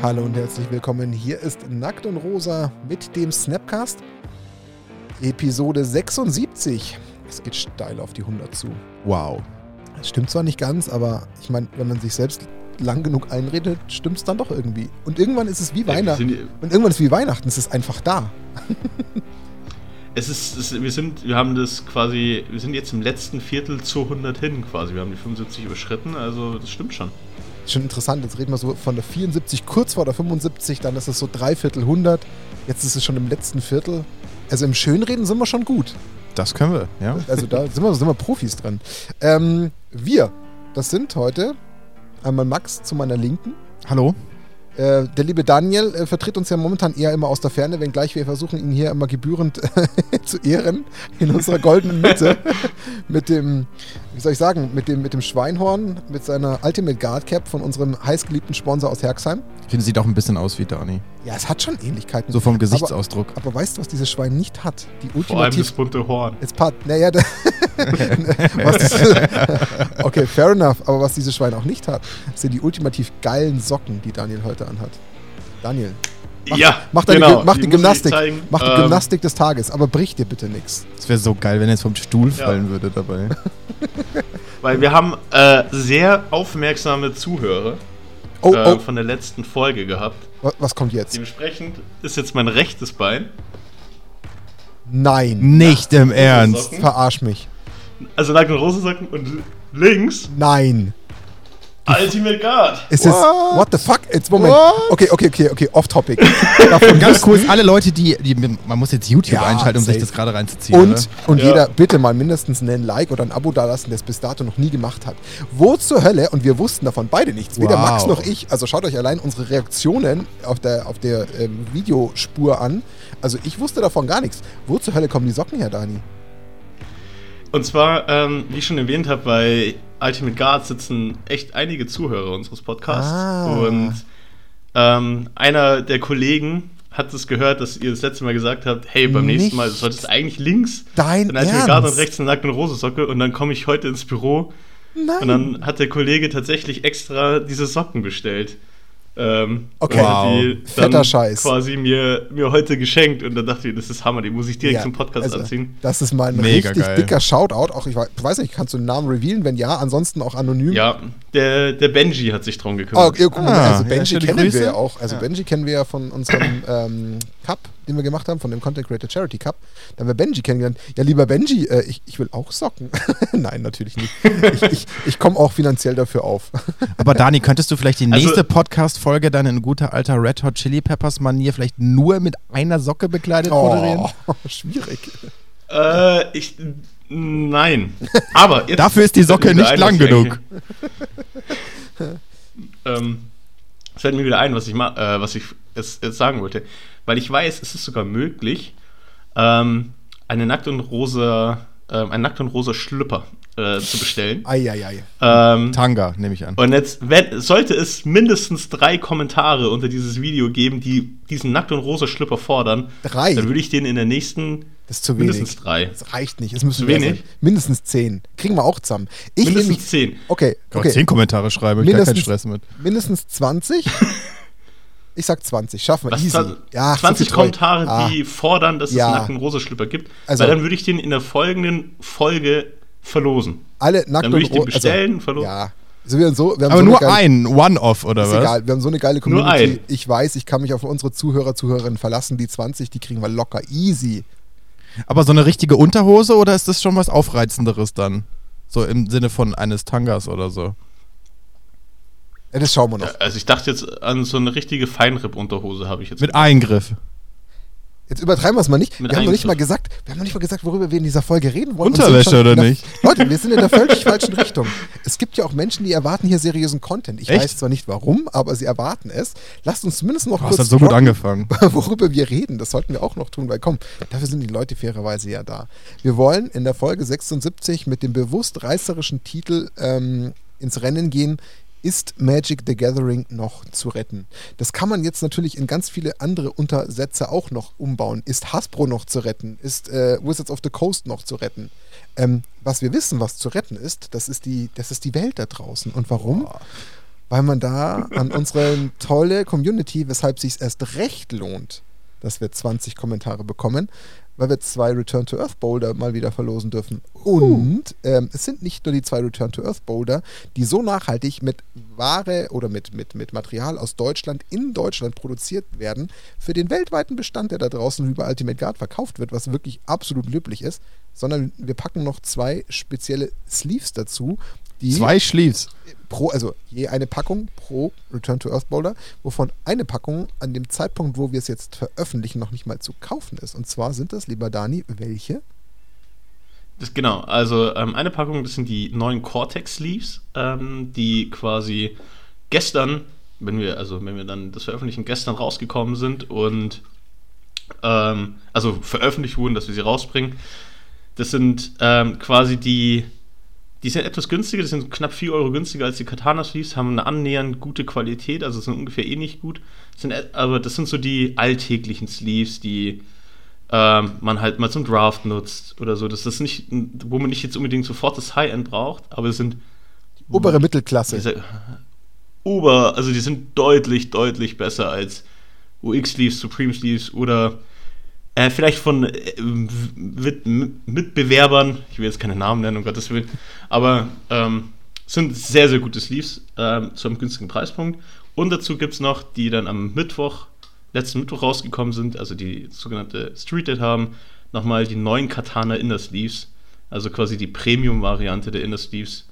Hallo und herzlich willkommen. Hier ist Nackt und Rosa mit dem Snapcast. Episode 76. Es geht steil auf die 100 zu. Wow. Das stimmt zwar nicht ganz, aber ich meine, wenn man sich selbst lang genug einredet, stimmt es dann doch irgendwie. Und irgendwann ist es wie wir Weihnachten. Und irgendwann ist es wie Weihnachten. Es ist einfach da. Es ist, es, wir sind, wir haben das quasi, wir sind jetzt im letzten Viertel zu 100 hin quasi. Wir haben die 75 überschritten, also das stimmt schon. Schon interessant. Jetzt reden wir so von der 74 kurz vor der 75, dann ist es so dreiviertel 100. Jetzt ist es schon im letzten Viertel. Also im Schönreden sind wir schon gut. Das können wir, ja. Also da sind wir, sind wir Profis dran. Ähm, wir, das sind heute einmal Max zu meiner Linken. Hallo? Äh, der liebe Daniel äh, vertritt uns ja momentan eher immer aus der Ferne, wenngleich wir versuchen, ihn hier immer gebührend zu ehren in unserer goldenen Mitte. mit dem, wie soll ich sagen, mit dem, mit dem Schweinhorn, mit seiner Ultimate Guard Cap von unserem heißgeliebten Sponsor aus Herxheim. Ich finde, sieht auch ein bisschen aus wie Dani. Ja, es hat schon Ähnlichkeiten. So vom Gesichtsausdruck. Aber, aber weißt du, was dieses Schwein nicht hat? Die Vor allem das ultimativ bunte Horn. Jetzt part, naja, okay, fair enough, aber was dieses Schwein auch nicht hat, sind die ultimativ geilen Socken, die Daniel heute anhat. Daniel, Mach- ja, mach, deine, genau, mach die, ich Gymnastik, mach die Ähm, Gymnastik des Tages, aber brich dir bitte nichts. Es wäre so geil, wenn er jetzt vom Stuhl Ja. fallen würde dabei. Weil wir haben äh, sehr aufmerksame Zuhörer Oh, äh, oh, von der letzten Folge gehabt. wa- was kommt jetzt? Dementsprechend ist jetzt mein rechtes Bein. Nein, Nicht im Ernst. Socken. verarsch mich. Also Nackt- und Rosensocken und links Nein. Ultimate Guard. Ist es, What? what the fuck? Jetzt, Moment. What? Okay, okay, okay, okay, off topic. Davon Ganz kurz, alle Leute, die, die. Man muss jetzt YouTube Ja, einschalten, um sich safe. das gerade reinzuziehen. Und, oder? und Ja. jeder bitte mal mindestens einen Like oder ein Abo dalassen, der es bis dato noch nie gemacht hat. Wo zur Hölle, und wir wussten davon beide nichts, weder Wow. Max noch ich, also schaut euch allein unsere Reaktionen auf der, auf der ähm, Videospur an. Also ich wusste davon gar nichts. Wo zur Hölle kommen die Socken her, Dani? Und zwar, ähm, wie ich schon erwähnt habe, bei Ultimate Guard sitzen echt einige Zuhörer unseres Podcasts. Ah. Und ähm, einer der Kollegen hat es gehört, dass ihr das letzte Mal gesagt habt, hey, beim nächsten Mal Nicht solltest du eigentlich links Dein den Ultimate Guard und rechts eine nackte Rosensocke und dann komme ich heute ins Büro Nein. und dann hat der Kollege tatsächlich extra diese Socken bestellt. Ähm, Okay. Wow. Fetter Scheiß. quasi mir, mir heute geschenkt und dann dachte ich, das ist Hammer, die muss ich direkt Ja, zum Podcast also, anziehen. Das ist mal ein Mega richtig geil. dicker Shoutout. Auch ich wei- weiß nicht, kannst du den Namen revealen? Wenn ja, ansonsten auch anonym. Ja, der, der Benji hat sich drum Oh, gekümmert. okay, guck mal, Ah, also ja, Benji schöne kennen wir Grüße. ja auch. Also Ja. Benji kennen wir ja von unserem ähm, Cup, den wir gemacht haben, von dem Content Creator Charity Cup. Da haben wir Benji kennengelernt. Ja, lieber Benji, äh, ich, ich will auch Socken. Nein, natürlich nicht. Ich, ich, ich komme auch finanziell dafür auf. Aber Dani, könntest du vielleicht die Also- nächste Podcast-Folge dann in guter alter Red Hot Chili Peppers Manier vielleicht nur mit einer Socke bekleidet moderieren? Oh, schwierig. Äh, ich. Nein. Aber. Dafür ist die Socke nicht lang genug. ähm, es fällt mir wieder ein, was ich, äh, was ich jetzt, jetzt sagen wollte. Weil ich weiß, es ist sogar möglich, ähm, eine nackt und rosa, ähm, einen nackt und rosa Schlüpper äh, zu bestellen. Eieiei. Ähm, Tanga, nehme ich an. und jetzt wenn, sollte es mindestens drei Kommentare unter dieses Video geben, die diesen nackt und rosa Schlüpper fordern, Drei. dann würde ich den in der nächsten Das ist zu wenig. mindestens drei. Das reicht nicht. Es müssen Zu wenig? sein. Mindestens zehn. Kriegen wir auch zusammen. Ich Mindestens nämlich- zehn. Okay, Kann okay. man zehn Kommentare schreiben, ich gar keinen Mindestens- Stress mit. Mindestens 20. Ich sag 20. Schaffen wir. Was, Easy. Ja, so 20 viel Treu. Kommentare, Ah, die fordern, dass Ja. es einen nackten rosa Schlüpper gibt. Also- weil dann würde ich den in der folgenden Folge verlosen. alle nackt Dann würde ich den ro- bestellen, also, verloren. Ja. Also wir haben so, wir haben Aber so nur geile, ein, One-Off oder Ist was? egal, wir haben so eine geile Nur Community. ein. Ich weiß, ich kann mich auf unsere Zuhörer, Zuhörerinnen verlassen. Die 20, die kriegen wir locker. Easy. Aber so eine richtige Unterhose oder ist das schon was Aufreizenderes dann? So im Sinne von eines Tangas oder so. Ja, das schauen wir noch. Also ich dachte jetzt an so eine richtige Feinripp-Unterhose habe ich jetzt. Mit Eingriff. Jetzt übertreiben wir es mal nicht. Mit Wir haben noch nicht mal gesagt, wir haben noch nicht mal gesagt, worüber wir in dieser Folge reden wollen. Unterwäsche schon oder nicht? Leute, wir sind in der völlig falschen Richtung. Es gibt ja auch Menschen, die erwarten hier seriösen Content. Ich Echt? weiß zwar nicht warum, aber sie erwarten es. Lasst uns zumindest noch Du kurz hast halt so gut angefangen. worüber wir reden. Das sollten wir auch noch tun, weil komm, dafür sind die Leute fairerweise ja da. Wir wollen in der Folge 76 mit dem bewusst reißerischen Titel ähm, ins Rennen gehen. Ist Magic the Gathering noch zu retten? Das kann man jetzt natürlich in ganz viele andere Untersätze auch noch umbauen. Ist Hasbro noch zu retten? Ist äh, Wizards of the Coast noch zu retten? Ähm, was wir wissen, was zu retten ist, das ist die, das ist die Welt da draußen. Und warum? weil man da an unsere tolle Community, weshalb sich erst recht lohnt, dass wir 20 Kommentare bekommen, weil wir zwei Return to Earth Boulder mal wieder verlosen dürfen. Und ähm, es sind nicht nur die zwei Return to Earth Boulder, die so nachhaltig mit Ware oder mit, mit, mit Material aus Deutschland in Deutschland produziert werden, für den weltweiten Bestand, der da draußen über Ultimate Guard verkauft wird, was wirklich absolut löblich ist, sondern wir packen noch zwei spezielle Sleeves dazu. Die zwei Sleeves? Pro, also je eine Packung pro Return to Earth Boulder, wovon eine Packung an dem Zeitpunkt, wo wir es jetzt veröffentlichen, noch nicht mal zu kaufen ist. Und zwar sind das, lieber Dani, welche? Das, genau, also ähm, eine Packung, das sind die neuen Cortex Sleeves, ähm, die quasi gestern, wenn wir, also wenn wir dann das veröffentlichen, gestern rausgekommen sind und ähm, also veröffentlicht wurden, dass wir sie rausbringen. Das sind ähm, quasi die die sind etwas günstiger, die sind knapp 4 Euro günstiger als die Katana Sleeves, haben eine annähernd gute Qualität, also sind ungefähr ähnlich eh gut. Sind, aber das sind so die alltäglichen Sleeves, die ähm, man halt mal zum Draft nutzt oder so. Das ist nicht, wo man nicht jetzt unbedingt sofort das High-End braucht, aber es sind. Obere Mittelklasse. Diese, Ober, also die sind deutlich, deutlich besser als UX-Sleeves, Supreme Sleeves oder äh, vielleicht von äh, Mitbewerbern, ich will jetzt keine Namen nennen, um Gottes Willen, aber ähm, sind sehr, sehr gute Sleeves äh, zu einem günstigen Preispunkt. Und dazu gibt es noch, die dann am Mittwoch, letzten Mittwoch rausgekommen sind, also die sogenannte Street Date haben, nochmal die neuen Katana Inner Sleeves, also quasi die Premium-Variante der Inner Sleeves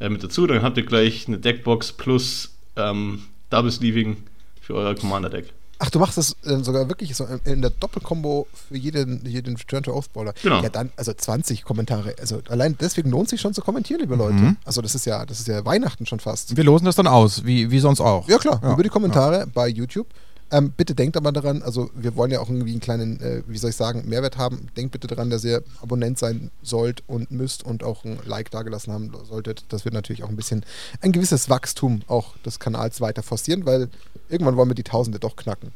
äh, mit dazu. Dann habt ihr gleich eine Deckbox plus ähm, Double Sleeving für euer Commander-Deck. Ach, du machst das äh, sogar wirklich so in der Doppelkombo für jeden, jeden Return to Oath Brawler. Genau. Ja, dann, also 20 Kommentare. Also allein deswegen lohnt sich schon zu kommentieren, liebe Leute. Mhm. Also das ist ja, das ist ja Weihnachten schon fast. Wir losen das dann aus, wie, wie sonst auch. Ja, klar, ja. über die Kommentare ja. bei YouTube. Ähm, bitte denkt aber daran, also wir wollen ja auch irgendwie einen kleinen, äh, wie soll ich sagen, Mehrwert haben. Denkt bitte daran, dass ihr Abonnent sein sollt und müsst und auch ein Like dagelassen haben solltet. Das wird natürlich auch ein bisschen ein gewisses Wachstum auch des Kanals weiter forcieren, weil irgendwann wollen wir die Tausende doch knacken.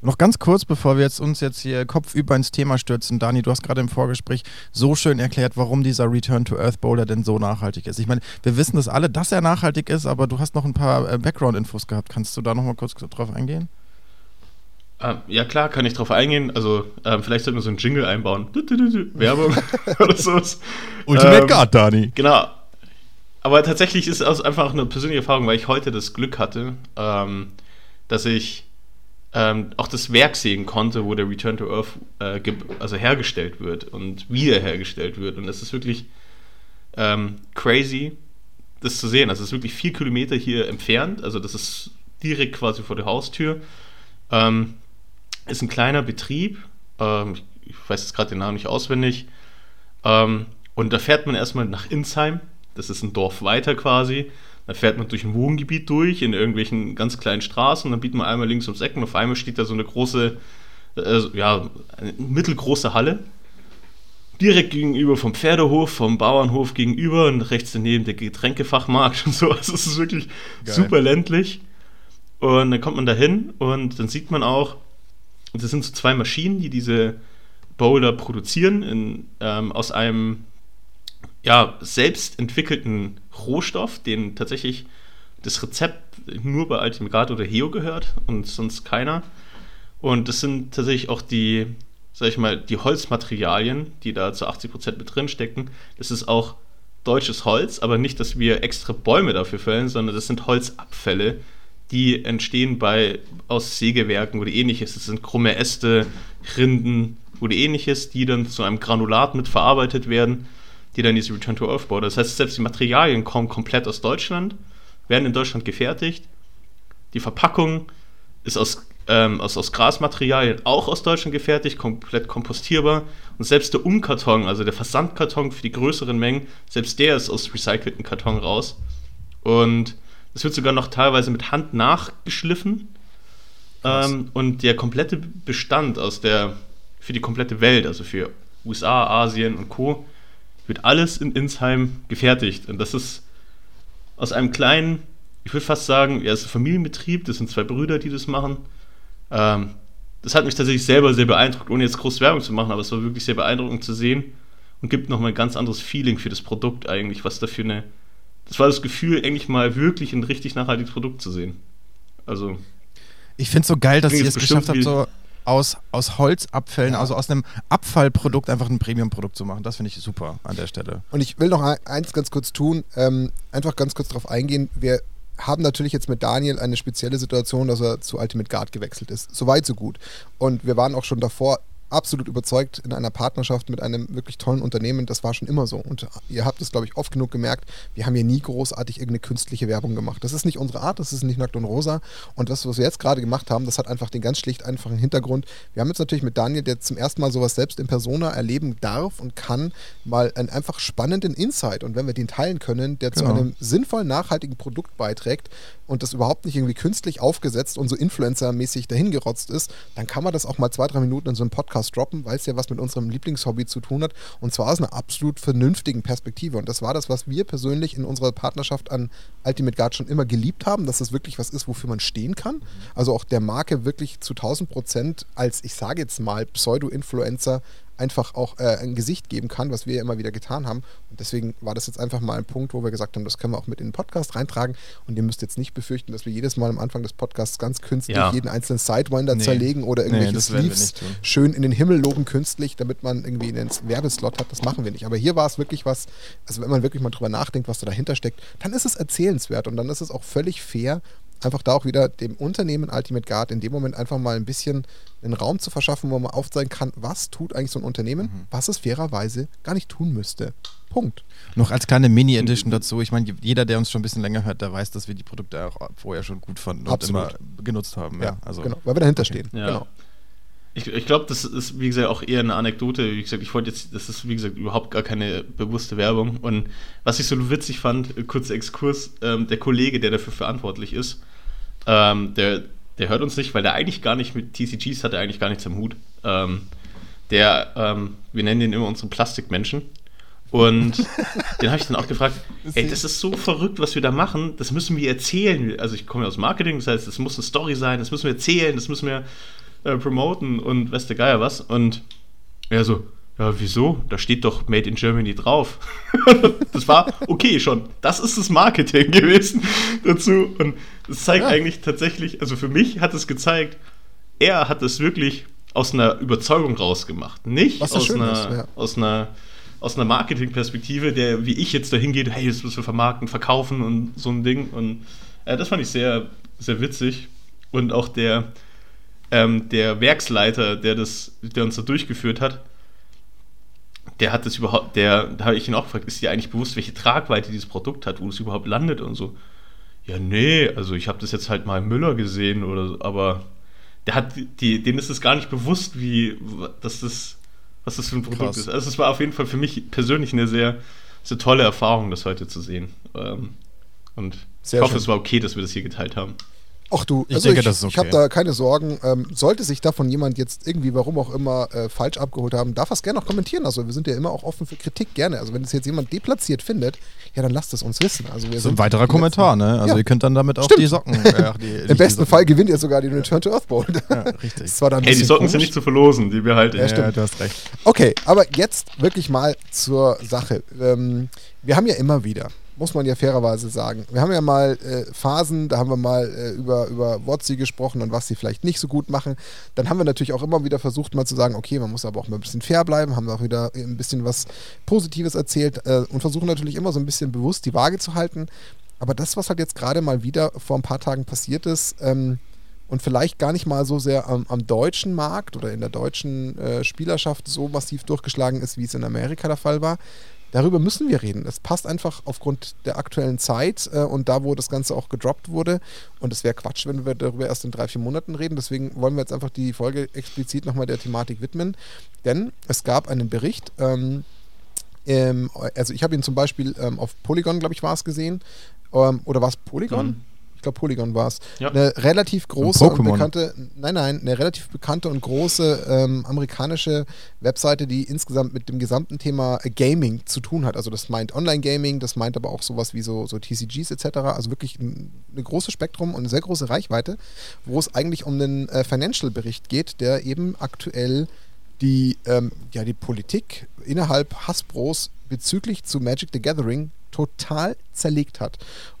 Noch ganz kurz, bevor wir jetzt uns jetzt hier kopfüber ins Thema stürzen, Dani, du hast gerade im Vorgespräch so schön erklärt, warum dieser Return to Earth Boulder denn so nachhaltig ist. Ich meine, wir wissen das alle, dass er nachhaltig ist, aber du hast noch ein paar äh, Background-Infos gehabt. Kannst du da noch mal kurz drauf eingehen? Ähm, ja, klar, kann ich drauf eingehen. Also, ähm, vielleicht sollten wir so einen Jingle einbauen. Werbung oder sowas. Ultimate ähm, Guard, Dani. Genau. Aber tatsächlich ist es einfach eine persönliche Erfahrung, weil ich heute das Glück hatte, ähm, dass ich ähm, auch das Werk sehen konnte, wo der Return to Earth äh, also hergestellt wird und wiederhergestellt wird. Und das ist wirklich ähm, crazy, das zu sehen. Also es ist wirklich vier Kilometer hier entfernt, also das ist direkt quasi vor der Haustür. Ähm, ist ein kleiner Betrieb, ähm, ich weiß jetzt gerade den Namen nicht auswendig. Ähm, und da fährt man erstmal nach Insheim, das ist ein Dorf weiter quasi. Da fährt man durch ein Wohngebiet durch, in irgendwelchen ganz kleinen Straßen, dann bietet man einmal links ums Eck und auf einmal steht da so eine große, äh, ja, eine mittelgroße Halle. Direkt gegenüber vom Pferdehof, vom Bauernhof gegenüber und rechts daneben der Getränkefachmarkt und so. Also es ist wirklich Geil. super ländlich. Und dann kommt man da hin und dann sieht man auch, das sind so zwei Maschinen, die diese Boulder produzieren in, ähm, aus einem ja, selbst entwickelten Rohstoff, den tatsächlich das Rezept nur bei Ultimate oder Heo gehört und sonst keiner. Und das sind tatsächlich auch die, sag ich mal, die Holzmaterialien, die da zu 80% mit drin stecken. Das ist auch deutsches Holz, aber nicht, dass wir extra Bäume dafür fällen, sondern das sind Holzabfälle, die entstehen bei aus Sägewerken oder ähnliches. Das sind krumme Äste, Rinden oder ähnliches, die dann zu einem Granulat mit verarbeitet werden die dann diese Return to Earth bauen. Das heißt, selbst die Materialien kommen komplett aus Deutschland, werden in Deutschland gefertigt. Die Verpackung ist aus, ähm, aus, aus Grasmaterialien auch aus Deutschland gefertigt, komplett kompostierbar. Und selbst der Umkarton, also der Versandkarton für die größeren Mengen, selbst der ist aus recycelten Karton raus. Und es wird sogar noch teilweise mit Hand nachgeschliffen. Ähm, und der komplette Bestand aus der, für die komplette Welt, also für USA, Asien und Co., wird alles in Insheim gefertigt. Und das ist aus einem kleinen, ich würde fast sagen, ja, es ist ein Familienbetrieb, das sind zwei Brüder, die das machen. Ähm, das hat mich tatsächlich selber sehr beeindruckt, ohne jetzt groß Werbung zu machen, aber es war wirklich sehr beeindruckend zu sehen und gibt nochmal ein ganz anderes Feeling für das Produkt eigentlich, was da für eine, das war das Gefühl, endlich mal wirklich ein richtig nachhaltiges Produkt zu sehen. Also. Ich finde es so geil, dass ihr es geschafft habt, so aus, aus Holzabfällen, ja. also aus einem Abfallprodukt einfach ein Premium-Produkt zu machen. Das finde ich super an der Stelle. Und ich will noch eins ganz kurz tun, ähm, einfach ganz kurz darauf eingehen. Wir haben natürlich jetzt mit Daniel eine spezielle Situation, dass er zu Ultimate Guard gewechselt ist. So weit, so gut. Und wir waren auch schon davor absolut überzeugt in einer Partnerschaft mit einem wirklich tollen Unternehmen. Das war schon immer so. Und ihr habt es, glaube ich, oft genug gemerkt, wir haben hier nie großartig irgendeine künstliche Werbung gemacht. Das ist nicht unsere Art, das ist nicht nackt und rosa. Und das, was wir jetzt gerade gemacht haben, das hat einfach den ganz schlicht einfachen Hintergrund. Wir haben jetzt natürlich mit Daniel, der zum ersten Mal sowas selbst in Persona erleben darf und kann, mal einen einfach spannenden Insight. Und wenn wir den teilen können, der genau. zu einem sinnvollen, nachhaltigen Produkt beiträgt, und das überhaupt nicht irgendwie künstlich aufgesetzt und so Influencer-mäßig dahingerotzt ist, dann kann man das auch mal zwei, drei Minuten in so einem Podcast droppen, weil es ja was mit unserem Lieblingshobby zu tun hat und zwar aus einer absolut vernünftigen Perspektive. Und das war das, was wir persönlich in unserer Partnerschaft an Ultimate Guard schon immer geliebt haben, dass das wirklich was ist, wofür man stehen kann. Also auch der Marke wirklich zu 1000 Prozent als, ich sage jetzt mal, Pseudo-Influencer einfach auch äh, ein Gesicht geben kann, was wir ja immer wieder getan haben. Und deswegen war das jetzt einfach mal ein Punkt, wo wir gesagt haben, das können wir auch mit in den Podcast reintragen. Und ihr müsst jetzt nicht befürchten, dass wir jedes Mal am Anfang des Podcasts ganz künstlich ja. jeden einzelnen Sidewinder nee. zerlegen oder irgendwelche nee, Sleeves schön in den Himmel loben künstlich, damit man irgendwie einen Werbeslot hat. Das machen wir nicht. Aber hier war es wirklich was, also wenn man wirklich mal drüber nachdenkt, was da dahinter steckt, dann ist es erzählenswert und dann ist es auch völlig fair, einfach da auch wieder dem Unternehmen Ultimate Guard in dem Moment einfach mal ein bisschen einen Raum zu verschaffen, wo man aufzeigen kann, was tut eigentlich so ein Unternehmen, mhm. was es fairerweise gar nicht tun müsste. Punkt. Noch als kleine Mini-Edition dazu. Ich meine, jeder, der uns schon ein bisschen länger hört, der weiß, dass wir die Produkte auch vorher schon gut fanden Absolut. und immer genutzt haben. Ja, ja also, genau, weil wir dahinter okay. stehen. Ja. Genau. Ich, ich glaube, das ist, wie gesagt, auch eher eine Anekdote. Wie gesagt, ich wollte jetzt, das ist, wie gesagt, überhaupt gar keine bewusste Werbung. Und was ich so witzig fand, kurzer Exkurs, ähm, der Kollege, der dafür verantwortlich ist, ähm, der, der hört uns nicht, weil der eigentlich gar nicht mit TCGs hat, er eigentlich gar nichts am Hut. Ähm, der, ähm, wir nennen den immer unseren Plastikmenschen. Und den habe ich dann auch gefragt, ey, das ist so verrückt, was wir da machen, das müssen wir erzählen. Also ich komme ja aus Marketing, das heißt, das muss eine Story sein, das müssen wir erzählen, das müssen wir äh, promoten und weiß der Geier was. Und er so, ja, wieso? Da steht doch Made in Germany drauf. das war okay schon. Das ist das Marketing gewesen dazu. Und es zeigt ja. eigentlich tatsächlich, also für mich hat es gezeigt, er hat es wirklich aus einer Überzeugung rausgemacht. Nicht aus einer, ist, ja. aus einer, aus einer Marketingperspektive, der wie ich jetzt dahin geht, hey, das müssen wir vermarkten, verkaufen und so ein Ding. Und äh, das fand ich sehr, sehr witzig. Und auch der, ähm, der Werksleiter, der das, der uns da durchgeführt hat, der hat das überhaupt, der, da habe ich ihn auch gefragt, ist dir eigentlich bewusst, welche Tragweite dieses Produkt hat, wo es überhaupt landet und so. Ja, nee, also ich habe das jetzt halt mal im Müller gesehen oder so, aber der hat, die, denen ist es gar nicht bewusst, wie, dass das, was das für ein Produkt Krass. ist. Also es war auf jeden Fall für mich persönlich eine sehr, sehr tolle Erfahrung, das heute zu sehen. Ähm, und sehr ich hoffe, schön. es war okay, dass wir das hier geteilt haben. Ach du, ich also denke, ich, das ist okay. Ich habe da keine Sorgen. Ähm, sollte sich davon jemand jetzt irgendwie, warum auch immer, äh, falsch abgeholt haben, darf es gerne noch kommentieren. Also wir sind ja immer auch offen für Kritik, gerne. Also wenn es jetzt jemand deplatziert findet, ja, dann lasst es uns wissen. Also wir das ist ein weiterer Kommentar, ne? Also ja. ihr könnt dann damit auch Stimmt. die Socken. Äh, die, Im besten Fall gewinnt ihr sogar die Return to Earth Bowl. ja, richtig. Das war dann hey, die Socken komisch. sind nicht zu verlosen, die behalte ich. Ja, ja, du hast recht. Okay, aber jetzt wirklich mal zur Sache. Ähm, wir haben ja immer wieder muss man ja fairerweise sagen. Wir haben ja mal äh, Phasen, da haben wir mal äh, über, über WotC gesprochen und was sie vielleicht nicht so gut machen. Dann haben wir natürlich auch immer wieder versucht, mal zu sagen, okay, man muss aber auch mal ein bisschen fair bleiben, haben auch wieder ein bisschen was Positives erzählt äh, und versuchen natürlich immer so ein bisschen bewusst die Waage zu halten. Aber das, was halt jetzt gerade mal wieder vor ein paar Tagen passiert ist, ähm, und vielleicht gar nicht mal so sehr am, am deutschen Markt oder in der deutschen äh, Spielerschaft so massiv durchgeschlagen ist, wie es in Amerika der Fall war, darüber müssen wir reden. Es passt einfach aufgrund der aktuellen Zeit äh, und da, wo das Ganze auch gedroppt wurde. Und es wäre Quatsch, wenn wir darüber erst in drei, vier Monaten reden. Deswegen wollen wir jetzt einfach die Folge explizit nochmal der Thematik widmen. Denn es gab einen Bericht, ähm, ähm, also ich habe ihn zum Beispiel ähm, auf Polygon, glaube ich, war es gesehen. Ähm, oder war es Polygon? Mhm ich glaube Polygon war es, ja. eine relativ große und bekannte, nein, nein, eine relativ bekannte und große ähm, amerikanische Webseite, die insgesamt mit dem gesamten Thema Gaming zu tun hat. Also das meint Online-Gaming, das meint aber auch sowas wie so, so TCGs etc. Also wirklich ein, ein großes Spektrum und eine sehr große Reichweite, wo es eigentlich um einen äh, Financial-Bericht geht, der eben aktuell die, ähm, ja, die Politik innerhalb Hasbros bezüglich zu Magic the Gathering total zerlegt hat.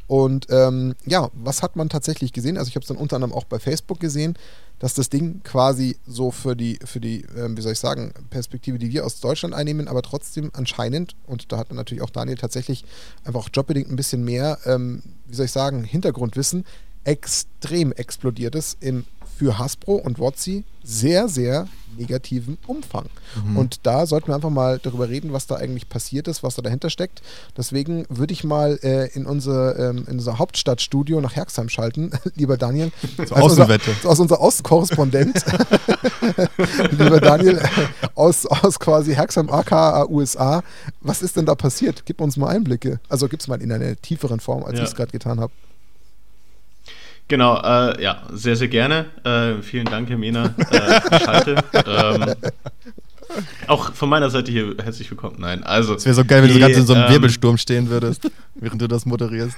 Und ähm, ja, was hat man tatsächlich gesehen? Also ich habe es dann unter anderem auch bei Facebook gesehen, dass das Ding quasi so für die, für die, ähm, wie soll ich sagen, Perspektive, die wir aus Deutschland einnehmen, aber trotzdem anscheinend, und da hat natürlich auch Daniel tatsächlich einfach auch jobbedingt ein bisschen mehr, ähm, wie soll ich sagen, Hintergrundwissen, extrem explodiert ist im für Hasbro und WotC sehr, sehr negativen Umfang. Mhm. Und da sollten wir einfach mal darüber reden, was da eigentlich passiert ist, was da dahinter steckt. Deswegen würde ich mal äh, in, unser, ähm, in unser Hauptstadtstudio nach Herxheim schalten, lieber Daniel. Zur Außenwette. Unser, aus unser Außenkorrespondent, lieber Daniel, aus, aus quasi Herxheim, aka USA. Was ist denn da passiert? Gib uns mal Einblicke. Also gib es mal in einer tieferen Form, als ja. ich es gerade getan habe. Genau, äh, ja, sehr, sehr gerne. Äh, vielen Dank, Herr Mena, äh, Schalte. ähm, auch von meiner Seite hier herzlich willkommen. Nein, also. Es wäre so geil, wenn die, du ganz in so einem ähm, Wirbelsturm stehen würdest, während du das moderierst.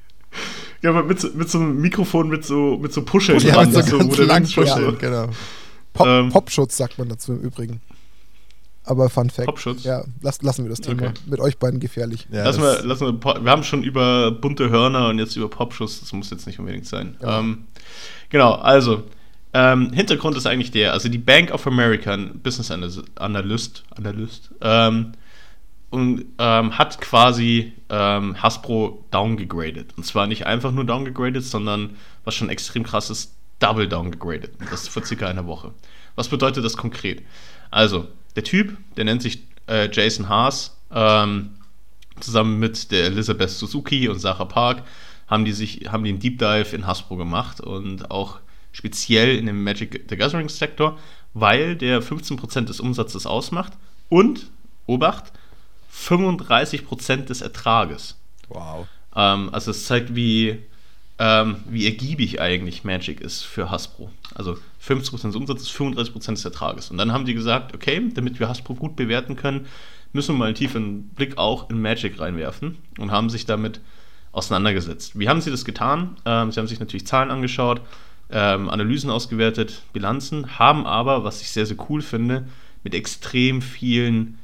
ja, aber mit, mit so einem Mikrofon mit so, mit so Puscheln ja, dran, mit so, ganz so lang Puscheln, genau. Pop, ähm, Popschutz sagt man dazu im Übrigen. Aber Fun Fact. Popschutz? Ja, lass, lassen wir das Thema. Okay. Mit euch beiden gefährlich. Ja, lassen wir, lassen wir, wir haben schon über bunte Hörner und jetzt über Popschutz. Das muss jetzt nicht unbedingt sein. Ja. Ähm, genau, also. Ähm, Hintergrund ist eigentlich der, also die Bank of America, ein Business Analyst, Analyst ähm, und ähm, hat quasi ähm, Hasbro downgegradet. Und zwar nicht einfach nur downgegradet, sondern was schon extrem krass ist, double downgegradet. Das vor circa einer Woche. Was bedeutet das konkret? Also, der Typ, der nennt sich äh, Jason Haas, ähm, zusammen mit der Elizabeth Suzuki und Sarah Park haben die sich haben die einen Deep Dive in Hasbro gemacht und auch speziell in dem Magic the Gathering Sektor, weil der 15% des Umsatzes ausmacht und Obacht 35% des Ertrages. Wow. Ähm, also es zeigt, wie ähm, wie ergiebig eigentlich Magic ist für Hasbro. Also 50% des Umsatzes, 35% des Ertrages. Und dann haben die gesagt, okay, damit wir Hasbro gut bewerten können, müssen wir mal einen tiefen Blick auch in Magic reinwerfen und haben sich damit auseinandergesetzt. Wie haben sie das getan? Ähm, sie haben sich natürlich Zahlen angeschaut, ähm, Analysen ausgewertet, Bilanzen, haben aber, was ich sehr, sehr cool finde, mit extrem vielen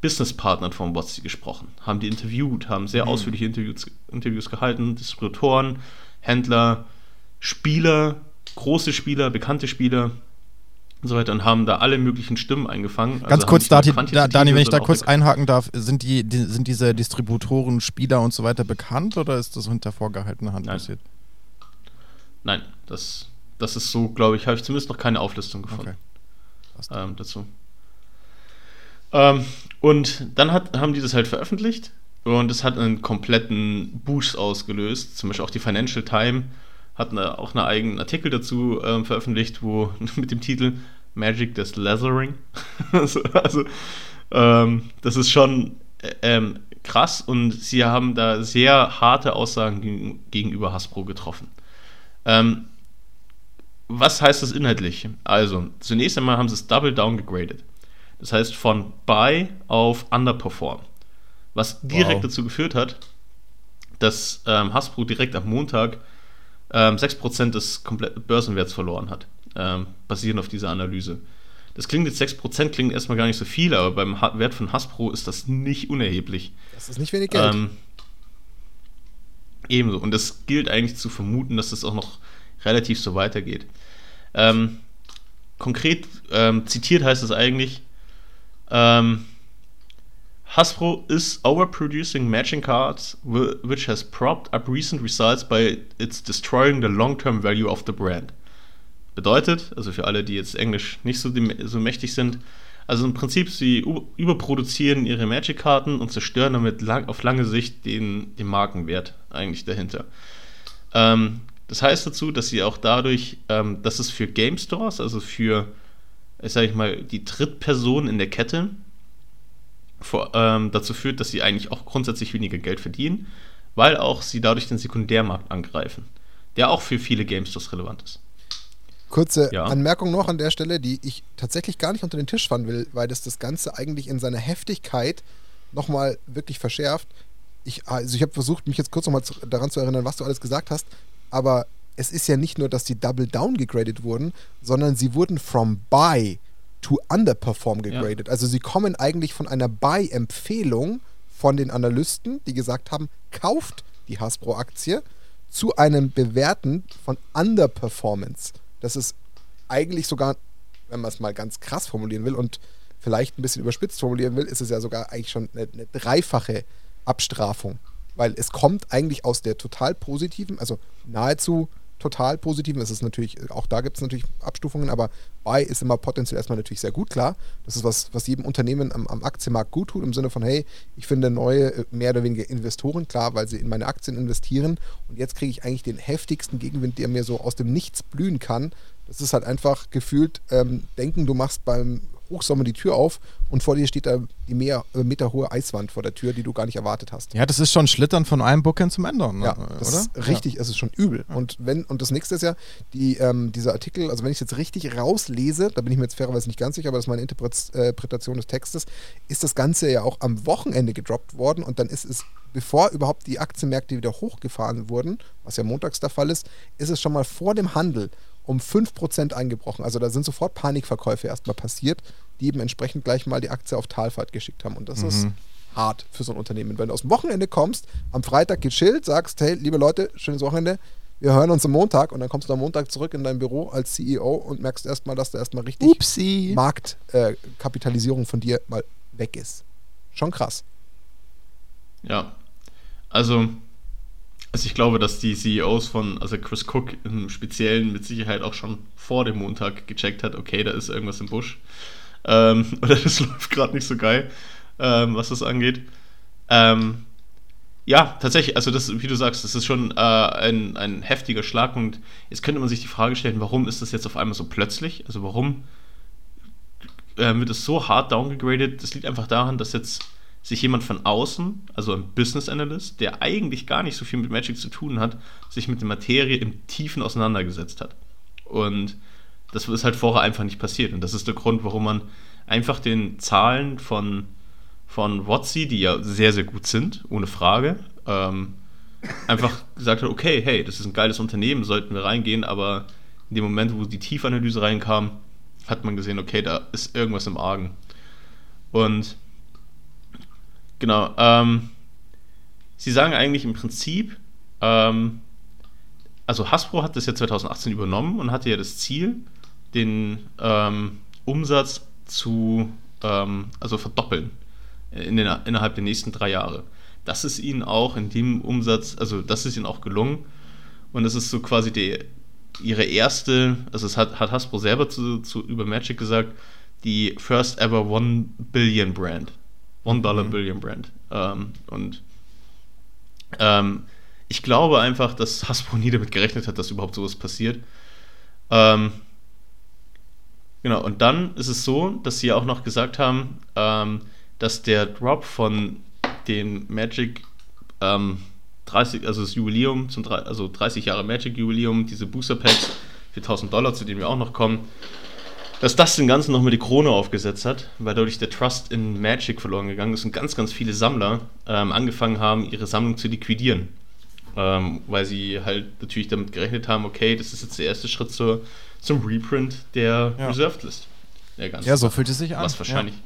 Businesspartnern von WotC gesprochen, haben die interviewt, haben sehr mhm. ausführliche Interviews, Interviews gehalten, Distributoren, Händler, Spieler, große Spieler, bekannte Spieler und so weiter und haben da alle möglichen Stimmen eingefangen. Ganz also kurz, Dani, Dani, wenn ich da kurz einhaken darf, sind, die, die, sind diese Distributoren, Spieler und so weiter bekannt oder ist das unter vorgehaltener Hand Nein. passiert? Nein, das, das ist so, glaube ich, habe ich zumindest noch keine Auflistung gefunden okay. ähm, dazu. Ähm, und dann hat, haben die das halt veröffentlicht und es hat einen kompletten Boost ausgelöst. Zum Beispiel auch die Financial Times hat eine, auch einen eigenen Artikel dazu ähm, veröffentlicht, wo mit dem Titel Magic des Lathering. also, also ähm, das ist schon äh, ähm, krass und sie haben da sehr harte Aussagen gegen, gegenüber Hasbro getroffen. Ähm, was heißt das inhaltlich? Also, zunächst einmal haben sie es Double Down gegradet. Das heißt von Buy auf Underperform. Was direkt wow. dazu geführt hat, dass ähm, Hasbro direkt am Montag ähm, 6% des kompletten Börsenwerts verloren hat, ähm, basierend auf dieser Analyse. Das klingt jetzt 6%, klingt erstmal gar nicht so viel, aber beim Wert von Hasbro ist das nicht unerheblich. Das ist nicht wenig Geld. Ähm, ebenso. Und es gilt eigentlich zu vermuten, dass das auch noch relativ so weitergeht. Ähm, konkret ähm, zitiert heißt es eigentlich, ähm, Hasbro is overproducing matching cards, which has propped up recent results by its destroying the long-term value of the brand. Bedeutet, also für alle, die jetzt Englisch nicht so, so mächtig sind, also im Prinzip, sie überproduzieren ihre Magic-Karten und zerstören damit lang, auf lange Sicht den, den Markenwert eigentlich dahinter. Ähm, das heißt dazu, dass sie auch dadurch, ähm, dass es für Game Stores, also für, ich sage ich mal, die Drittperson in der Kette, vor, ähm, dazu führt, dass sie eigentlich auch grundsätzlich weniger Geld verdienen, weil auch sie dadurch den Sekundärmarkt angreifen, der auch für viele GameStores relevant ist. Kurze ja. Anmerkung noch an der Stelle, die ich tatsächlich gar nicht unter den Tisch fahren will, weil das das Ganze eigentlich in seiner Heftigkeit nochmal wirklich verschärft. Ich, also ich habe versucht, mich jetzt kurz nochmal daran zu erinnern, was du alles gesagt hast, aber es ist ja nicht nur, dass die Double Down gegradet wurden, sondern sie wurden from Buy to underperform gegradet. Ja. Also sie kommen eigentlich von einer Buy-Empfehlung von den Analysten, die gesagt haben, kauft die Hasbro-Aktie, zu einem Bewerten von Underperformance. Das ist eigentlich sogar, wenn man es mal ganz krass formulieren will und vielleicht ein bisschen überspitzt formulieren will, ist es ja sogar eigentlich schon eine, eine dreifache Abstrafung. Weil es kommt eigentlich aus der total positiven, also nahezu total positiven. Es ist natürlich, auch da gibt es natürlich Abstufungen, aber Buy ist immer potenziell erstmal natürlich sehr gut, klar. Das ist was, was jedem Unternehmen am, am Aktienmarkt gut tut, im Sinne von, hey, ich finde neue, äh, mehr oder weniger Investoren, klar, weil sie in meine Aktien investieren und jetzt kriege ich eigentlich den heftigsten Gegenwind, der mir so aus dem Nichts blühen kann. Das ist halt einfach gefühlt ähm, denken, du machst beim Hochsommer die Tür auf und vor dir steht da die mehr, äh, Meter hohe Eiswand vor der Tür, die du gar nicht erwartet hast. Ja, das ist schon Schlittern von einem Bookend zum anderen, ne? ja, das oder? Ist richtig, ja. es ist schon übel. Ja. Und wenn und das nächste ist ja die, ähm, dieser Artikel, also wenn ich es jetzt richtig rauslese, da bin ich mir jetzt fairerweise nicht ganz sicher, aber das ist meine Interpretation des Textes, ist das Ganze ja auch am Wochenende gedroppt worden und dann ist es bevor überhaupt die Aktienmärkte wieder hochgefahren wurden, was ja montags der Fall ist, ist es schon mal vor dem Handel um 5% eingebrochen. Also da sind sofort Panikverkäufe erstmal passiert, die eben entsprechend gleich mal die Aktie auf Talfahrt geschickt haben. Und das mhm. ist hart für so ein Unternehmen. Wenn du aus dem Wochenende kommst, am Freitag gechillt, sagst, hey, liebe Leute, schönes Wochenende, wir hören uns am Montag und dann kommst du am Montag zurück in dein Büro als CEO und merkst erstmal, dass da erstmal richtig Upsi. Marktkapitalisierung äh, von dir mal weg ist. Schon krass. Ja. Also also ich glaube, dass die CEOs von, also Chris Cook im Speziellen mit Sicherheit auch schon vor dem Montag gecheckt hat, okay, da ist irgendwas im Busch. Ähm, oder das läuft gerade nicht so geil, ähm, was das angeht. Ähm, ja, tatsächlich, also das, wie du sagst, das ist schon äh, ein, ein heftiger Schlag und jetzt könnte man sich die Frage stellen, warum ist das jetzt auf einmal so plötzlich? Also warum äh, wird es so hart downgegradet? Das liegt einfach daran, dass jetzt sich jemand von außen, also ein Business Analyst, der eigentlich gar nicht so viel mit Magic zu tun hat, sich mit der Materie im Tiefen auseinandergesetzt hat. Und das ist halt vorher einfach nicht passiert. Und das ist der Grund, warum man einfach den Zahlen von, von WotC, die ja sehr, sehr gut sind, ohne Frage, ähm, einfach gesagt hat, okay, hey, das ist ein geiles Unternehmen, sollten wir reingehen, aber in dem Moment, wo die Tiefanalyse reinkam, hat man gesehen, okay, da ist irgendwas im Argen. Und Genau. Ähm, sie sagen eigentlich im Prinzip, ähm, also Hasbro hat das ja 2018 übernommen und hatte ja das Ziel, den ähm, Umsatz zu ähm, also verdoppeln in den, innerhalb der nächsten drei Jahre. Das ist ihnen auch in dem Umsatz, also das ist ihnen auch gelungen. Und das ist so quasi die, ihre erste, also es hat, hat Hasbro selber zu, zu, über Magic gesagt, die First Ever One Billion Brand. One-Dollar mhm. Billion Brand. Ähm, und ähm, ich glaube einfach, dass Hasbro nie damit gerechnet hat, dass überhaupt sowas passiert. Ähm, genau, und dann ist es so, dass sie auch noch gesagt haben, ähm, dass der Drop von den Magic 30, ähm, also das Jubiläum, zum, also 30 Jahre Magic Jubiläum, diese Booster Packs für 1000 Dollar, zu denen wir auch noch kommen, dass das den Ganzen nochmal die Krone aufgesetzt hat, weil dadurch der Trust in Magic verloren gegangen ist und ganz, ganz viele Sammler ähm, angefangen haben, ihre Sammlung zu liquidieren. Ähm, weil sie halt natürlich damit gerechnet haben, okay, das ist jetzt der erste Schritt zur, zum Reprint der ja. Reserved List. ja, so fühlt es sich an. Was wahrscheinlich. Ja.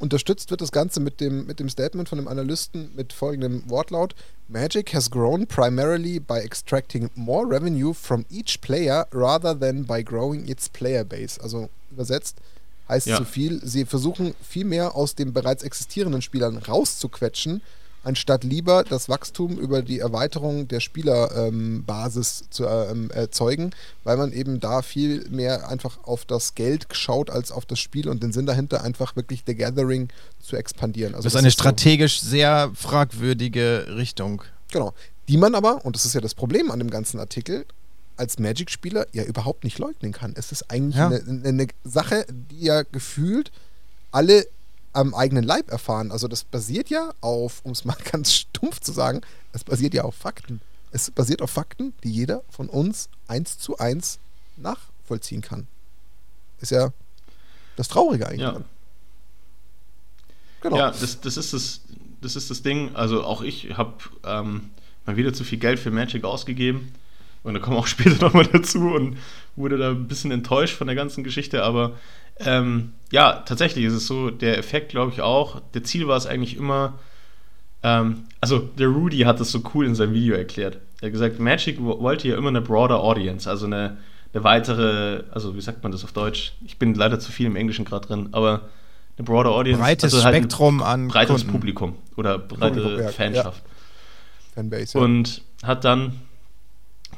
Unterstützt wird das Ganze mit dem, mit dem Statement von dem Analysten mit folgendem Wortlaut: Magic has grown primarily by extracting more revenue from each player rather than by growing its player base. Also übersetzt heißt ja. so viel, sie versuchen viel mehr aus den bereits existierenden Spielern rauszuquetschen, anstatt lieber das Wachstum über die Erweiterung der Spielerbasis ähm, zu ähm, erzeugen, weil man eben da viel mehr einfach auf das Geld schaut als auf das Spiel und den Sinn dahinter einfach wirklich The Gathering zu expandieren. Also das ist eine strategisch so, sehr fragwürdige Richtung. Genau. Die man aber, und das ist ja das Problem an dem ganzen Artikel, als Magic-Spieler ja überhaupt nicht leugnen kann. Es ist eigentlich ja. eine, eine Sache, die ja gefühlt alle am eigenen Leib erfahren. Also das basiert ja auf, um es mal ganz stumpf zu sagen, es basiert ja auf Fakten. Es basiert auf Fakten, die jeder von uns eins zu eins nachvollziehen kann. Ist ja das Traurige eigentlich. Ja. Genau. Ja, das, das, ist das, das ist das Ding. Also auch ich habe ähm, mal wieder zu viel Geld für Magic ausgegeben. Und da kommen auch später nochmal dazu und wurde da ein bisschen enttäuscht von der ganzen Geschichte. Aber ähm, ja, tatsächlich ist es so, der Effekt glaube ich auch. Der Ziel war es eigentlich immer, ähm, also der Rudy hat das so cool in seinem Video erklärt. Er hat gesagt, Magic wollte ja immer eine broader Audience, also eine, eine weitere, also wie sagt man das auf Deutsch? Ich bin leider zu viel im Englischen gerade drin, aber eine broader Audience. Breites also halt Spektrum an breites Kunden. Publikum oder breite Publikum, ja, Fanschaft. Ja. Fanbase. Ja. Und hat dann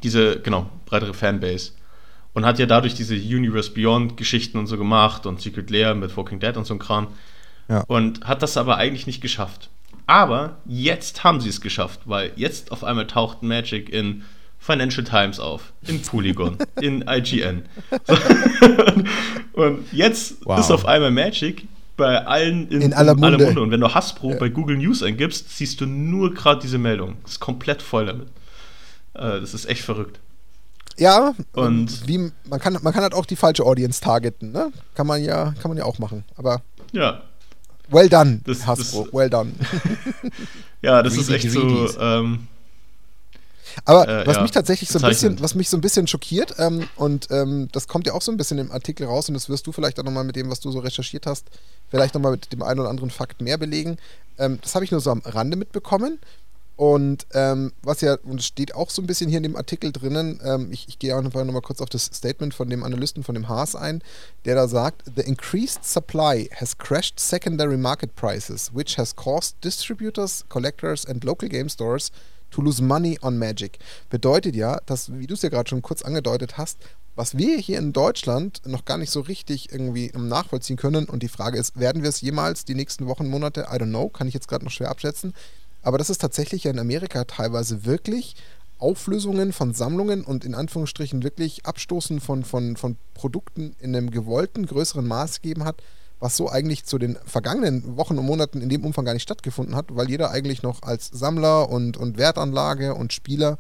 diese, genau, breitere Fanbase. Und hat ja dadurch diese Universe Beyond Geschichten und so gemacht und Secret Lair mit Walking Dead und so ein Kram. Ja. Und hat das aber eigentlich nicht geschafft. Aber jetzt haben sie es geschafft, weil jetzt auf einmal taucht Magic in Financial Times auf, in Polygon, in IGN. und jetzt wow. ist auf einmal Magic bei allen in, in aller, Munde. aller, Munde. Und wenn du Hasbro ja. bei Google News eingibst, siehst du nur gerade diese Meldung. Ist komplett voll damit. Äh, das ist echt verrückt. Ja, und wie, man, kann, man kann halt auch die falsche Audience targeten, ne? Kann man ja, kann man ja auch machen. Aber ja. well done, das, Hasbro, das, well done. ja, das ist echt so. Ähm, aber äh, was ja, mich tatsächlich so ein bisschen, was mich so ein bisschen schockiert, ähm, und ähm, das kommt ja auch so ein bisschen im Artikel raus, und das wirst du vielleicht auch nochmal mit dem, was du so recherchiert hast, vielleicht nochmal mit dem einen oder anderen Fakt mehr belegen. Ähm, das habe ich nur so am Rande mitbekommen. Und ähm, was ja, und steht auch so ein bisschen hier in dem Artikel drinnen, ähm, ich, ich gehe einfach nochmal kurz auf das Statement von dem Analysten von dem Haas ein, der da sagt, The increased supply has crashed secondary market prices, which has caused distributors, collectors and local game stores to lose money on Magic. Bedeutet ja, dass, wie du es ja gerade schon kurz angedeutet hast, was wir hier in Deutschland noch gar nicht so richtig irgendwie nachvollziehen können. Und die Frage ist, werden wir es jemals die nächsten Wochen, Monate, I don't know, kann ich jetzt gerade noch schwer abschätzen. Aber das ist tatsächlich ja in Amerika teilweise wirklich Auflösungen von Sammlungen und in Anführungsstrichen wirklich Abstoßen von, von, von Produkten in einem gewollten größeren Maß gegeben hat, was so eigentlich zu den vergangenen Wochen und Monaten in dem Umfang gar nicht stattgefunden hat, weil jeder eigentlich noch als Sammler und, und Wertanlage und Spieler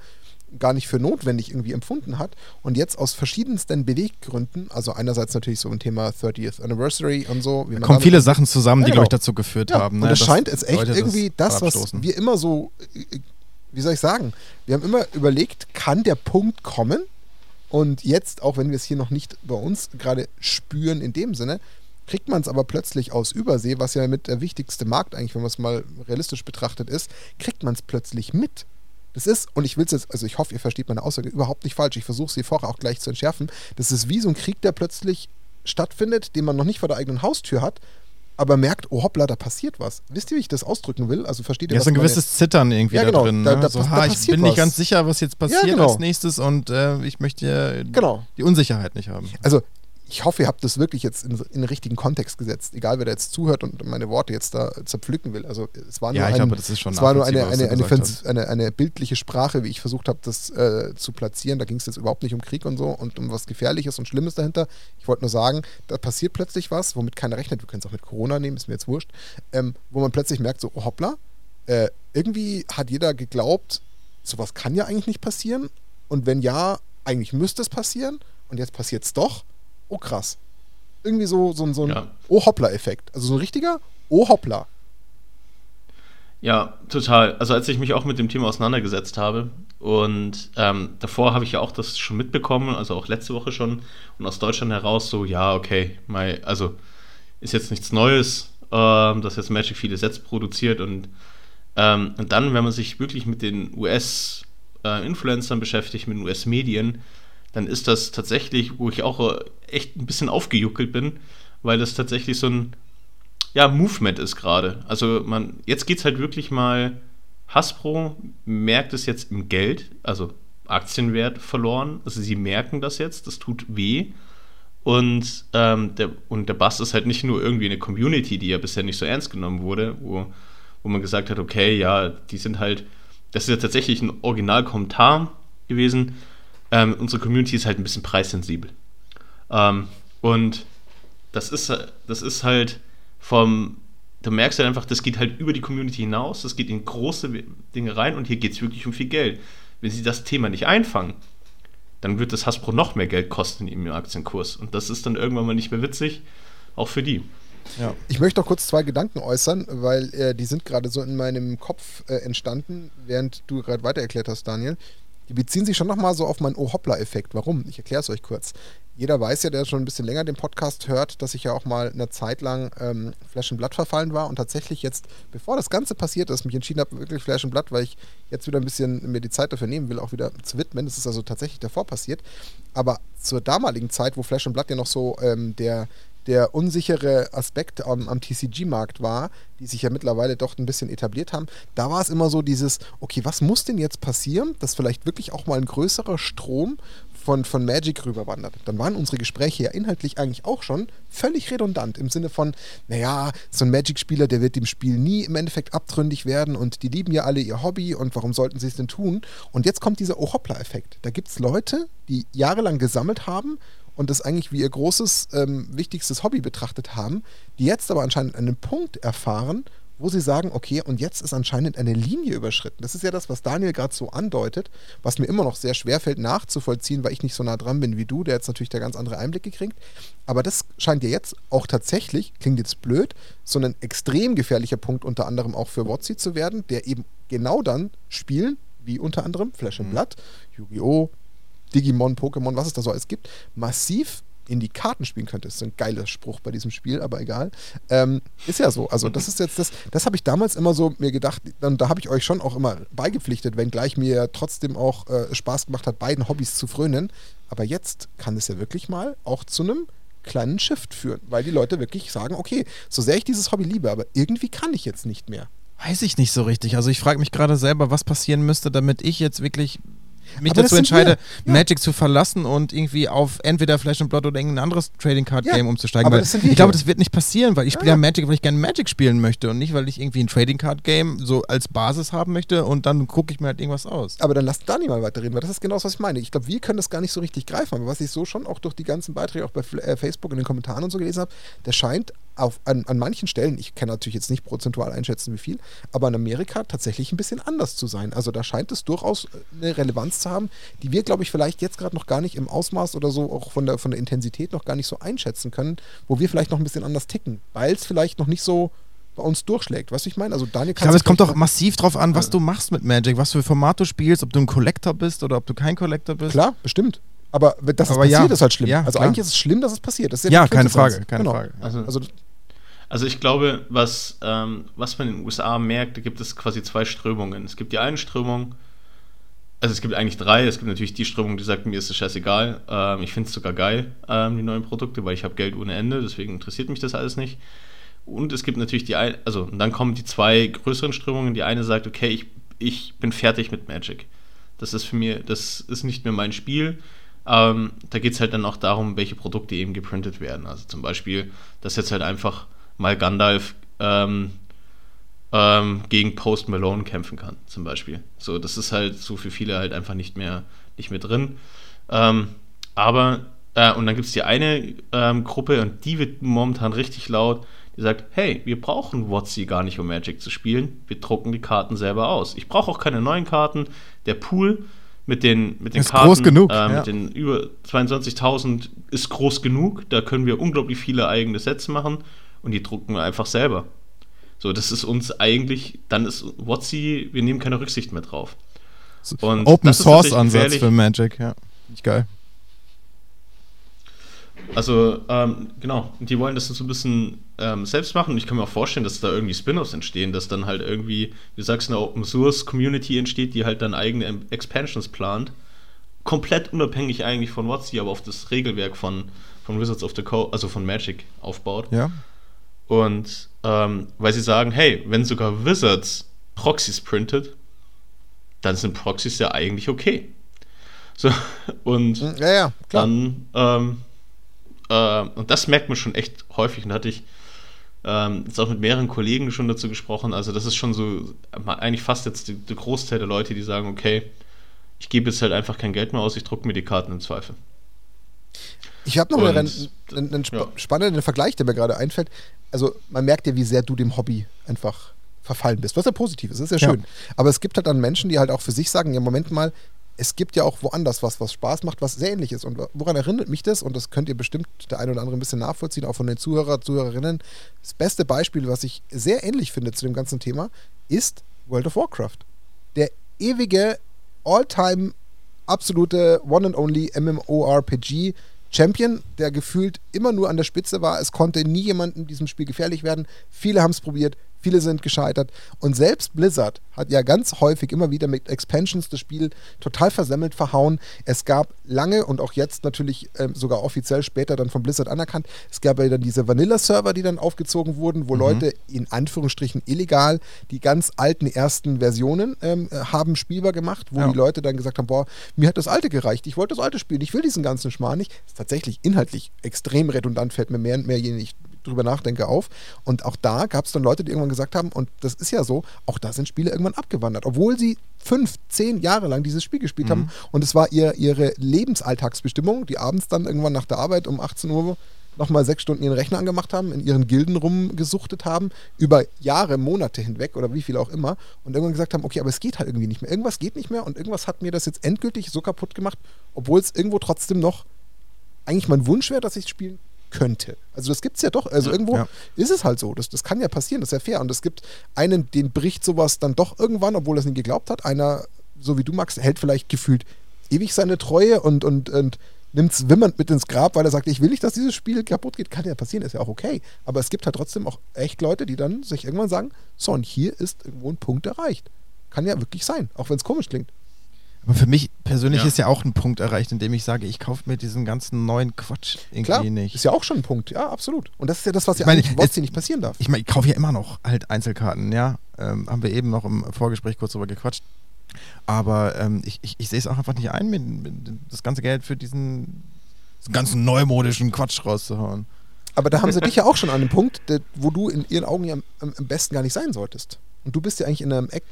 gar nicht für notwendig irgendwie empfunden hat und jetzt aus verschiedensten Beweggründen, also einerseits natürlich so ein Thema 30th Anniversary und so. Wie da kommen viele Sachen zusammen, ja, die, genau. glaube ich, dazu geführt ja, haben. Ne? Und es scheint jetzt echt Leute irgendwie das, das was wir immer so, wie soll ich sagen, wir haben immer überlegt, kann der Punkt kommen? Und jetzt, auch wenn wir es hier noch nicht bei uns gerade spüren in dem Sinne, kriegt man es aber plötzlich aus Übersee, was ja mit der wichtigste Markt eigentlich, wenn man es mal realistisch betrachtet ist, kriegt man es plötzlich mit. Das ist, und ich will es jetzt, also ich hoffe, ihr versteht meine Aussage überhaupt nicht falsch. Ich versuche sie vorher auch gleich zu entschärfen. Das ist wie so ein Krieg, der plötzlich stattfindet, den man noch nicht vor der eigenen Haustür hat, aber merkt, oh hoppla, da passiert was. Wisst ihr, wie ich das ausdrücken will? Also versteht ihr Ja, so ein gewisses meine... Zittern irgendwie ja, genau, da drin. Ne? Da, da, so, da ha, ich bin was. nicht ganz sicher, was jetzt passiert ja, genau. als nächstes und äh, ich möchte genau. die Unsicherheit nicht haben. Also ich hoffe, ihr habt das wirklich jetzt in, in, den richtigen Kontext gesetzt, egal wer da jetzt zuhört und meine Worte jetzt da zerpflücken will. Also es war nur, ja, ein, glaube, es war nur eine, eine, eine, eine, eine, bildliche Sprache, wie ich versucht habe, das äh, zu platzieren. Da ging es jetzt überhaupt nicht um Krieg und so und um was Gefährliches und Schlimmes dahinter. Ich wollte nur sagen, da passiert plötzlich was, womit keiner rechnet. Wir können es auch mit Corona nehmen, ist mir jetzt wurscht. Ähm, wo man plötzlich merkt, so, oh, hoppla, äh, irgendwie hat jeder geglaubt, sowas kann ja eigentlich nicht passieren. Und wenn ja, eigentlich müsste es passieren. Und jetzt passiert es doch oh krass. Irgendwie so, so, so ein ja. Oh-Hoppla-Effekt. Also so ein richtiger Oh-Hoppla. Ja, total. Also als ich mich auch mit dem Thema auseinandergesetzt habe und ähm, davor habe ich ja auch das schon mitbekommen, also auch letzte Woche schon und aus Deutschland heraus so, ja, okay, my, also ist jetzt nichts Neues, ähm, dass jetzt Magic viele Sets produziert und, ähm, und dann, wenn man sich wirklich mit den US-Influencern äh, beschäftigt, mit den US-Medien, dann ist das tatsächlich, wo ich auch äh, echt ein bisschen aufgejuckelt bin, weil das tatsächlich so ein ja, Movement ist gerade. Also man, jetzt geht es halt wirklich mal, Hasbro merkt es jetzt im Geld, also Aktienwert verloren. Also sie merken das jetzt, das tut weh. Und, ähm, der, und der Bass ist halt nicht nur irgendwie eine Community, die ja bisher nicht so ernst genommen wurde, wo, wo man gesagt hat, okay, ja, die sind halt, das ist ja tatsächlich ein Originalkommentar gewesen, ähm, unsere Community ist halt ein bisschen preissensibel. Ähm, und das ist, das ist halt vom, du merkst halt einfach, das geht halt über die Community hinaus, das geht in große Dinge rein und hier geht es wirklich um viel Geld. Wenn sie das Thema nicht einfangen, dann wird das Hasbro noch mehr Geld kosten im Aktienkurs. Und das ist dann irgendwann mal nicht mehr witzig, auch für die. Ja. Ich möchte noch kurz zwei Gedanken äußern, weil äh, die sind gerade so in meinem Kopf äh, entstanden, während du gerade weiter erklärt hast, Daniel. Die beziehen sich schon nochmal so auf meinen Oh-Hoppla-Effekt. Warum? Ich erkläre es euch kurz. Jeder weiß ja, der schon ein bisschen länger den Podcast hört, dass ich ja auch mal eine Zeit lang ähm, Flash and Blood verfallen war und tatsächlich jetzt, bevor das Ganze passiert ist, mich entschieden habe, wirklich Flash and Blood, weil ich jetzt wieder ein bisschen mir die Zeit dafür nehmen will, auch wieder zu widmen. Das ist also tatsächlich davor passiert. Aber zur damaligen Zeit, wo Flash and Blood ja noch so ähm, der der unsichere Aspekt am, am TCG-Markt war, die sich ja mittlerweile doch ein bisschen etabliert haben, da war es immer so dieses, okay, was muss denn jetzt passieren, dass vielleicht wirklich auch mal ein größerer Strom von, von Magic rüberwandert. Dann waren unsere Gespräche ja inhaltlich eigentlich auch schon völlig redundant im Sinne von, naja, so ein Magic-Spieler, der wird dem Spiel nie im Endeffekt abtrünnig werden und die lieben ja alle ihr Hobby und warum sollten sie es denn tun? Und jetzt kommt dieser Oh-Hoppla-Effekt. Da gibt es Leute, die jahrelang gesammelt haben und das eigentlich wie ihr großes, ähm, wichtigstes Hobby betrachtet haben, die jetzt aber anscheinend einen Punkt erfahren, wo sie sagen, okay, und jetzt ist anscheinend eine Linie überschritten. Das ist ja das, was Daniel gerade so andeutet, was mir immer noch sehr schwer fällt nachzuvollziehen, weil ich nicht so nah dran bin wie du, der jetzt natürlich da ganz andere Einblicke kriegt. Aber das scheint ja jetzt auch tatsächlich, klingt jetzt blöd, so ein extrem gefährlicher Punkt unter anderem auch für Wotzi zu werden, der eben genau dann spielen, wie unter anderem Flash and mhm. Blood, Yu-Gi-Oh!, Digimon, Pokémon, was es da so alles gibt, massiv in die Karten spielen könnte. Das ist ein geiler Spruch bei diesem Spiel, aber egal. Ähm, ist ja so. Also, das ist jetzt das, das habe ich damals immer so mir gedacht, und da habe ich euch schon auch immer beigepflichtet, wenngleich mir trotzdem auch äh, Spaß gemacht hat, beiden Hobbys zu frönen. Aber jetzt kann es ja wirklich mal auch zu einem kleinen Shift führen, weil die Leute wirklich sagen, okay, so sehr ich dieses Hobby liebe, aber irgendwie kann ich jetzt nicht mehr. Weiß ich nicht so richtig. Also ich frage mich gerade selber, was passieren müsste, damit ich jetzt wirklich mich dazu entscheide, ja. Magic zu verlassen und irgendwie auf entweder Flash and Blood oder irgendein anderes Trading Card Game ja, umzusteigen. Weil ich glaube, das wird nicht passieren, weil ich spiele ja, Magic, weil ich gerne Magic spielen möchte und nicht, weil ich irgendwie ein Trading Card Game so als Basis haben möchte und dann gucke ich mir halt irgendwas aus. Aber dann lasst Dani mal weiterreden, weil das ist genau das, was ich meine. Ich glaube, wir können das gar nicht so richtig greifen, aber was ich so schon auch durch die ganzen Beiträge auch bei äh, Facebook in den Kommentaren und so gelesen habe, der scheint auf, an, an manchen Stellen, ich kann natürlich jetzt nicht prozentual einschätzen, wie viel, aber in Amerika tatsächlich ein bisschen anders zu sein. Also da scheint es durchaus eine Relevanz zu haben, die wir, glaube ich, vielleicht jetzt gerade noch gar nicht im Ausmaß oder so, auch von der, von der Intensität noch gar nicht so einschätzen können, wo wir vielleicht noch ein bisschen anders ticken, weil es vielleicht noch nicht so bei uns durchschlägt. Weißt du, ich meine? Also Daniel Ich glaube, es kommt doch massiv drauf an, was du machst mit Magic, was für Format du spielst, ob du ein Collector bist oder ob du kein Collector bist. Klar, bestimmt. Aber dass Aber es passiert, ja. ist halt schlimm. Ja, also klar. eigentlich ist es schlimm, dass es passiert. ja, ja keine Frage, keine genau. Frage. Also, also, also, ich glaube, was, ähm, was man in den USA merkt, da gibt es quasi zwei Strömungen. Es gibt die eine Strömung, also es gibt eigentlich drei. Es gibt natürlich die Strömung, die sagt, mir ist es scheißegal. Ähm, ich finde es sogar geil, ähm, die neuen Produkte, weil ich habe Geld ohne Ende, deswegen interessiert mich das alles nicht. Und es gibt natürlich die, ein, also dann kommen die zwei größeren Strömungen. Die eine sagt, okay, ich, ich bin fertig mit Magic. Das ist für mich, das ist nicht mehr mein Spiel. Ähm, da geht es halt dann auch darum, welche Produkte eben geprintet werden. Also zum Beispiel, dass jetzt halt einfach mal Gandalf ähm, ähm, gegen Post Malone kämpfen kann, zum Beispiel. So, das ist halt so für viele halt einfach nicht mehr, nicht mehr drin. Ähm, aber, äh, und dann gibt es die eine ähm, Gruppe und die wird momentan richtig laut, die sagt, hey, wir brauchen WotC gar nicht, um Magic zu spielen. Wir drucken die Karten selber aus. Ich brauche auch keine neuen Karten. Der Pool mit den, mit den ist Karten, groß genug, äh, ja. mit den über 22.000 ist groß genug. Da können wir unglaublich viele eigene Sets machen und die drucken wir einfach selber. So, das ist uns eigentlich, dann ist WotC, wir nehmen keine Rücksicht mehr drauf. Und Open Source Ansatz für Magic, ja. Nicht geil. Also, ähm, genau, die wollen das so ein bisschen ähm, selbst machen und ich kann mir auch vorstellen, dass da irgendwie Spin-offs entstehen, dass dann halt irgendwie, wie sagst du, eine Open Source Community entsteht, die halt dann eigene Expansions plant. Komplett unabhängig eigentlich von WotC, aber auf das Regelwerk von, von Wizards of the Coast, also von Magic aufbaut. Ja. Und ähm, weil sie sagen, hey, wenn sogar Wizards Proxys printet, dann sind Proxys ja eigentlich okay. So, und hm, ja, ja, dann, ähm, äh, und das merkt man schon echt häufig, und da hatte ich ähm, jetzt auch mit mehreren Kollegen schon dazu gesprochen, also das ist schon so, eigentlich fast jetzt der Großteil der Leute, die sagen, okay, ich gebe jetzt halt einfach kein Geld mehr aus, ich drucke mir die Karten im Zweifel. Ich habe noch und, einen, einen, einen ja. spannenden Vergleich, der mir gerade einfällt. Also man merkt ja, wie sehr du dem Hobby einfach verfallen bist, was ja positiv ist, das ist ja schön. Ja. Aber es gibt halt dann Menschen, die halt auch für sich sagen, ja Moment mal, es gibt ja auch woanders was, was Spaß macht, was sehr ähnlich ist. Und woran erinnert mich das? Und das könnt ihr bestimmt der eine oder andere ein bisschen nachvollziehen, auch von den Zuhörer, Zuhörerinnen. Das beste Beispiel, was ich sehr ähnlich finde zu dem ganzen Thema, ist World of Warcraft. Der ewige All-Time absolute One and Only MMORPG Champion, der gefühlt immer nur an der Spitze war. Es konnte nie jemand in diesem Spiel gefährlich werden. Viele haben es probiert, viele sind gescheitert. Und selbst Blizzard hat ja ganz häufig immer wieder mit Expansions das Spiel total versemmelt, verhauen. Es gab lange und auch jetzt natürlich äh, sogar offiziell später dann von Blizzard anerkannt, es gab ja dann diese Vanilla-Server, die dann aufgezogen wurden, wo mhm. Leute in Anführungsstrichen illegal die ganz alten ersten Versionen ähm, haben spielbar gemacht, wo ja. die Leute dann gesagt haben, boah, mir hat das alte gereicht, ich wollte das alte spielen, ich will diesen ganzen Schmarrn nicht. Das ist tatsächlich inhaltlich extrem redundant, fällt mir mehr und mehr je nicht drüber nachdenke, auf. Und auch da gab es dann Leute, die irgendwann gesagt haben, und das ist ja so, auch da sind Spiele irgendwann abgewandert, obwohl sie fünf, zehn Jahre lang dieses Spiel gespielt mhm. haben. Und es war ihr, ihre Lebensalltagsbestimmung, die abends dann irgendwann nach der Arbeit um 18 Uhr nochmal sechs Stunden ihren Rechner angemacht haben, in ihren Gilden rumgesuchtet haben, über Jahre, Monate hinweg oder wie viel auch immer, und irgendwann gesagt haben, okay, aber es geht halt irgendwie nicht mehr. Irgendwas geht nicht mehr und irgendwas hat mir das jetzt endgültig so kaputt gemacht, obwohl es irgendwo trotzdem noch eigentlich mein Wunsch wäre, dass ich spielen könnte. Also das gibt es ja doch. Also irgendwo ja. ist es halt so. Das, das kann ja passieren, das ist ja fair. Und es gibt einen, den bricht sowas dann doch irgendwann, obwohl er es nicht geglaubt hat. Einer, so wie du, Max, hält vielleicht gefühlt ewig seine Treue und, und, und nimmt es wimmernd mit ins Grab, weil er sagt, ich will nicht, dass dieses Spiel kaputt geht. Kann ja passieren, ist ja auch okay. Aber es gibt halt trotzdem auch echt Leute, die dann sich irgendwann sagen, so, und hier ist irgendwo ein Punkt erreicht. Kann ja wirklich sein, auch wenn es komisch klingt. Aber für mich persönlich ja. ist ja auch ein Punkt erreicht, in dem ich sage, ich kaufe mir diesen ganzen neuen Quatsch irgendwie Klar, nicht. Ist ja auch schon ein Punkt, ja, absolut. Und das ist ja das, was ja meine, eigentlich es, nicht passieren darf. Ich meine, ich kaufe ja immer noch halt Einzelkarten, ja. Ähm, haben wir eben noch im Vorgespräch kurz drüber gequatscht. Aber ähm, ich, ich, ich sehe es auch einfach nicht ein, mit, mit das ganze Geld für diesen, diesen ganzen neumodischen Quatsch rauszuhauen. Aber da haben sie dich ja auch schon an einem Punkt, der, wo du in ihren Augen ja am, am besten gar nicht sein solltest. Und du bist ja eigentlich in einem Eck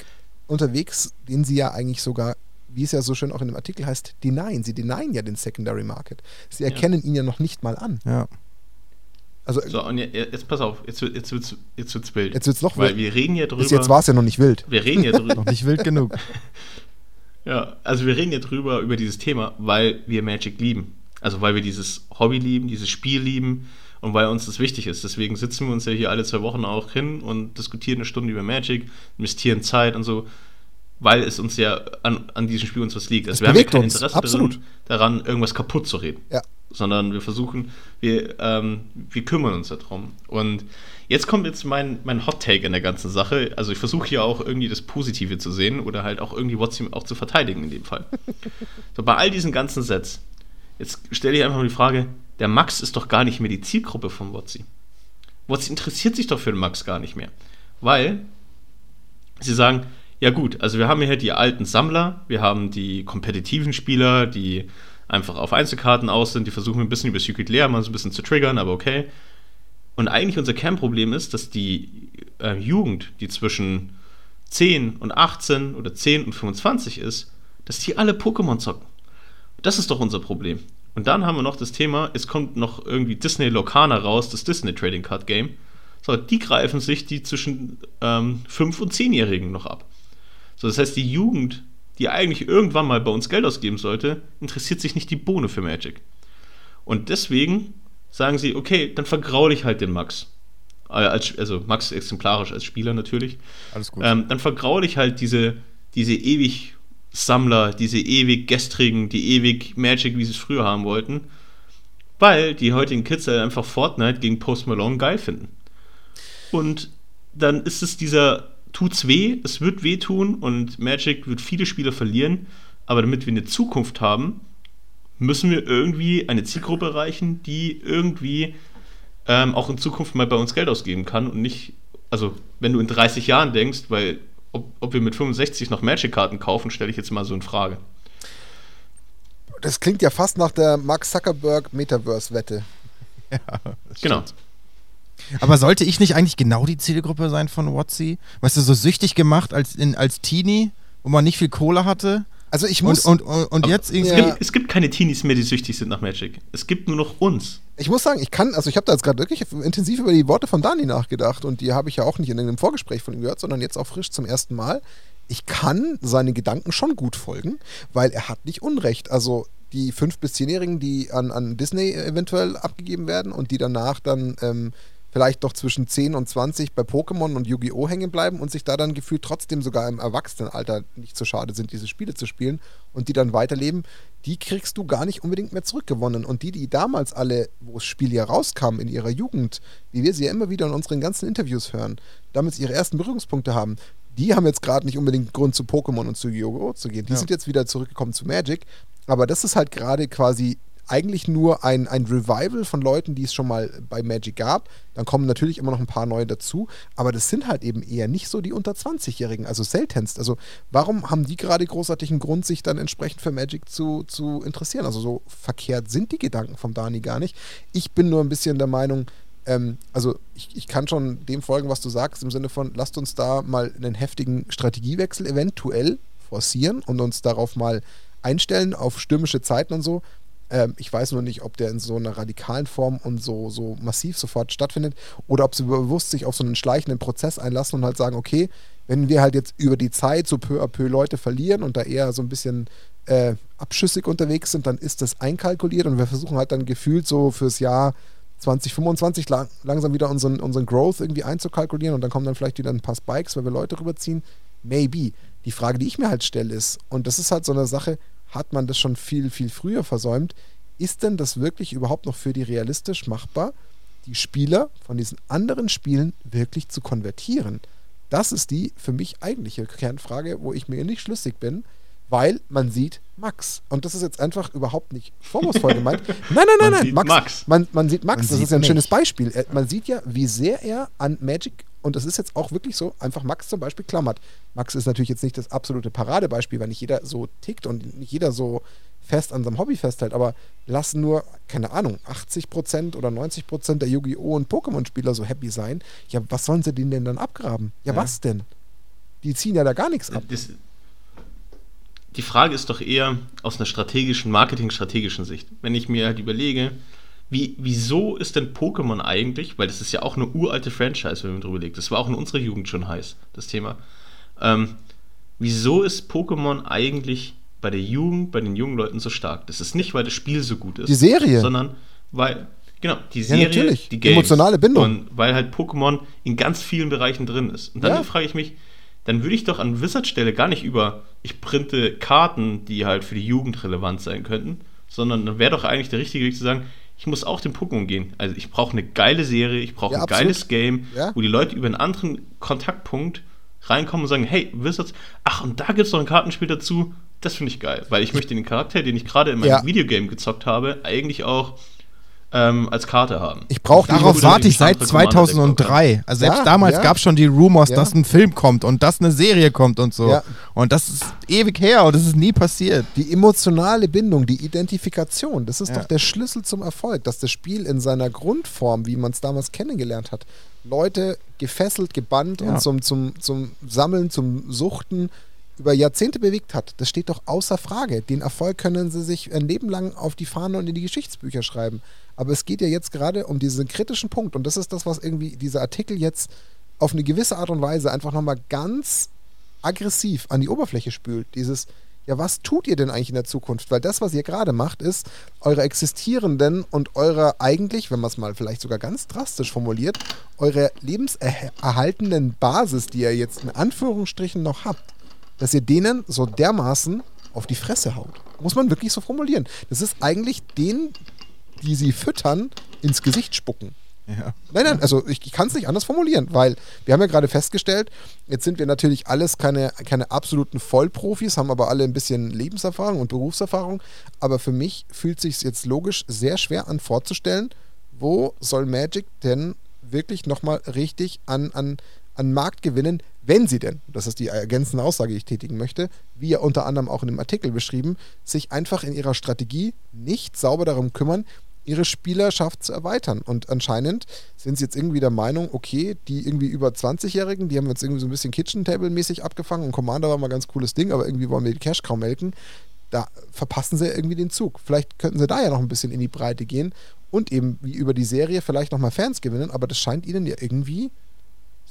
unterwegs, den sie ja eigentlich sogar wie es ja so schön auch in dem Artikel heißt, denyen. Sie denyen ja den Secondary Market. Sie erkennen ja. ihn ja noch nicht mal an. Ja. Also, so, und jetzt, pass auf, jetzt, jetzt wird es jetzt wird's wild. Jetzt wird es noch wild. Weil wir reden ja drüber. Bis jetzt war es ja noch nicht wild. Wir reden ja drüber. noch nicht wild genug. ja, also wir reden ja drüber, über dieses Thema, weil wir Magic lieben. Also weil wir dieses Hobby lieben, dieses Spiel lieben und weil uns das wichtig ist. Deswegen sitzen wir uns ja hier alle zwei Wochen auch hin und diskutieren eine Stunde über Magic, investieren Zeit und so weil es uns ja an, an diesem Spiel uns was liegt. Also wir haben ja kein Interesse Drin, daran, irgendwas kaputt zu reden. Ja. Sondern wir versuchen, wir, ähm, wir kümmern uns darum. Und jetzt kommt jetzt mein, mein Hot Take in der ganzen Sache. Also ich versuche hier auch irgendwie das Positive zu sehen oder halt auch irgendwie WhatsApp auch zu verteidigen in dem Fall. so, bei all diesen ganzen Sets, jetzt stelle ich einfach mal die Frage, der Max ist doch gar nicht mehr die Zielgruppe von WhatsApp. WhatsApp interessiert sich doch für den Max gar nicht mehr. Weil sie sagen, ja gut, also wir haben hier die alten Sammler, wir haben die kompetitiven Spieler, die einfach auf Einzelkarten aus sind, die versuchen ein bisschen über Secret Lair mal so ein bisschen zu triggern, aber okay. Und eigentlich unser Kernproblem ist, dass die äh, Jugend, die zwischen 10 und 18 oder 10 und 25 ist, dass die alle Pokémon zocken. Das ist doch unser Problem. Und dann haben wir noch das Thema, es kommt noch irgendwie Disney Locana raus, das Disney Trading Card Game. So, die greifen sich die zwischen ähm, 5- und 10-Jährigen noch ab. So, das heißt, die Jugend, die eigentlich irgendwann mal bei uns Geld ausgeben sollte, interessiert sich nicht die Bohne für Magic. Und deswegen sagen sie, okay, dann vergraule ich halt den Max. Äh, also Max exemplarisch als Spieler natürlich. Alles gut. Ähm, dann vergraule ich halt diese, diese ewig Sammler, diese ewig gestrigen, die ewig Magic, wie sie es früher haben wollten. Weil die heutigen Kids halt einfach Fortnite gegen Post Malone geil finden. Und dann ist es dieser tut's weh, es wird wehtun und Magic wird viele Spieler verlieren, aber damit wir eine Zukunft haben, müssen wir irgendwie eine Zielgruppe erreichen, die irgendwie ähm, auch in Zukunft mal bei uns Geld ausgeben kann und nicht, also wenn du in 30 Jahren denkst, weil ob, ob wir mit 65 noch Magic-Karten kaufen, stelle ich jetzt mal so in Frage. Das klingt ja fast nach der Max Zuckerberg Metaverse-Wette. Ja, genau. Stimmt. Aber sollte ich nicht eigentlich genau die Zielgruppe sein von Watsi? Weißt du, so süchtig gemacht als, in, als Teenie, wo man nicht viel Kohle hatte? Also ich muss. Und, und, und, jetzt es, gibt, es gibt keine Teenies mehr, die süchtig sind nach Magic. Es gibt nur noch uns. Ich muss sagen, ich kann, also ich habe da jetzt gerade wirklich intensiv über die Worte von Dani nachgedacht und die habe ich ja auch nicht in einem Vorgespräch von ihm gehört, sondern jetzt auch frisch zum ersten Mal. Ich kann seine Gedanken schon gut folgen, weil er hat nicht Unrecht. Also die 5- bis 10-Jährigen, die an, an Disney eventuell abgegeben werden und die danach dann ähm, vielleicht doch zwischen 10 und 20 bei Pokémon und Yu-Gi-Oh! hängen bleiben und sich da dann gefühlt trotzdem sogar im Erwachsenenalter nicht so schade sind, diese Spiele zu spielen und die dann weiterleben, die kriegst du gar nicht unbedingt mehr zurückgewonnen. Und die, die damals alle, wo das Spiel ja rauskam in ihrer Jugend, wie wir sie ja immer wieder in unseren ganzen Interviews hören, damit ihre ersten Berührungspunkte haben, die haben jetzt gerade nicht unbedingt Grund zu Pokémon und zu Yu-Gi-Oh! zu gehen. Die ja. sind jetzt wieder zurückgekommen zu Magic. Aber das ist halt gerade quasi eigentlich nur ein, ein Revival von Leuten, die es schon mal bei Magic gab. Dann kommen natürlich immer noch ein paar neue dazu, aber das sind halt eben eher nicht so die unter 20-Jährigen, also seltenst. Also warum haben die gerade großartigen Grund, sich dann entsprechend für Magic zu, zu interessieren? Also so verkehrt sind die Gedanken vom Dani gar nicht. Ich bin nur ein bisschen der Meinung, ähm, also ich, ich kann schon dem folgen, was du sagst, im Sinne von, lasst uns da mal einen heftigen Strategiewechsel eventuell forcieren und uns darauf mal einstellen auf stürmische Zeiten und so. Ähm, ich weiß nur nicht, ob der in so einer radikalen Form und so, so massiv sofort stattfindet oder ob sie bewusst sich auf so einen schleichenden Prozess einlassen und halt sagen, okay, wenn wir halt jetzt über die Zeit so peu à peu Leute verlieren und da eher so ein bisschen äh, abschüssig unterwegs sind, dann ist das einkalkuliert und wir versuchen halt dann gefühlt so fürs Jahr 2025 lang, langsam wieder unseren, unseren Growth irgendwie einzukalkulieren und dann kommen dann vielleicht wieder ein paar Spikes, weil wir Leute rüberziehen. Maybe. Die Frage, die ich mir halt stelle, ist, und das ist halt so eine Sache, hat man das schon viel, viel früher versäumt. Ist denn das wirklich überhaupt noch für die realistisch machbar, die Spieler von diesen anderen Spielen wirklich zu konvertieren? Das ist die für mich eigentliche Kernfrage, wo ich mir nicht schlüssig bin, weil man sieht Max. Und das ist jetzt einfach überhaupt nicht vorwurfsvoll gemeint. Nein, nein, nein, nein. Max, Max. Man, man sieht Max, man das sieht ist ja ein mich. schönes Beispiel. Man sieht ja, wie sehr er an Magic und das ist jetzt auch wirklich so, einfach Max zum Beispiel klammert. Max ist natürlich jetzt nicht das absolute Paradebeispiel, weil nicht jeder so tickt und nicht jeder so fest an seinem Hobby festhält, aber lassen nur, keine Ahnung, 80% oder 90% der Yu-Gi-Oh! und Pokémon-Spieler so happy sein. Ja, was sollen sie denen denn dann abgraben? Ja, ja. was denn? Die ziehen ja da gar nichts ab. Das, die Frage ist doch eher aus einer strategischen, marketingstrategischen Sicht. Wenn ich mir halt überlege, wie, wieso ist denn Pokémon eigentlich, weil das ist ja auch eine uralte Franchise, wenn man drüber legt, das war auch in unserer Jugend schon heiß, das Thema. Ähm, wieso ist Pokémon eigentlich bei der Jugend, bei den jungen Leuten so stark? Das ist nicht, weil das Spiel so gut ist. Die Serie. Sondern weil, genau, die Serie, ja, natürlich. die Games. Emotionale Bindung. Und weil halt Pokémon in ganz vielen Bereichen drin ist. Und dann ja. frage ich mich, dann würde ich doch an Wizard Stelle gar nicht über, ich printe Karten, die halt für die Jugend relevant sein könnten, sondern dann wäre doch eigentlich der richtige Weg zu sagen, ich muss auch den Pokémon gehen. Also ich brauche eine geile Serie, ich brauche ja, ein absolut. geiles Game, ja. wo die Leute über einen anderen Kontaktpunkt reinkommen und sagen, hey, Wizards, ach, und da gibt es noch ein Kartenspiel dazu. Das finde ich geil, weil ich möchte den Charakter, den ich gerade in meinem ja. Videogame gezockt habe, eigentlich auch ähm, als Karte haben. Ich brauche Darauf warte ich seit 2003. Also selbst ja, damals ja. gab es schon die Rumors, ja. dass ein Film kommt und dass eine Serie kommt und so. Und das ist ewig her und das ist nie passiert. Die emotionale Bindung, die Identifikation, das ist doch der Schlüssel zum Erfolg, dass das Spiel in seiner Grundform, wie man es damals kennengelernt hat, Leute gefesselt, gebannt und zum, zum, zum Sammeln, zum Suchten über Jahrzehnte bewegt hat, das steht doch außer Frage. Den Erfolg können sie sich ein Leben lang auf die Fahne und in die Geschichtsbücher schreiben. Aber es geht ja jetzt gerade um diesen kritischen Punkt und das ist das, was irgendwie dieser Artikel jetzt auf eine gewisse Art und Weise einfach nochmal ganz aggressiv an die Oberfläche spült. Dieses, ja, was tut ihr denn eigentlich in der Zukunft? Weil das, was ihr gerade macht, ist, eure existierenden und eure eigentlich, wenn man es mal vielleicht sogar ganz drastisch formuliert, eure lebenserhaltenden Basis, die ihr jetzt in Anführungsstrichen noch habt, dass ihr denen so dermaßen auf die Fresse haut. Muss man wirklich so formulieren. Das ist eigentlich den die sie füttern, ins Gesicht spucken. Ja. Nein, nein, also ich, ich kann es nicht anders formulieren, weil wir haben ja gerade festgestellt, jetzt sind wir natürlich alles keine, keine absoluten Vollprofis, haben aber alle ein bisschen Lebenserfahrung und Berufserfahrung. Aber für mich fühlt es sich jetzt logisch sehr schwer an vorzustellen, wo soll Magic denn wirklich nochmal richtig an, an, an Markt gewinnen, wenn sie denn, das ist die ergänzende Aussage, die ich tätigen möchte, wie ja unter anderem auch in dem Artikel beschrieben, sich einfach in ihrer Strategie nicht sauber darum kümmern, ihre Spielerschaft zu erweitern. Und anscheinend sind sie jetzt irgendwie der Meinung, okay, die irgendwie über 20-Jährigen, die haben jetzt irgendwie so ein bisschen Kitchen-Table-mäßig abgefangen und Commander war mal ein ganz cooles Ding, aber irgendwie wollen wir die Cash kaum melken. Da verpassen sie irgendwie den Zug. Vielleicht könnten sie da ja noch ein bisschen in die Breite gehen und eben wie über die Serie vielleicht nochmal Fans gewinnen, aber das scheint ihnen ja irgendwie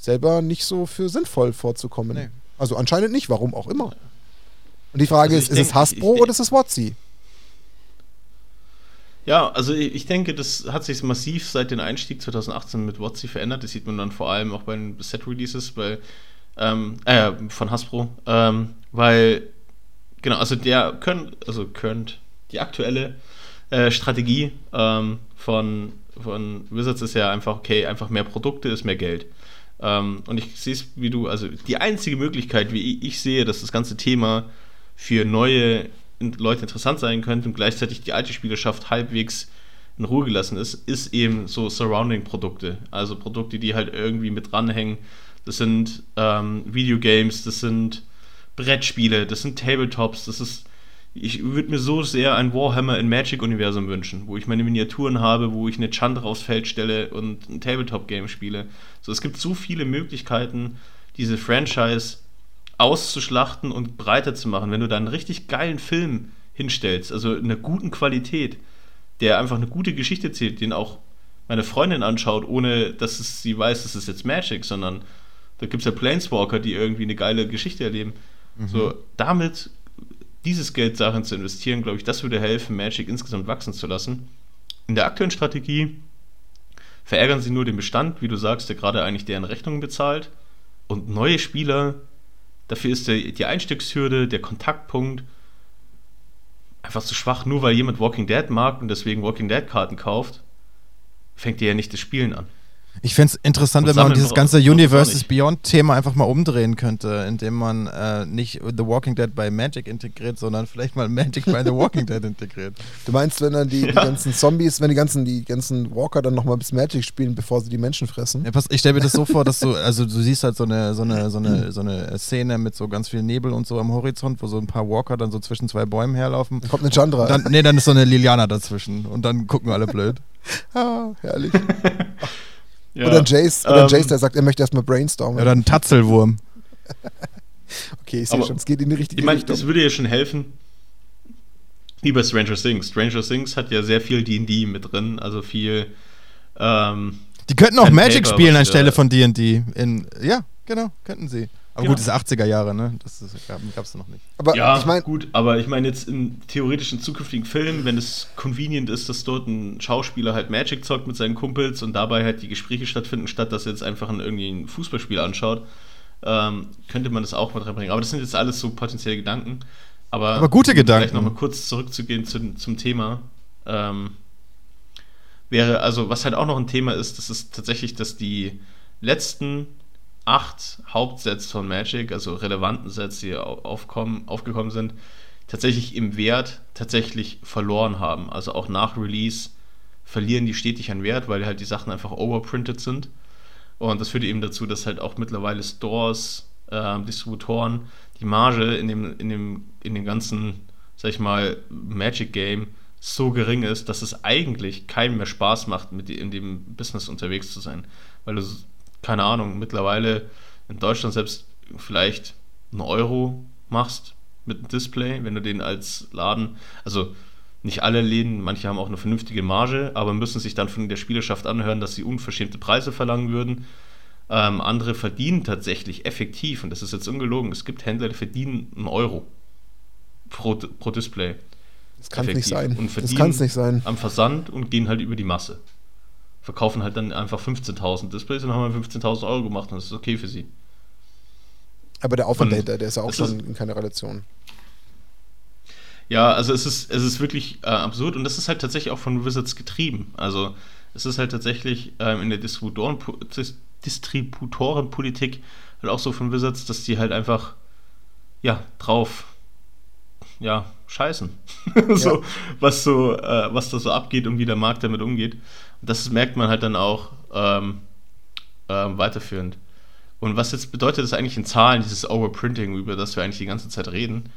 selber nicht so für sinnvoll vorzukommen. Nee. Also anscheinend nicht, warum auch immer. Und die Frage also ist, ist denk, es Hasbro oder ist es Watsi? Ja, also ich denke, das hat sich massiv seit dem Einstieg 2018 mit WotC verändert. Das sieht man dann vor allem auch bei den Set-Releases ähm, äh, von Hasbro, ähm, weil genau, also der können, also könnt die aktuelle äh, Strategie ähm, von, von Wizards ist ja einfach, okay, einfach mehr Produkte ist mehr Geld. Ähm, und ich sehe es wie du, also die einzige Möglichkeit, wie ich sehe, dass das ganze Thema für neue Leute interessant sein könnte und gleichzeitig die alte Spielerschaft halbwegs in Ruhe gelassen ist, ist eben so Surrounding-Produkte. Also Produkte, die halt irgendwie mit dranhängen. Das sind ähm, Videogames, das sind Brettspiele, das sind Tabletops, das ist. Ich würde mir so sehr ein Warhammer in Magic-Universum wünschen, wo ich meine Miniaturen habe, wo ich eine Chandra aufs Feld stelle und ein Tabletop-Game spiele. So, es gibt so viele Möglichkeiten, diese Franchise auszuschlachten und breiter zu machen. Wenn du da einen richtig geilen Film hinstellst, also in einer guten Qualität, der einfach eine gute Geschichte erzählt, den auch meine Freundin anschaut, ohne dass sie weiß, das ist jetzt Magic, sondern da gibt es ja Planeswalker, die irgendwie eine geile Geschichte erleben. Mhm. So, damit dieses Geld darin zu investieren, glaube ich, das würde helfen, Magic insgesamt wachsen zu lassen. In der aktuellen Strategie verärgern sie nur den Bestand, wie du sagst, der gerade eigentlich deren Rechnungen bezahlt. Und neue Spieler Dafür ist der, die Einstiegshürde, der Kontaktpunkt einfach zu schwach. Nur weil jemand Walking Dead mag und deswegen Walking Dead Karten kauft, fängt er ja nicht das Spielen an. Ich fände es interessant, wenn man dieses ganze Universes Beyond-Thema einfach mal umdrehen könnte, indem man äh, nicht The Walking Dead bei Magic integriert, sondern vielleicht mal Magic bei The Walking Dead integriert. Du meinst, wenn dann die, ja. die, ganzen Zombies, wenn die ganzen, die ganzen Walker dann nochmal bis Magic spielen, bevor sie die Menschen fressen? Ja, pass, ich stelle mir das so vor, dass du, also du siehst halt so eine, so, eine, so, eine, so eine Szene mit so ganz viel Nebel und so am Horizont, wo so ein paar Walker dann so zwischen zwei Bäumen herlaufen. Dann kommt eine Chandra. Dann, nee, dann ist so eine Liliana dazwischen und dann gucken alle blöd. ah, herrlich. Ja. Oder ein Jace, oder ein ähm, Jace, der sagt, er möchte erstmal brainstormen. Oder ein Tatzelwurm. okay, ich sehe schon, es geht in die richtige ich mein, Richtung. Das würde ja schon helfen. Wie bei Stranger Things. Stranger Things hat ja sehr viel DD mit drin, also viel. Ähm, die könnten auch Magic Paper, spielen anstelle von DD. Ja, genau, könnten sie. Aber genau. gut, das ist 80er Jahre, ne? Das gab es noch nicht. Aber ja, ich mein, gut, aber ich meine jetzt in theoretischen zukünftigen Filmen, wenn es convenient ist, dass dort ein Schauspieler halt Magic zockt mit seinen Kumpels und dabei halt die Gespräche stattfinden, statt dass er jetzt einfach ein, irgendwie ein Fußballspiel anschaut, ähm, könnte man das auch mit reinbringen. Aber das sind jetzt alles so potenzielle Gedanken. Aber, aber gute Gedanken. Vielleicht nochmal kurz zurückzugehen zu, zum Thema. Ähm, wäre, also was halt auch noch ein Thema ist, das ist tatsächlich, dass die letzten acht Hauptsets von Magic, also relevanten Sets, die aufkommen, aufgekommen sind, tatsächlich im Wert tatsächlich verloren haben. Also auch nach Release verlieren die stetig an Wert, weil halt die Sachen einfach overprinted sind. Und das führt eben dazu, dass halt auch mittlerweile Stores, äh, Distributoren die Marge in dem, in, dem, in dem ganzen, sag ich mal, Magic-Game so gering ist, dass es eigentlich keinem mehr Spaß macht, mit in dem Business unterwegs zu sein. Weil du keine Ahnung, mittlerweile in Deutschland selbst vielleicht einen Euro machst mit einem Display, wenn du den als Laden, also nicht alle Läden, manche haben auch eine vernünftige Marge, aber müssen sich dann von der Spielerschaft anhören, dass sie unverschämte Preise verlangen würden. Ähm, andere verdienen tatsächlich effektiv, und das ist jetzt ungelogen, es gibt Händler, die verdienen einen Euro pro, pro Display. Das kann es nicht sein. Und verdienen das kann es nicht sein. Am Versand und gehen halt über die Masse verkaufen halt dann einfach 15.000 Displays und haben 15.000 Euro gemacht und das ist okay für sie. Aber der Aufwand dahinter, der ist ja auch schon ist, in keiner Relation. Ja, also es ist, es ist wirklich äh, absurd und das ist halt tatsächlich auch von Wizards getrieben. Also es ist halt tatsächlich ähm, in der Distributoren, Distributorenpolitik halt auch so von Wizards, dass die halt einfach ja drauf ja scheißen. so, ja. was so, äh, was da so abgeht und wie der Markt damit umgeht das merkt man halt dann auch ähm, ähm, weiterführend. Und was jetzt bedeutet das eigentlich in Zahlen, dieses Overprinting, über das wir eigentlich die ganze Zeit reden?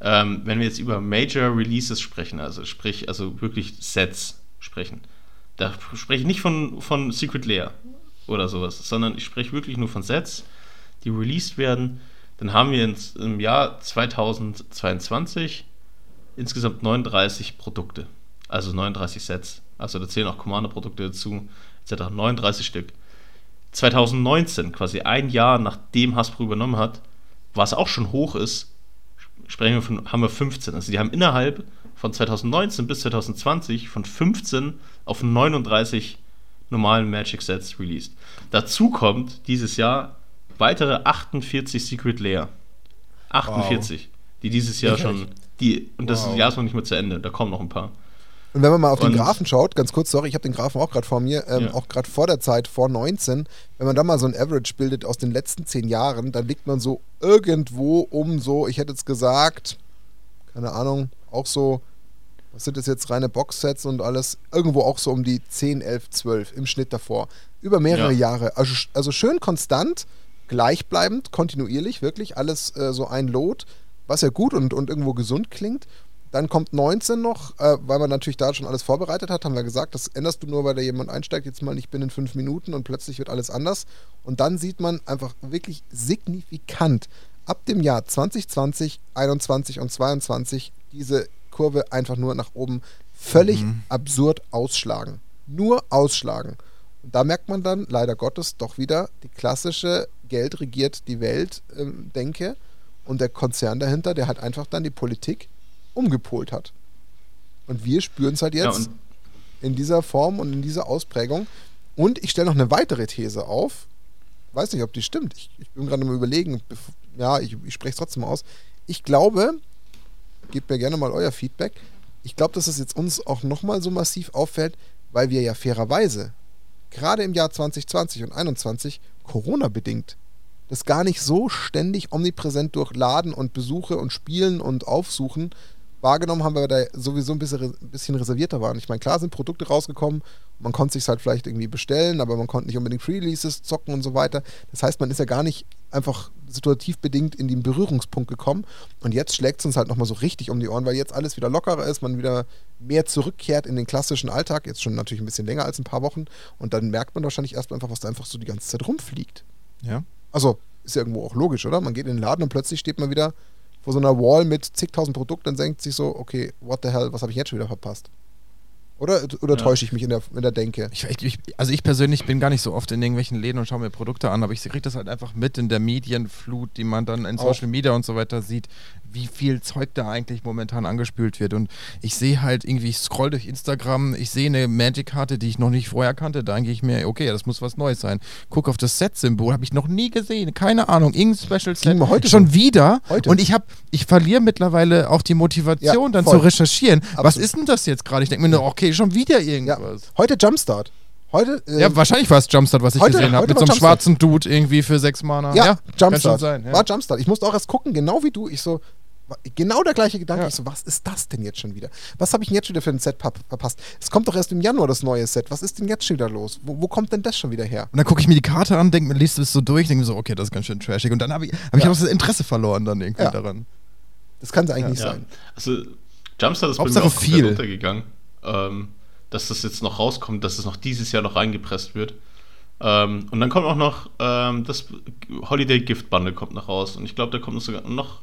Ähm, wenn wir jetzt über Major Releases sprechen, also sprich, also wirklich Sets sprechen, da spreche ich nicht von, von Secret Lair oder sowas, sondern ich spreche wirklich nur von Sets, die released werden. Dann haben wir ins, im Jahr 2022 insgesamt 39 Produkte, also 39 Sets. Also da zählen auch Commander-Produkte dazu, etc. 39 Stück. 2019, quasi ein Jahr nachdem Hasbro übernommen hat, was auch schon hoch ist, sprechen wir von, haben wir 15. Also die haben innerhalb von 2019 bis 2020 von 15 auf 39 normalen Magic Sets released. Dazu kommt dieses Jahr weitere 48 Secret Layer. 48, wow. die dieses Jahr schon, die, und das wow. Jahr ist noch nicht mehr zu Ende, da kommen noch ein paar. Und wenn man mal auf und den Graphen schaut, ganz kurz, sorry, ich habe den Graphen auch gerade vor mir, ähm, ja. auch gerade vor der Zeit, vor 19, wenn man da mal so ein Average bildet aus den letzten zehn Jahren, dann liegt man so irgendwo um so, ich hätte jetzt gesagt, keine Ahnung, auch so, was sind das jetzt, reine Boxsets und alles, irgendwo auch so um die 10, 11, 12 im Schnitt davor. Über mehrere ja. Jahre. Also, also schön konstant, gleichbleibend, kontinuierlich, wirklich alles äh, so ein Lot, was ja gut und, und irgendwo gesund klingt. Dann kommt 19 noch, äh, weil man natürlich da schon alles vorbereitet hat, haben wir gesagt, das änderst du nur, weil da jemand einsteigt, jetzt mal nicht binnen fünf Minuten und plötzlich wird alles anders. Und dann sieht man einfach wirklich signifikant ab dem Jahr 2020, 21 und 22 diese Kurve einfach nur nach oben völlig mhm. absurd ausschlagen. Nur ausschlagen. Und da merkt man dann leider Gottes doch wieder die klassische Geld regiert die Welt äh, Denke und der Konzern dahinter, der halt einfach dann die Politik umgepolt hat. Und wir spüren es halt jetzt ja, in dieser Form und in dieser Ausprägung. Und ich stelle noch eine weitere These auf. Weiß nicht, ob die stimmt. Ich, ich bin gerade mal überlegen. Ja, ich, ich spreche es trotzdem aus. Ich glaube, gebt mir gerne mal euer Feedback. Ich glaube, dass es jetzt uns auch nochmal so massiv auffällt, weil wir ja fairerweise gerade im Jahr 2020 und 2021 Corona-bedingt das gar nicht so ständig omnipräsent durch Laden und Besuche und Spielen und Aufsuchen wahrgenommen haben, weil wir da sowieso ein bisschen, ein bisschen reservierter waren. Ich meine, klar sind Produkte rausgekommen, man konnte sich halt vielleicht irgendwie bestellen, aber man konnte nicht unbedingt Free-Releases zocken und so weiter. Das heißt, man ist ja gar nicht einfach situativ bedingt in den Berührungspunkt gekommen. Und jetzt schlägt es uns halt nochmal so richtig um die Ohren, weil jetzt alles wieder lockerer ist, man wieder mehr zurückkehrt in den klassischen Alltag, jetzt schon natürlich ein bisschen länger als ein paar Wochen. Und dann merkt man wahrscheinlich erstmal einfach, was da einfach so die ganze Zeit rumfliegt. Ja. Also, ist ja irgendwo auch logisch, oder? Man geht in den Laden und plötzlich steht man wieder vor so einer Wall mit zigtausend Produkten und denkt sich so, okay, what the hell, was habe ich jetzt schon wieder verpasst? Oder, oder ja. täusche ich mich in der, in der Denke? Ich, ich, also ich persönlich bin gar nicht so oft in irgendwelchen Läden und schaue mir Produkte an, aber ich kriege das halt einfach mit in der Medienflut, die man dann in Social Media und so weiter sieht, wie viel Zeug da eigentlich momentan angespült wird. Und ich sehe halt irgendwie, ich scroll durch Instagram, ich sehe eine Magic-Karte, die ich noch nicht vorher kannte, da denke ich mir, okay, das muss was Neues sein. Guck auf das Set-Symbol, habe ich noch nie gesehen, keine Ahnung, irgendein Special Set. Heute schon so. wieder. Heute. Und ich habe, ich verliere mittlerweile auch die Motivation, ja, dann voll. zu recherchieren. Absolut. Was ist denn das jetzt gerade? Ich denke mir nur, okay, schon wieder irgendwas. Ja. Heute Jumpstart. Heute, äh, ja, wahrscheinlich war es Jumpstart, was ich heute, gesehen habe. Mit so einem schwarzen Dude irgendwie für sechs Mana. Ja, ja Jumpstart. Sein, ja. War Jumpstart. Ich musste auch erst gucken, genau wie du. Ich so, Genau der gleiche Gedanke. Ja. Ich so, was ist das denn jetzt schon wieder? Was habe ich denn jetzt schon wieder für ein Set verpasst? Es kommt doch erst im Januar das neue Set. Was ist denn jetzt schon wieder los? Wo, wo kommt denn das schon wieder her? Und dann gucke ich mir die Karte an, denke mir, liest es so durch, denke mir so, okay, das ist ganz schön trashig. Und dann habe ich, hab ja. ich auch das Interesse verloren dann irgendwie ja. daran. Das kann es eigentlich nicht sein. Also, Jumpstart ist Hauptsache bei mir auch viel. untergegangen. Ähm, dass das jetzt noch rauskommt, dass es noch dieses Jahr noch reingepresst wird. Ähm, und dann kommt auch noch ähm, das Holiday Gift Bundle kommt noch raus. Und ich glaube, da kommt sogar noch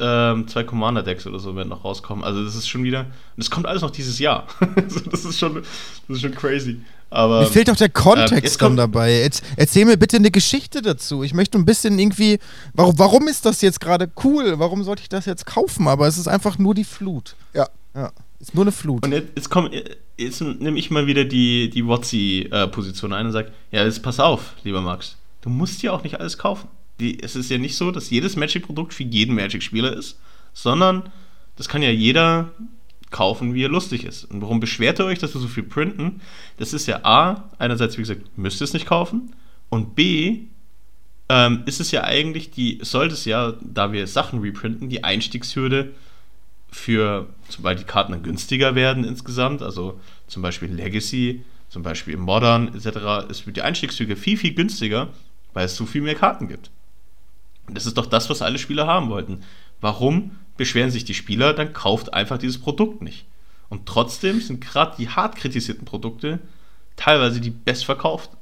ähm, zwei Commander-Decks oder so werden noch rauskommen. Also das ist schon wieder. Und das kommt alles noch dieses Jahr. das, ist schon, das ist schon crazy. Aber, Mir fehlt doch der Kontext äh, dann dabei. erzähl mir bitte eine Geschichte dazu. Ich möchte ein bisschen irgendwie. Warum, warum ist das jetzt gerade cool? Warum sollte ich das jetzt kaufen? Aber es ist einfach nur die Flut. Ja. Ja. Ist nur eine Flut. Und jetzt, jetzt, komm, jetzt nehme ich mal wieder die, die Wotzi-Position ein und sage: Ja, jetzt pass auf, lieber Max. Du musst dir auch nicht alles kaufen die, es ist ja nicht so, dass jedes Magic-Produkt für jeden Magic-Spieler ist, sondern das kann ja jeder kaufen, wie er lustig ist. Und warum beschwert ihr euch, dass wir so viel printen? Das ist ja A, einerseits, wie gesagt, müsst ihr es nicht kaufen. Und B, ähm, ist es ja eigentlich die, sollte es ja, da wir Sachen reprinten, die Einstiegshürde für, weil die Karten dann günstiger werden insgesamt, also zum Beispiel Legacy, zum Beispiel Modern etc., ist die Einstiegshürde viel, viel günstiger, weil es so viel mehr Karten gibt. Und das ist doch das, was alle Spieler haben wollten. Warum beschweren sich die Spieler? Dann kauft einfach dieses Produkt nicht. Und trotzdem sind gerade die hart kritisierten Produkte teilweise die bestverkauften.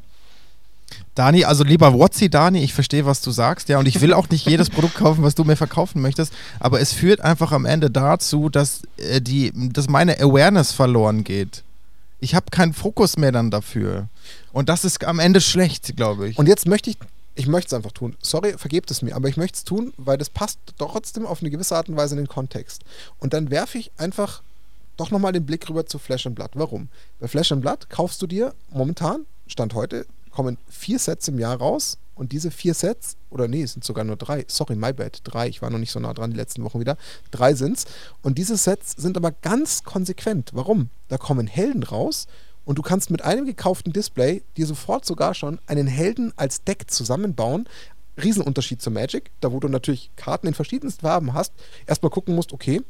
Dani, also lieber Wotzi, Dani, ich verstehe, was du sagst, ja, und ich will auch nicht jedes Produkt kaufen, was du mir verkaufen möchtest, aber es führt einfach am Ende dazu, dass, äh, die, dass meine Awareness verloren geht. Ich habe keinen Fokus mehr dann dafür. Und das ist am Ende schlecht, glaube ich. Und jetzt möchte ich ich möchte es einfach tun. Sorry, vergebt es mir, aber ich möchte es tun, weil das passt trotzdem auf eine gewisse Art und Weise in den Kontext. Und dann werfe ich einfach doch nochmal den Blick rüber zu Flash and Blood. Warum? Bei Flash and Blood kaufst du dir momentan, Stand heute, kommen vier Sets im Jahr raus und diese vier Sets, oder nee, es sind sogar nur drei, sorry, my bad, drei, ich war noch nicht so nah dran die letzten Wochen wieder, drei sind's. Und diese Sets sind aber ganz konsequent. Warum? Da kommen Helden raus und du kannst mit einem gekauften Display dir sofort sogar schon einen Helden als Deck zusammenbauen. Riesenunterschied zu Magic, da wo du natürlich Karten in verschiedensten Farben hast, erstmal gucken musst, okay,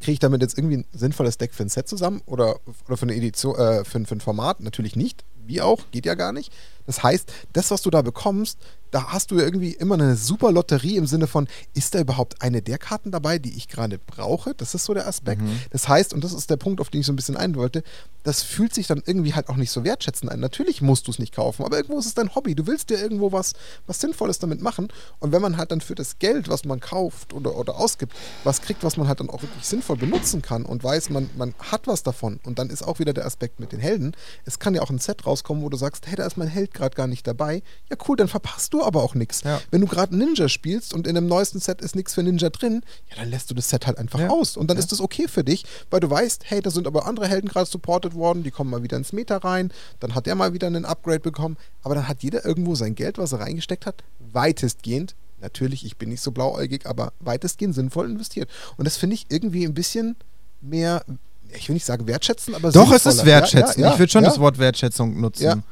kriege ich damit jetzt irgendwie ein sinnvolles Deck für ein Set zusammen oder, oder für eine Edition, äh, für, für ein Format? Natürlich nicht. Wie auch, geht ja gar nicht. Das heißt, das, was du da bekommst, da hast du ja irgendwie immer eine super Lotterie im Sinne von, ist da überhaupt eine der Karten dabei, die ich gerade brauche? Das ist so der Aspekt. Mhm. Das heißt, und das ist der Punkt, auf den ich so ein bisschen ein wollte, das fühlt sich dann irgendwie halt auch nicht so wertschätzend an. Natürlich musst du es nicht kaufen, aber irgendwo ist es dein Hobby. Du willst dir irgendwo was, was Sinnvolles damit machen. Und wenn man halt dann für das Geld, was man kauft oder, oder ausgibt, was kriegt, was man halt dann auch wirklich sinnvoll benutzen kann und weiß, man, man hat was davon. Und dann ist auch wieder der Aspekt mit den Helden. Es kann ja auch ein Set rauskommen, wo du sagst, hey, da ist mein Held gerade gar nicht dabei. Ja, cool, dann verpasst du aber auch nichts. Ja. Wenn du gerade Ninja spielst und in dem neuesten Set ist nichts für Ninja drin, ja, dann lässt du das Set halt einfach ja. aus. Und dann ja. ist das okay für dich, weil du weißt, hey, da sind aber andere Helden gerade supported worden, die kommen mal wieder ins Meta rein, dann hat der mal wieder einen Upgrade bekommen, aber dann hat jeder irgendwo sein Geld, was er reingesteckt hat, weitestgehend natürlich, ich bin nicht so blauäugig, aber weitestgehend sinnvoll investiert. Und das finde ich irgendwie ein bisschen mehr, ich will nicht sagen wertschätzen, aber Doch, es ist wertschätzen. Ja, ja, ich würde schon ja. das Wort Wertschätzung nutzen.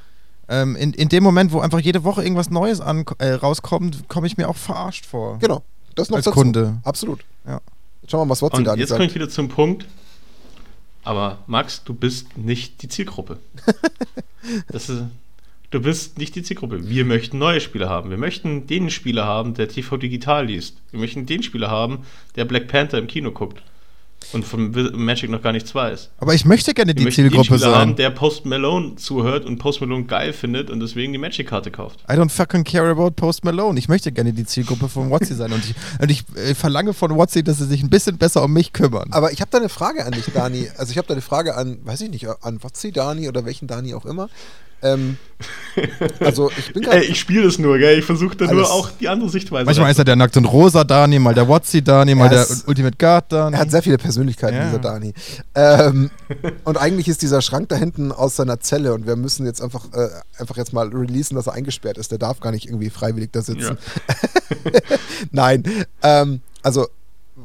Ähm, in, in dem Moment, wo einfach jede Woche irgendwas Neues an, äh, rauskommt, komme ich mir auch verarscht vor. Genau. Das noch als dazu. Kunde. Absolut. Ja. Schauen wir mal, was Wotzi da Jetzt komme ich wieder zum Punkt. Aber Max, du bist nicht die Zielgruppe. das ist, du bist nicht die Zielgruppe. Wir möchten neue Spieler haben. Wir möchten den Spieler haben, der TV Digital liest. Wir möchten den Spieler haben, der Black Panther im Kino guckt und von Magic noch gar nichts weiß. Aber ich möchte gerne die Zielgruppe sein. Haben, der Post Malone zuhört und Post Malone geil findet und deswegen die Magic-Karte kauft. I don't fucking care about Post Malone. Ich möchte gerne die Zielgruppe von Watsi sein und ich, und ich äh, verlange von Watsi, dass sie sich ein bisschen besser um mich kümmern. Aber ich habe da eine Frage an dich, Dani. Also ich habe da eine Frage an, weiß ich nicht, an Watsi, Dani oder welchen Dani auch immer. Ähm, also ich bin Ey, ich spiele es nur, gell? Ich versuche da nur auch die andere Sichtweise. Manchmal ist er der Nackt und Rosa Dani, mal der Watsi Dani, mal der Ultimate Guard Dani. Er hat sehr viele Persönlichkeiten, ja. dieser Dani. Ähm, und eigentlich ist dieser Schrank da hinten aus seiner Zelle und wir müssen jetzt einfach, äh, einfach jetzt mal releasen, dass er eingesperrt ist. Der darf gar nicht irgendwie freiwillig da sitzen. Ja. Nein. Ähm, also,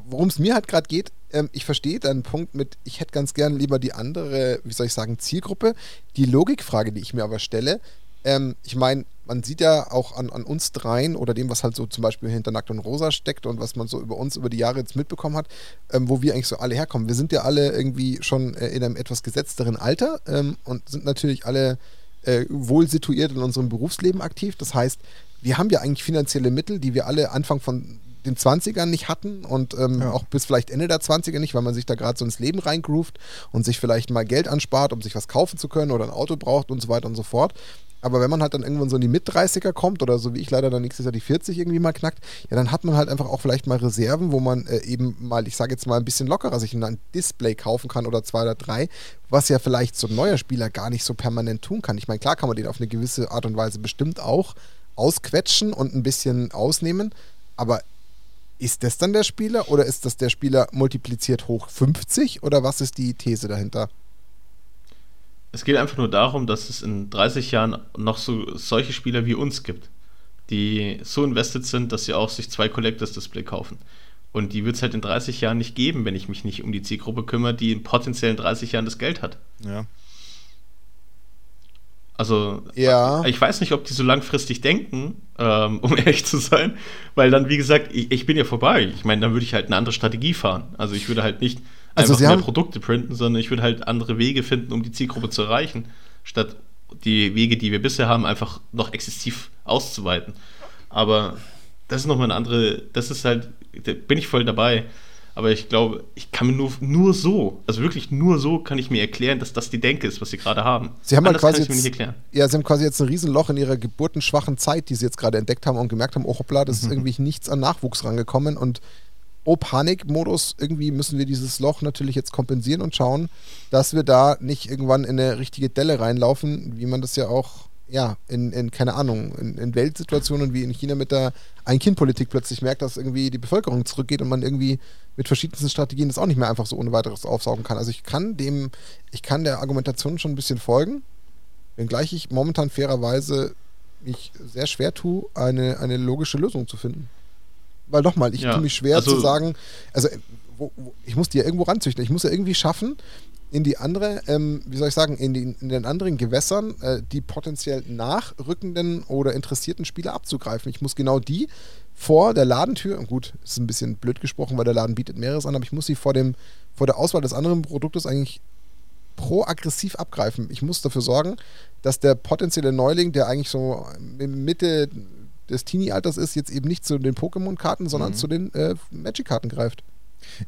worum es mir halt gerade geht, ähm, ich verstehe deinen Punkt mit, ich hätte ganz gern lieber die andere, wie soll ich sagen, Zielgruppe. Die Logikfrage, die ich mir aber stelle, ähm, ich meine, man sieht ja auch an, an uns dreien oder dem, was halt so zum Beispiel hinter Nackt und Rosa steckt und was man so über uns über die Jahre jetzt mitbekommen hat, ähm, wo wir eigentlich so alle herkommen. Wir sind ja alle irgendwie schon äh, in einem etwas gesetzteren Alter ähm, und sind natürlich alle äh, wohl situiert in unserem Berufsleben aktiv. Das heißt, wir haben ja eigentlich finanzielle Mittel, die wir alle Anfang von den 20ern nicht hatten und ähm, ja. auch bis vielleicht Ende der 20er nicht, weil man sich da gerade so ins Leben reingroovt und sich vielleicht mal Geld anspart, um sich was kaufen zu können oder ein Auto braucht und so weiter und so fort. Aber wenn man halt dann irgendwann so in die Mit-30er kommt oder so wie ich leider dann nächstes Jahr die 40 irgendwie mal knackt, ja, dann hat man halt einfach auch vielleicht mal Reserven, wo man äh, eben mal, ich sage jetzt mal ein bisschen lockerer sich ein Display kaufen kann oder zwei oder drei, was ja vielleicht so ein neuer Spieler gar nicht so permanent tun kann. Ich meine, klar kann man den auf eine gewisse Art und Weise bestimmt auch ausquetschen und ein bisschen ausnehmen, aber ist das dann der Spieler oder ist das der Spieler multipliziert hoch 50 oder was ist die These dahinter? Es geht einfach nur darum, dass es in 30 Jahren noch so solche Spieler wie uns gibt, die so invested sind, dass sie auch sich zwei Collectors Display kaufen. Und die wird es halt in 30 Jahren nicht geben, wenn ich mich nicht um die Zielgruppe kümmere, die in potenziellen 30 Jahren das Geld hat. Ja. Also, ja. ich weiß nicht, ob die so langfristig denken, ähm, um ehrlich zu sein, weil dann, wie gesagt, ich, ich bin ja vorbei. Ich meine, dann würde ich halt eine andere Strategie fahren. Also, ich würde halt nicht also einfach mehr Produkte printen, sondern ich würde halt andere Wege finden, um die Zielgruppe zu erreichen, statt die Wege, die wir bisher haben, einfach noch exzessiv auszuweiten. Aber das ist nochmal eine andere, das ist halt, da bin ich voll dabei. Aber ich glaube, ich kann mir nur, nur so, also wirklich nur so, kann ich mir erklären, dass das die Denke ist, was sie gerade haben. Sie haben halt quasi jetzt, Ja, sie haben quasi jetzt ein Riesenloch in ihrer geburtenschwachen Zeit, die sie jetzt gerade entdeckt haben und gemerkt haben, oh hoppla, das ist mhm. irgendwie nichts an Nachwuchs rangekommen und oh Panikmodus, irgendwie müssen wir dieses Loch natürlich jetzt kompensieren und schauen, dass wir da nicht irgendwann in eine richtige Delle reinlaufen, wie man das ja auch ja, in, in keine Ahnung, in, in, Weltsituationen wie in China mit der Ein-Kind-Politik plötzlich merkt, dass irgendwie die Bevölkerung zurückgeht und man irgendwie mit verschiedensten Strategien das auch nicht mehr einfach so ohne weiteres aufsaugen kann. Also ich kann dem, ich kann der Argumentation schon ein bisschen folgen, wenngleich ich momentan fairerweise mich sehr schwer tue, eine, eine logische Lösung zu finden. Weil nochmal, ich ja, tue mich schwer also, zu sagen, also wo, wo, ich muss die ja irgendwo ranzüchten. Ich muss ja irgendwie schaffen, in die andere, ähm, wie soll ich sagen, in, die, in den anderen Gewässern äh, die potenziell nachrückenden oder interessierten Spieler abzugreifen. Ich muss genau die vor der Ladentür, gut, ist ein bisschen blöd gesprochen, weil der Laden bietet mehreres an, aber ich muss sie vor, dem, vor der Auswahl des anderen Produktes eigentlich proaggressiv abgreifen. Ich muss dafür sorgen, dass der potenzielle Neuling, der eigentlich so Mitte des Teenie-Alters ist, jetzt eben nicht zu den Pokémon-Karten, sondern mhm. zu den äh, Magic-Karten greift.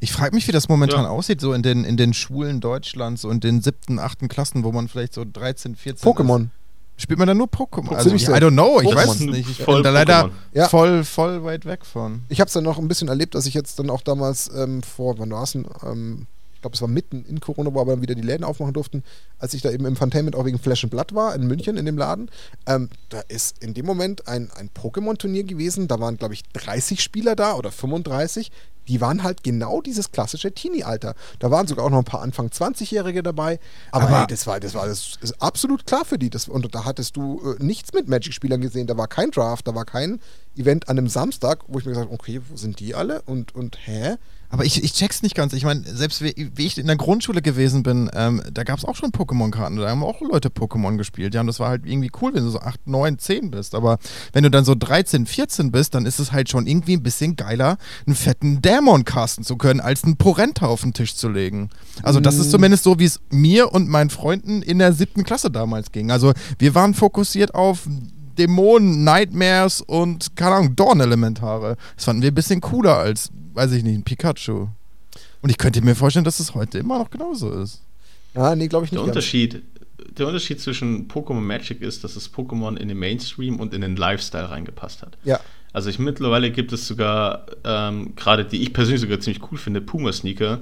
Ich frage mich, wie das momentan ja. aussieht, so in den, in den Schulen Deutschlands und in den siebten, achten Klassen, wo man vielleicht so 13, 14 Pokémon. Spielt man da nur Pokémon? Also, I don't know, ich weiß es nicht. Ich bin da leider ja. voll, voll weit weg von. Ich habe es dann noch ein bisschen erlebt, dass ich jetzt dann auch damals ähm, vor, wann war es denn? Ähm, ich glaube, es war mitten in Corona, wo aber dann wieder die Läden aufmachen durften, als ich da eben im Fantainment auch wegen Flash and Blood war, in München in dem Laden. Ähm, da ist in dem Moment ein, ein Pokémon-Turnier gewesen. Da waren, glaube ich, 30 Spieler da oder 35 die waren halt genau dieses klassische Teenie-Alter. Da waren sogar auch noch ein paar Anfang 20-Jährige dabei. Aber, aber hey, das war, das war das ist absolut klar für die. Das, und da hattest du äh, nichts mit Magic-Spielern gesehen. Da war kein Draft, da war kein Event an einem Samstag, wo ich mir gesagt habe, okay, wo sind die alle? Und, und hä? Aber ich, ich check's nicht ganz. Ich meine, selbst wie, wie, ich in der Grundschule gewesen bin, ähm, da gab es auch schon Pokémon-Karten. Da haben auch Leute Pokémon gespielt. Ja, und das war halt irgendwie cool, wenn du so 8, 9, 10 bist. Aber wenn du dann so 13, 14 bist, dann ist es halt schon irgendwie ein bisschen geiler, einen fetten Dämon casten zu können, als einen Porenta auf den Tisch zu legen. Also, das ist mm. zumindest so, wie es mir und meinen Freunden in der siebten Klasse damals ging. Also, wir waren fokussiert auf Dämonen, Nightmares und, keine Ahnung, Dorn-Elementare. Das fanden wir ein bisschen cooler als, weiß ich nicht, ein Pikachu. Und ich könnte mir vorstellen, dass es heute immer noch genauso ist. Ja, nee, glaube ich nicht. Der Unterschied, der Unterschied zwischen Pokémon Magic ist, dass das Pokémon in den Mainstream und in den Lifestyle reingepasst hat. Ja. Also ich mittlerweile gibt es sogar, ähm, gerade die ich persönlich sogar ziemlich cool finde, Puma-Sneaker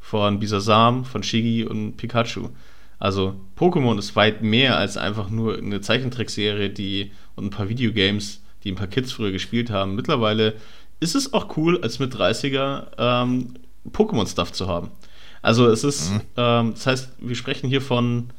von Bisasam, von Shigi und Pikachu. Also Pokémon ist weit mehr als einfach nur eine Zeichentrickserie, die und ein paar Videogames, die ein paar Kids früher gespielt haben. Mittlerweile ist es auch cool, als mit 30er ähm, Pokémon-Stuff zu haben. Also es ist, mhm. ähm, das heißt, wir sprechen hier von,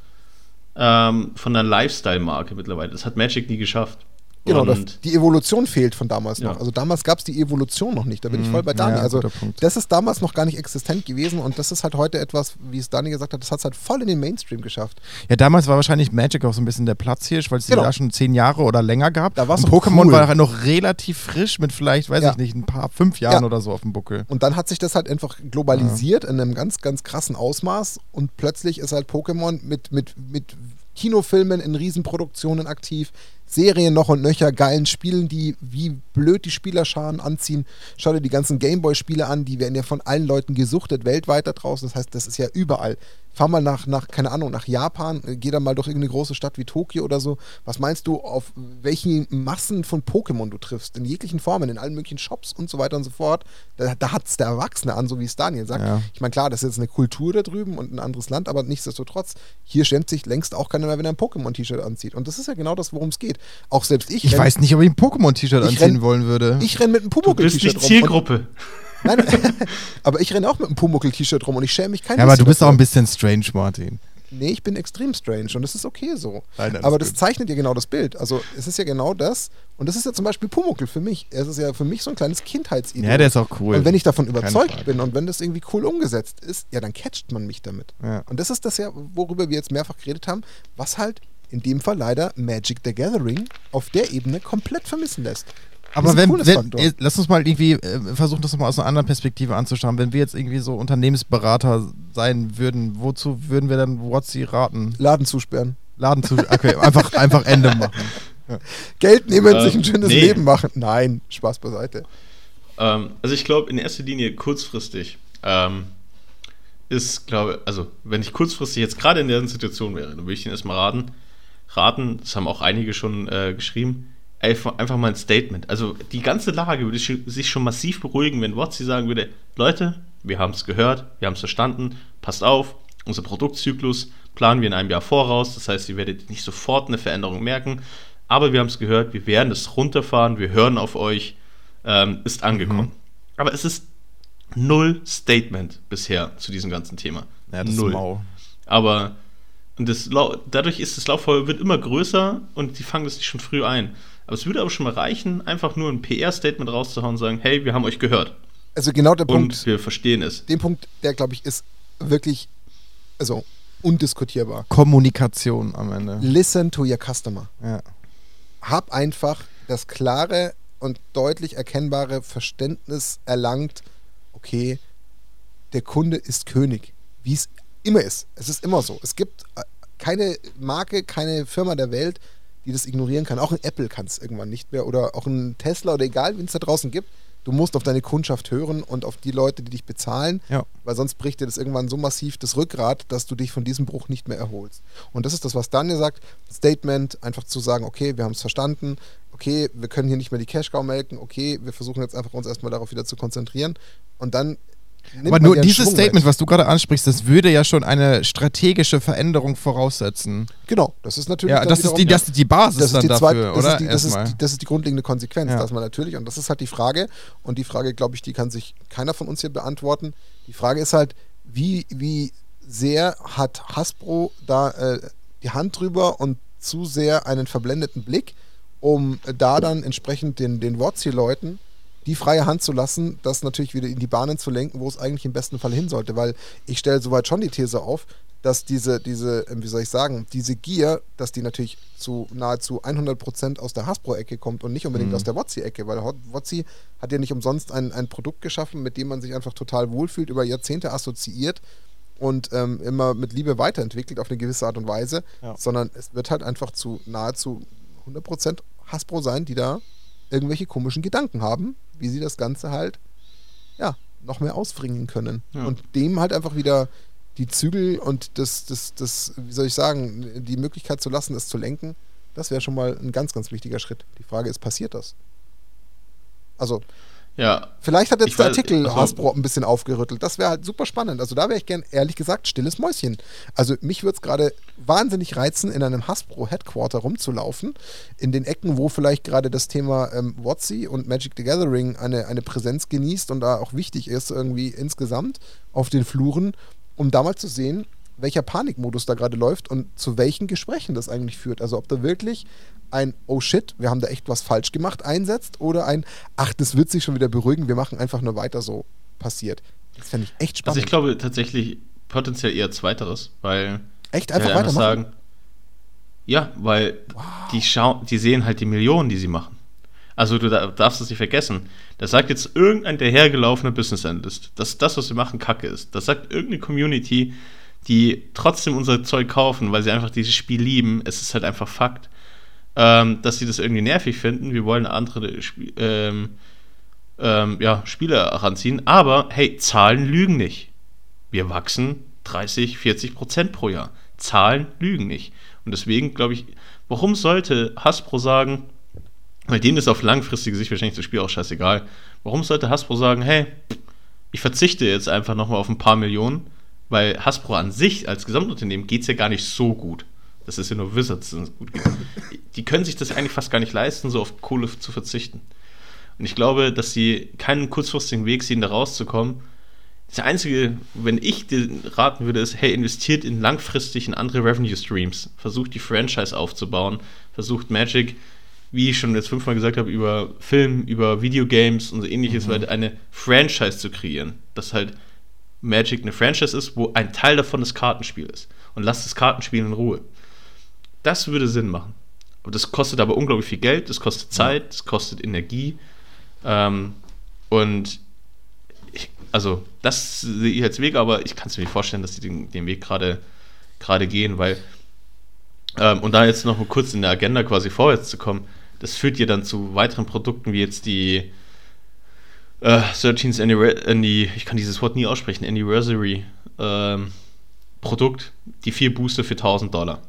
ähm, von einer Lifestyle-Marke mittlerweile. Das hat Magic nie geschafft. Genau, das, die Evolution fehlt von damals ja. noch. Also damals gab es die Evolution noch nicht. Da bin ich voll bei mhm. Dani. Ja, also das ist damals noch gar nicht existent gewesen und das ist halt heute etwas, wie es Dani gesagt hat, das hat es halt voll in den Mainstream geschafft. Ja, damals war wahrscheinlich Magic auch so ein bisschen der Platzhirsch, weil es genau. die da schon zehn Jahre oder länger gab. Da und Pokémon cool. war halt noch relativ frisch mit vielleicht, weiß ja. ich nicht, ein paar, fünf Jahren oder so auf dem Buckel. Und dann hat sich das halt einfach globalisiert in einem ganz, ganz krassen Ausmaß und plötzlich ist halt Pokémon mit, mit, mit Kinofilmen in Riesenproduktionen aktiv, Serien noch und nöcher, geilen Spielen, die wie blöd die Spielerscharen anziehen. Schau dir die ganzen Gameboy-Spiele an, die werden ja von allen Leuten gesuchtet, weltweit da draußen. Das heißt, das ist ja überall fahr mal nach, nach, keine Ahnung, nach Japan, äh, geh da mal durch irgendeine große Stadt wie Tokio oder so. Was meinst du, auf welchen Massen von Pokémon du triffst? In jeglichen Formen, in allen möglichen Shops und so weiter und so fort. Da, da hat es der Erwachsene an, so wie es Daniel sagt. Ja. Ich meine, klar, das ist jetzt eine Kultur da drüben und ein anderes Land, aber nichtsdestotrotz, hier schämt sich längst auch keiner mehr, wenn er ein Pokémon-T-Shirt anzieht. Und das ist ja genau das, worum es geht. Auch selbst ich. Ich renn, weiß nicht, ob ich ein Pokémon-T-Shirt anziehen renn, wollen würde. Ich renne mit einem Pumuckl-T-Shirt rum. Zielgruppe. Nein, aber ich renne auch mit einem Pumuckl-T-Shirt rum und ich schäme mich kein Ja, aber du bist auch ein bisschen strange, Martin. Nee, ich bin extrem strange und das ist okay so. Nein, nein, aber das gut. zeichnet ja genau das Bild. Also es ist ja genau das. Und das ist ja zum Beispiel Pumuckl für mich. Es ist ja für mich so ein kleines Kindheitsidee. Ja, der ist auch cool. Und wenn ich davon überzeugt bin und wenn das irgendwie cool umgesetzt ist, ja, dann catcht man mich damit. Ja. Und das ist das ja, worüber wir jetzt mehrfach geredet haben, was halt in dem Fall leider Magic the Gathering auf der Ebene komplett vermissen lässt. Aber wenn, wenn lass uns mal irgendwie äh, versuchen, das nochmal aus einer anderen Perspektive anzuschauen. Wenn wir jetzt irgendwie so Unternehmensberater sein würden, wozu würden wir dann What's raten? Laden zusperren. Laden zusperren. Okay, einfach, einfach Ende machen. Ja. Geld nehmen, äh, sich ein schönes nee. Leben machen. Nein, Spaß beiseite. Ähm, also ich glaube, in erster Linie kurzfristig ähm, ist, glaube also wenn ich kurzfristig jetzt gerade in der Situation wäre, dann würde ich Ihnen erstmal raten, raten, das haben auch einige schon äh, geschrieben, einfach mal ein Statement. Also die ganze Lage würde sich schon massiv beruhigen, wenn Wotzi sagen würde, Leute, wir haben es gehört, wir haben es verstanden, passt auf, unser Produktzyklus, planen wir in einem Jahr voraus. Das heißt, ihr werdet nicht sofort eine Veränderung merken. Aber wir haben es gehört, wir werden es runterfahren, wir hören auf euch, ähm, ist angekommen. Mhm. Aber es ist null Statement bisher zu diesem ganzen Thema. Ja, das null. Ist mau. Aber und das, dadurch ist das Lauffeuer wird immer größer und die fangen das nicht schon früh ein. Aber es würde aber schon mal reichen, einfach nur ein PR-Statement rauszuhauen und sagen, hey, wir haben euch gehört. Also genau der Punkt. Und wir verstehen es. Den Punkt, der glaube ich ist wirklich, also undiskutierbar. Kommunikation am Ende. Listen to your customer. Ja. Hab einfach das klare und deutlich erkennbare Verständnis erlangt, okay, der Kunde ist König, wie es immer ist. Es ist immer so. Es gibt äh, keine Marke, keine Firma der Welt, die das ignorieren kann. Auch ein Apple kann es irgendwann nicht mehr oder auch ein Tesla oder egal, wen es da draußen gibt. Du musst auf deine Kundschaft hören und auf die Leute, die dich bezahlen, ja. weil sonst bricht dir das irgendwann so massiv das Rückgrat, dass du dich von diesem Bruch nicht mehr erholst. Und das ist das, was Daniel sagt. Statement, einfach zu sagen, okay, wir haben es verstanden, okay, wir können hier nicht mehr die Cash-Cow melken, okay, wir versuchen jetzt einfach uns erstmal darauf wieder zu konzentrieren. Und dann aber nur dieses Statement, mit. was du gerade ansprichst, das würde ja schon eine strategische Veränderung voraussetzen. Genau, das ist natürlich. Ja, das ist, die, das ist die Basis das dann die dafür, zweite, oder? Ist die, das, ist die, das, ist die, grundlegende Konsequenz, ja. dass man natürlich, und das ist halt die Frage, und die Frage, glaube ich, die kann sich keiner von uns hier beantworten. Die Frage ist halt, wie, wie sehr hat Hasbro da äh, die Hand drüber und zu sehr einen verblendeten Blick, um da dann entsprechend den, den Wortziel-Leuten die freie Hand zu lassen, das natürlich wieder in die Bahnen zu lenken, wo es eigentlich im besten Fall hin sollte. Weil ich stelle soweit schon die These auf, dass diese, diese, ähm, wie soll ich sagen, diese Gier, dass die natürlich zu nahezu 100% aus der Hasbro-Ecke kommt und nicht unbedingt mhm. aus der Wotzi-Ecke, weil Wotzi hat ja nicht umsonst ein, ein Produkt geschaffen, mit dem man sich einfach total wohlfühlt, über Jahrzehnte assoziiert und ähm, immer mit Liebe weiterentwickelt auf eine gewisse Art und Weise, ja. sondern es wird halt einfach zu nahezu 100% Hasbro sein, die da irgendwelche komischen Gedanken haben, wie sie das Ganze halt, ja, noch mehr ausbringen können. Ja. Und dem halt einfach wieder die Zügel und das, das, das, wie soll ich sagen, die Möglichkeit zu lassen, es zu lenken, das wäre schon mal ein ganz, ganz wichtiger Schritt. Die Frage ist, passiert das? Also, ja. Vielleicht hat jetzt der Artikel also, Hasbro ein bisschen aufgerüttelt. Das wäre halt super spannend. Also da wäre ich gern, ehrlich gesagt, stilles Mäuschen. Also mich würde es gerade wahnsinnig reizen, in einem Hasbro-Headquarter rumzulaufen. In den Ecken, wo vielleicht gerade das Thema ähm, WotC und Magic the Gathering eine, eine Präsenz genießt und da auch wichtig ist, irgendwie insgesamt auf den Fluren, um da mal zu sehen, welcher Panikmodus da gerade läuft und zu welchen Gesprächen das eigentlich führt. Also ob da wirklich ein Oh shit, wir haben da echt was falsch gemacht einsetzt oder ein Ach, das wird sich schon wieder beruhigen, wir machen einfach nur weiter so passiert. Das fände ich echt spannend. Also ich glaube tatsächlich potenziell eher zweiteres, weil echt einfach weitermachen. Sagen, ja, weil wow. die schauen, die sehen halt die Millionen, die sie machen. Also du darfst es nicht vergessen. Da sagt jetzt irgendein dahergelaufener Business Analyst, dass das, was wir machen, Kacke ist. Das sagt irgendeine Community, die trotzdem unser Zeug kaufen, weil sie einfach dieses Spiel lieben. Es ist halt einfach Fakt ähm, dass sie das irgendwie nervig finden. Wir wollen andere Sp ähm, ähm, ja, Spiele heranziehen. Aber hey, Zahlen lügen nicht. Wir wachsen 30, 40 Prozent pro Jahr. Zahlen lügen nicht. Und deswegen glaube ich, warum sollte Hasbro sagen, weil denen ist auf langfristige Sicht wahrscheinlich das Spiel auch scheißegal, warum sollte Hasbro sagen, hey, ich verzichte jetzt einfach nochmal auf ein paar Millionen, weil Hasbro an sich als Gesamtunternehmen geht es ja gar nicht so gut. Das ist ja nur Wizards. Die können sich das eigentlich fast gar nicht leisten, so auf Kohle zu verzichten. Und ich glaube, dass sie keinen kurzfristigen Weg sehen, da rauszukommen. Das Einzige, wenn ich dir raten würde, ist, hey, investiert in langfristig in andere Revenue Streams. Versucht die Franchise aufzubauen. Versucht Magic, wie ich schon jetzt fünfmal gesagt habe, über Film, über Videogames und so ähnliches, mhm. eine Franchise zu kreieren. Dass halt Magic eine Franchise ist, wo ein Teil davon das Kartenspiel ist. Und lasst das Kartenspiel in Ruhe. Das würde Sinn machen. Aber das kostet aber unglaublich viel Geld, das kostet Zeit, das kostet Energie. Ähm, und ich, also, das sehe ich als Weg, aber ich kann es mir nicht vorstellen, dass sie den, den Weg gerade gehen, weil, ähm, und da jetzt noch mal kurz in der Agenda quasi vorwärts zu kommen, das führt ja dann zu weiteren Produkten wie jetzt die äh, 13th Anniversary, ich kann dieses Wort nie aussprechen, Anniversary ähm, Produkt, die vier Booster für 1000 Dollar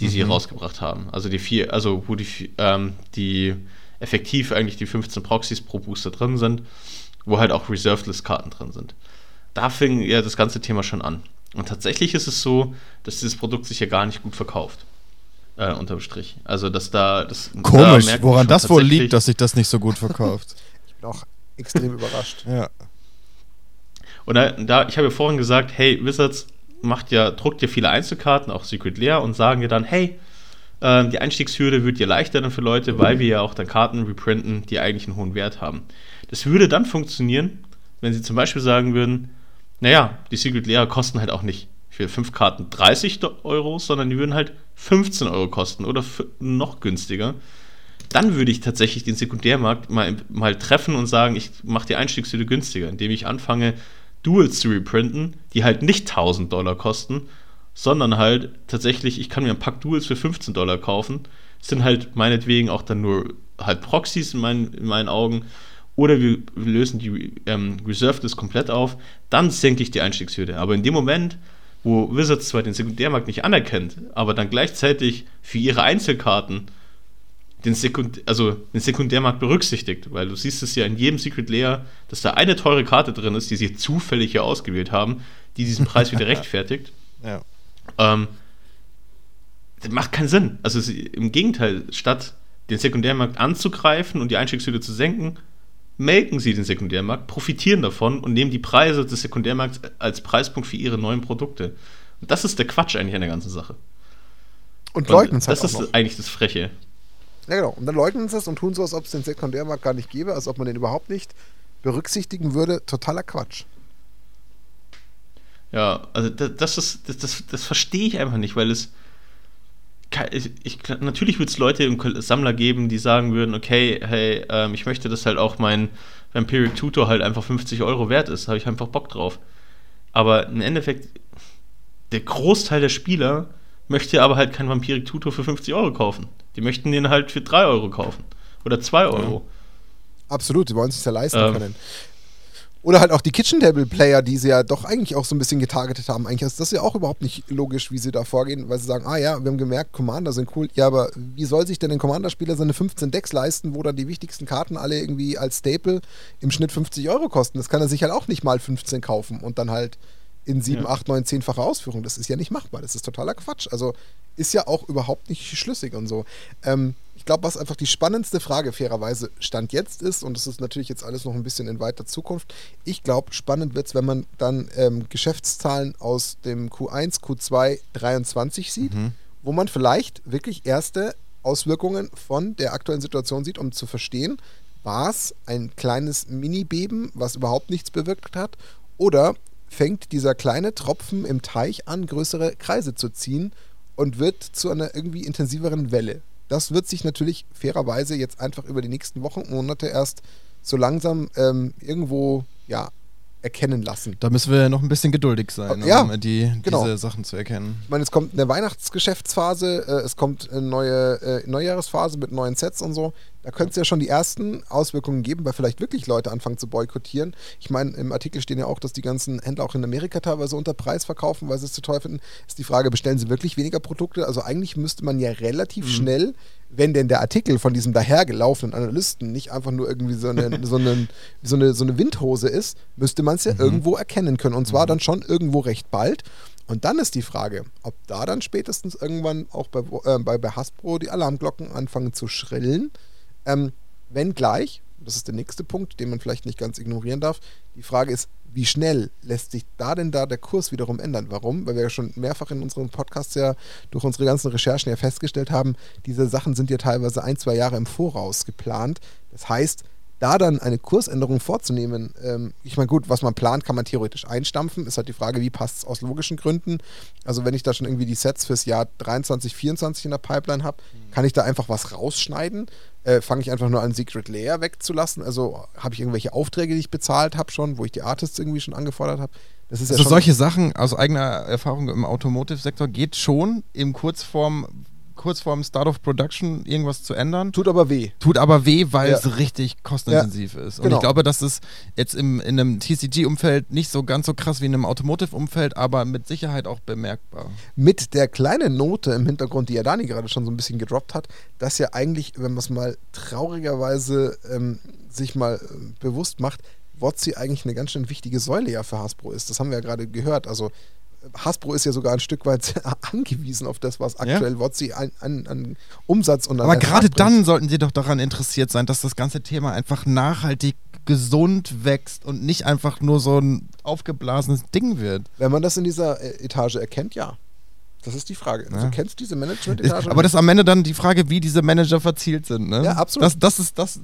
die mhm. sie rausgebracht haben. Also die vier, also wo die, ähm, die effektiv eigentlich die 15 Proxys pro Booster drin sind, wo halt auch Reserved List Karten drin sind. Da fing ja das ganze Thema schon an. Und tatsächlich ist es so, dass dieses Produkt sich ja gar nicht gut verkauft. Äh, unterm Strich. Also, dass da. Das, Komisch, da woran das wohl liegt, dass sich das nicht so gut verkauft. ich bin auch extrem überrascht. Ja. Und da, da ich habe ja vorhin gesagt, hey, Wizards macht ja, druckt ja viele Einzelkarten, auch Secret Lair, und sagen ja dann, hey, äh, die Einstiegshürde wird ja leichter dann für Leute, weil wir ja auch dann Karten reprinten, die eigentlich einen hohen Wert haben. Das würde dann funktionieren, wenn sie zum Beispiel sagen würden, naja, die Secret Lair kosten halt auch nicht für fünf Karten 30 Euro, sondern die würden halt 15 Euro kosten oder noch günstiger. Dann würde ich tatsächlich den Sekundärmarkt mal, mal treffen und sagen, ich mache die Einstiegshürde günstiger, indem ich anfange, Duels zu reprinten, die halt nicht 1000 Dollar kosten, sondern halt tatsächlich, ich kann mir ein Pack Duels für 15 Dollar kaufen. Sind halt meinetwegen auch dann nur halt Proxys in meinen, in meinen Augen oder wir, lösen die ähm, Reserved List komplett auf, dann senke ich die Einstiegshürde. Aber in dem Moment, wo Wizards zwar den Sekundärmarkt nicht anerkennt, aber dann gleichzeitig für ihre Einzelkarten den, Sekund also den Sekundärmarkt berücksichtigt, weil du siehst es ja in jedem Secret Layer, dass da eine teure Karte drin ist, die sie zufällig hier ausgewählt haben, die diesen Preis wieder rechtfertigt. Ja. Ähm, das macht keinen Sinn. Also sie, im Gegenteil, statt den Sekundärmarkt anzugreifen und die Einstiegshürde zu senken, melken sie den Sekundärmarkt, profitieren davon und nehmen die Preise des Sekundärmarkts als Preispunkt für ihre neuen Produkte. Und das ist der Quatsch eigentlich an der ganzen Sache. Und leugnen es halt Das ist noch. eigentlich das Freche. Ja, genau. Und dann leugnen sie es und tun so, als ob es den Sekundärmarkt gar nicht gäbe, als ob man den überhaupt nicht berücksichtigen würde. Totaler Quatsch. Ja, also das, das ist, das, das, das verstehe ich einfach nicht, weil es ich, ich, natürlich wird es Leute im Sammler geben, die sagen würden, okay, hey, ähm, ich möchte, dass halt auch mein Vampiric Tutor halt einfach 50 Euro wert ist, habe ich einfach Bock drauf. Aber im Endeffekt, der Großteil der Spieler möchte aber halt kein Vampiric Tutor für 50 Euro kaufen. Die möchten den halt für 3 Euro kaufen. Oder 2 Euro. Ja. Absolut, die wollen es sich ja leisten ähm, können. Oder halt auch die Kitchen Table Player, die sie ja doch eigentlich auch so ein bisschen getargetet haben. Eigentlich ist das ja auch überhaupt nicht logisch, wie sie da vorgehen, weil sie sagen, ah ja, wir haben gemerkt, Commander sind cool. Ja, aber wie soll sich denn ein Commander-Spieler seine 15 Decks leisten, wo dann die wichtigsten Karten alle irgendwie als Staple im Schnitt 50 Euro kosten? Das kann er sich halt auch nicht mal 15 kaufen und dann halt in 7, ja. 8, 9, 10-facher Ausführung. Das ist ja nicht machbar. Das ist totaler Quatsch. Also ist ja auch überhaupt nicht schlüssig und so. Ähm, ich glaube, was einfach die spannendste Frage fairerweise Stand jetzt ist, und das ist natürlich jetzt alles noch ein bisschen in weiter Zukunft, ich glaube, spannend wird es, wenn man dann ähm, Geschäftszahlen aus dem Q1, Q2 23 sieht, mhm. wo man vielleicht wirklich erste Auswirkungen von der aktuellen Situation sieht, um zu verstehen, war es ein kleines Mini-Beben, was überhaupt nichts bewirkt hat, oder fängt dieser kleine Tropfen im Teich an, größere Kreise zu ziehen und wird zu einer irgendwie intensiveren Welle. Das wird sich natürlich fairerweise jetzt einfach über die nächsten Wochen, und Monate erst so langsam ähm, irgendwo ja, erkennen lassen. Da müssen wir noch ein bisschen geduldig sein, ja, um die, genau. diese Sachen zu erkennen. Ich meine, es kommt eine Weihnachtsgeschäftsphase, äh, es kommt eine neue äh, Neujahresphase mit neuen Sets und so. Da könnte es ja schon die ersten Auswirkungen geben, weil vielleicht wirklich Leute anfangen zu boykottieren. Ich meine, im Artikel stehen ja auch, dass die ganzen Händler auch in Amerika teilweise unter Preis verkaufen, weil sie es zu teuer finden. Ist die Frage, bestellen sie wirklich weniger Produkte? Also eigentlich müsste man ja relativ mhm. schnell wenn denn der Artikel von diesem dahergelaufenen Analysten nicht einfach nur irgendwie so eine, so eine, so eine, so eine Windhose ist, müsste man es ja mhm. irgendwo erkennen können. Und zwar mhm. dann schon irgendwo recht bald. Und dann ist die Frage, ob da dann spätestens irgendwann auch bei, äh, bei, bei Hasbro die Alarmglocken anfangen zu schrillen. Ähm, wenn gleich, das ist der nächste Punkt, den man vielleicht nicht ganz ignorieren darf, die Frage ist, wie schnell lässt sich da denn da der Kurs wiederum ändern? Warum? Weil wir ja schon mehrfach in unserem Podcast ja durch unsere ganzen Recherchen ja festgestellt haben, diese Sachen sind ja teilweise ein, zwei Jahre im Voraus geplant. Das heißt, da dann eine Kursänderung vorzunehmen, ähm, ich meine, gut, was man plant, kann man theoretisch einstampfen. Ist halt die Frage, wie passt es aus logischen Gründen. Also, wenn ich da schon irgendwie die Sets fürs Jahr 23, 24 in der Pipeline habe, mhm. kann ich da einfach was rausschneiden. Äh, Fange ich einfach nur an, Secret Layer wegzulassen? Also, habe ich irgendwelche Aufträge, die ich bezahlt habe schon, wo ich die Artists irgendwie schon angefordert habe? Das ist also ja solche Sachen aus eigener Erfahrung im Automotive-Sektor geht schon im Kurzform kurz vorm Start of Production irgendwas zu ändern. Tut aber weh. Tut aber weh, weil ja. es richtig kostenintensiv ja. ist. Und genau. ich glaube, das ist jetzt im, in einem TCG-Umfeld nicht so ganz so krass wie in einem Automotive-Umfeld, aber mit Sicherheit auch bemerkbar. Mit der kleinen Note im Hintergrund, die ja Dani gerade schon so ein bisschen gedroppt hat, dass ja eigentlich, wenn man es mal traurigerweise ähm, sich mal äh, bewusst macht, WotC eigentlich eine ganz schön wichtige Säule ja für Hasbro ist. Das haben wir ja gerade gehört. Also Hasbro ist ja sogar ein Stück weit angewiesen auf das, was aktuell ja? WotC an, an, an, Umsatz und an Aber gerade dann sollten sie doch daran interessiert sein, dass das ganze Thema einfach nachhaltig gesund wächst und nicht einfach nur so ein aufgeblasenes Ding wird. Wenn man das in dieser äh, Etage erkennt, ja. Das ist die Frage. Also, ja. Du kennst diese Management-Etage? Aber das ist am Ende dann die Frage, wie diese Manager verzielt sind. Ne? Ja, absolut. Das, das ist das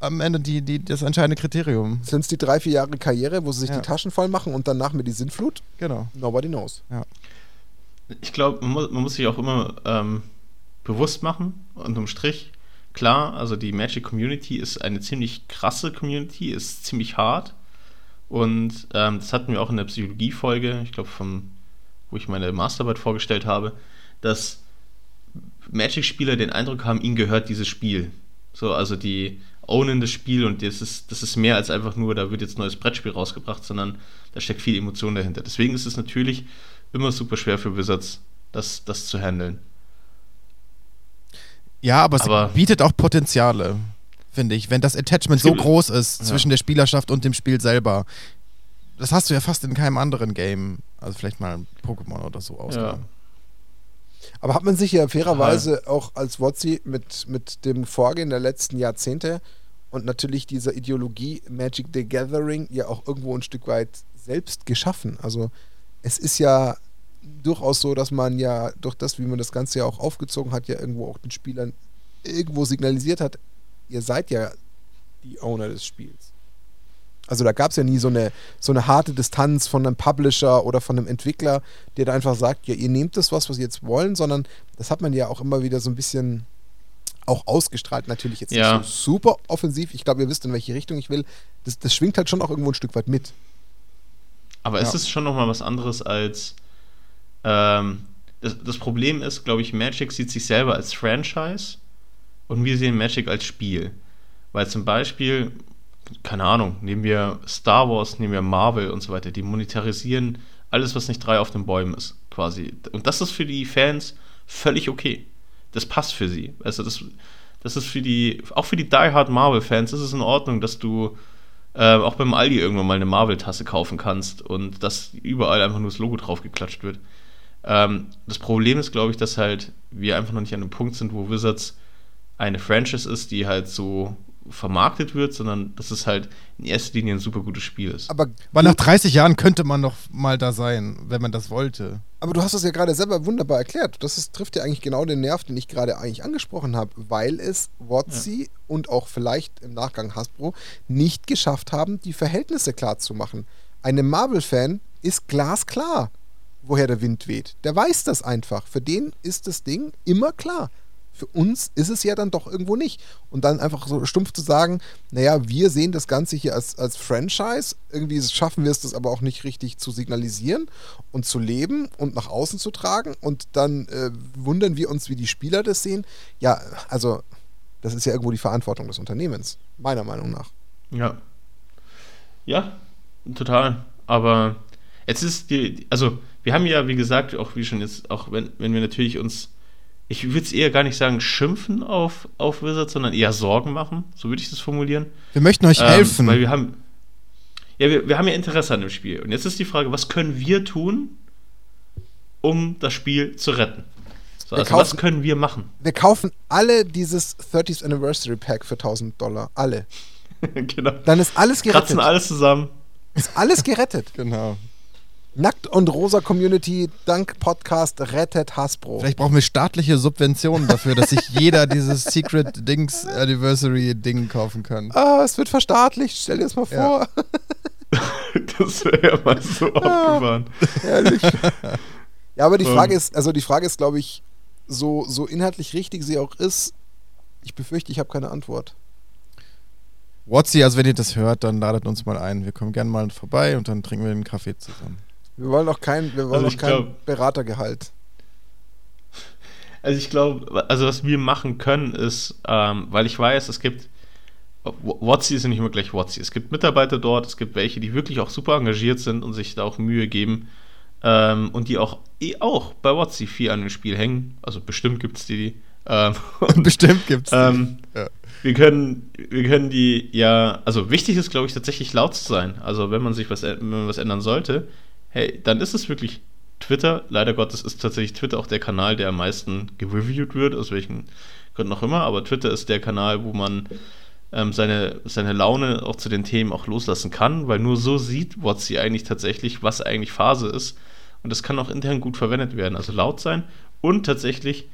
am Ende die, die, das entscheidende Kriterium. Sind es die drei, vier Jahre Karriere, wo sie sich ja. die Taschen voll machen und danach mit die Sinnflut? Genau. Nobody knows. Ja. Ich glaube, man, muss, man muss sich auch immer ähm, bewusst machen, unterm Strich, klar, also die Magic Community ist eine ziemlich krasse Community, ist ziemlich hart. Und ähm, das hatten wir auch in der Psychologie-Folge, ich glaube, wo ich meine Masterarbeit vorgestellt habe, dass Magic-Spieler den Eindruck haben, ihnen gehört dieses Spiel. So, also die ownen das Spiel und das ist, das ist mehr als einfach nur, da wird jetzt ein neues Brettspiel rausgebracht, sondern da steckt viel Emotion dahinter. Deswegen ist es natürlich immer super schwer für Wizards, das, das zu handeln. Ja, aber, aber es bietet auch Potenziale, finde ich, wenn das Attachment so groß ist ja. zwischen der Spielerschaft und dem Spiel selber. Das hast du ja fast in keinem anderen Game. Also vielleicht mal Pokémon oder so ausgenommen. Ja. Aber hat man sich ja fairerweise ja. auch als WotC mit, mit dem Vorgehen der letzten Jahrzehnte und natürlich dieser Ideologie Magic the Gathering ja auch irgendwo ein Stück weit selbst geschaffen. Also es ist ja durchaus so, dass man ja durch das, wie man das Ganze ja auch aufgezogen hat, ja irgendwo auch den Spielern irgendwo signalisiert hat, ihr seid ja die Owner des Spiels. Also da gab es ja nie so eine, so eine harte Distanz von einem Publisher oder von einem Entwickler, der da einfach sagt, ja, ihr nehmt das was, was ihr jetzt wollen, sondern das hat man ja auch immer wieder so ein bisschen auch ausgestrahlt. Natürlich jetzt ja. nicht so super offensiv. Ich glaube, ihr wisst, in welche Richtung ich will. Das, das schwingt halt schon auch irgendwo ein Stück weit mit. Aber ja. ist es schon nochmal was anderes als ähm, das, das Problem ist, glaube ich, Magic sieht sich selber als Franchise und wir sehen Magic als Spiel. Weil zum Beispiel, keine Ahnung, nehmen wir Star Wars, nehmen wir Marvel und so weiter, die monetarisieren alles, was nicht drei auf den Bäumen ist, quasi. Und das ist für die Fans völlig okay. Das passt für sie. Also das, das ist für die, auch für die Die Hard Marvel-Fans ist es in Ordnung, dass du äh, auch beim Aldi irgendwann mal eine Marvel-Tasse kaufen kannst und dass überall einfach nur das Logo drauf geklatscht wird. Ähm, das Problem ist, glaube ich, dass halt wir einfach noch nicht an einem Punkt sind, wo Wizards eine Franchise ist, die halt so vermarktet wird, sondern dass es halt in erster Linie ein super gutes Spiel ist. Aber Weil nach 30 Jahren könnte man noch mal da sein, wenn man das wollte. Aber du hast es ja gerade selber wunderbar erklärt. Das ist, trifft ja eigentlich genau den Nerv, den ich gerade eigentlich angesprochen habe, weil es WotC ja. und auch vielleicht im Nachgang Hasbro nicht geschafft haben, die Verhältnisse klar zu machen. Einem Marvel-Fan ist glasklar, woher der Wind weht. Der weiß das einfach. Für den ist das Ding immer klar. Für uns ist es ja dann doch irgendwo nicht. Und dann einfach so stumpf zu sagen, naja, wir sehen das Ganze hier als, als Franchise, irgendwie schaffen wir es das aber auch nicht richtig zu signalisieren und zu leben und nach außen zu tragen und dann äh, wundern wir uns, wie die Spieler das sehen. Ja, also das ist ja irgendwo die Verantwortung des Unternehmens, meiner Meinung nach. Ja. Ja, total. Aber jetzt ist die, also wir haben ja, wie gesagt, auch wie schon jetzt, auch wenn, wenn wir natürlich uns, ich würde es eher gar nicht sagen, schimpfen auf, auf Wizards, sondern eher Sorgen machen, so würde ich das formulieren. Wir möchten euch ähm, helfen. Weil wir haben, ja, wir, wir haben ja Interesse an dem Spiel. Und jetzt ist die Frage, was können wir tun, um das Spiel zu retten? So, also kaufen, was können wir machen? Wir kaufen alle dieses 30th Anniversary Pack für 1000 Dollar. Alle. genau. Dann ist alles gerettet. Kratzen alles zusammen. Ist alles gerettet. genau. Nackt und Rosa Community, dank Podcast rettet Hasbro. Vielleicht brauchen wir staatliche Subventionen dafür, dass sich jeder dieses Secret Dings Anniversary Ding kaufen kann. Ah, es wird verstaatlicht, stell dir das mal vor. Ja. das wäre ja mal so ja, abgefahren. Ehrlich. Ja, aber die Frage ist, also die Frage ist, glaube ich, so, so inhaltlich richtig sie auch ist, ich befürchte, ich habe keine Antwort. What's also wenn ihr das hört, dann ladet uns mal ein. Wir kommen gerne mal vorbei und dann trinken wir einen Kaffee zusammen. Wir wollen auch kein, wir wollen also auch kein glaub, Beratergehalt. Also ich glaube, also was wir machen können ist, ähm, weil ich weiß, es gibt WotC ist ja nicht immer gleich WotC. Es gibt Mitarbeiter dort, es gibt welche, die wirklich auch super engagiert sind und sich da auch Mühe geben ähm, und die auch eh auch bei WotC viel an dem Spiel hängen. Also bestimmt gibt es die. Ähm, bestimmt gibt es die. Ähm, ja. Wir können, wir können die ja, also wichtig ist, glaube ich, tatsächlich laut zu sein. Also wenn man sich was, wenn man was ändern sollte, hey, dann ist es wirklich Twitter. Leider Gottes ist tatsächlich Twitter auch der Kanal, der am meisten gereviewt wird, aus welchen Gründen auch immer. Aber Twitter ist der Kanal, wo man ähm, seine, seine Laune auch zu den Themen auch loslassen kann, weil nur so sieht WhatsApp eigentlich tatsächlich, was eigentlich Phase ist. Und das kann auch intern gut verwendet werden. Also laut sein und tatsächlich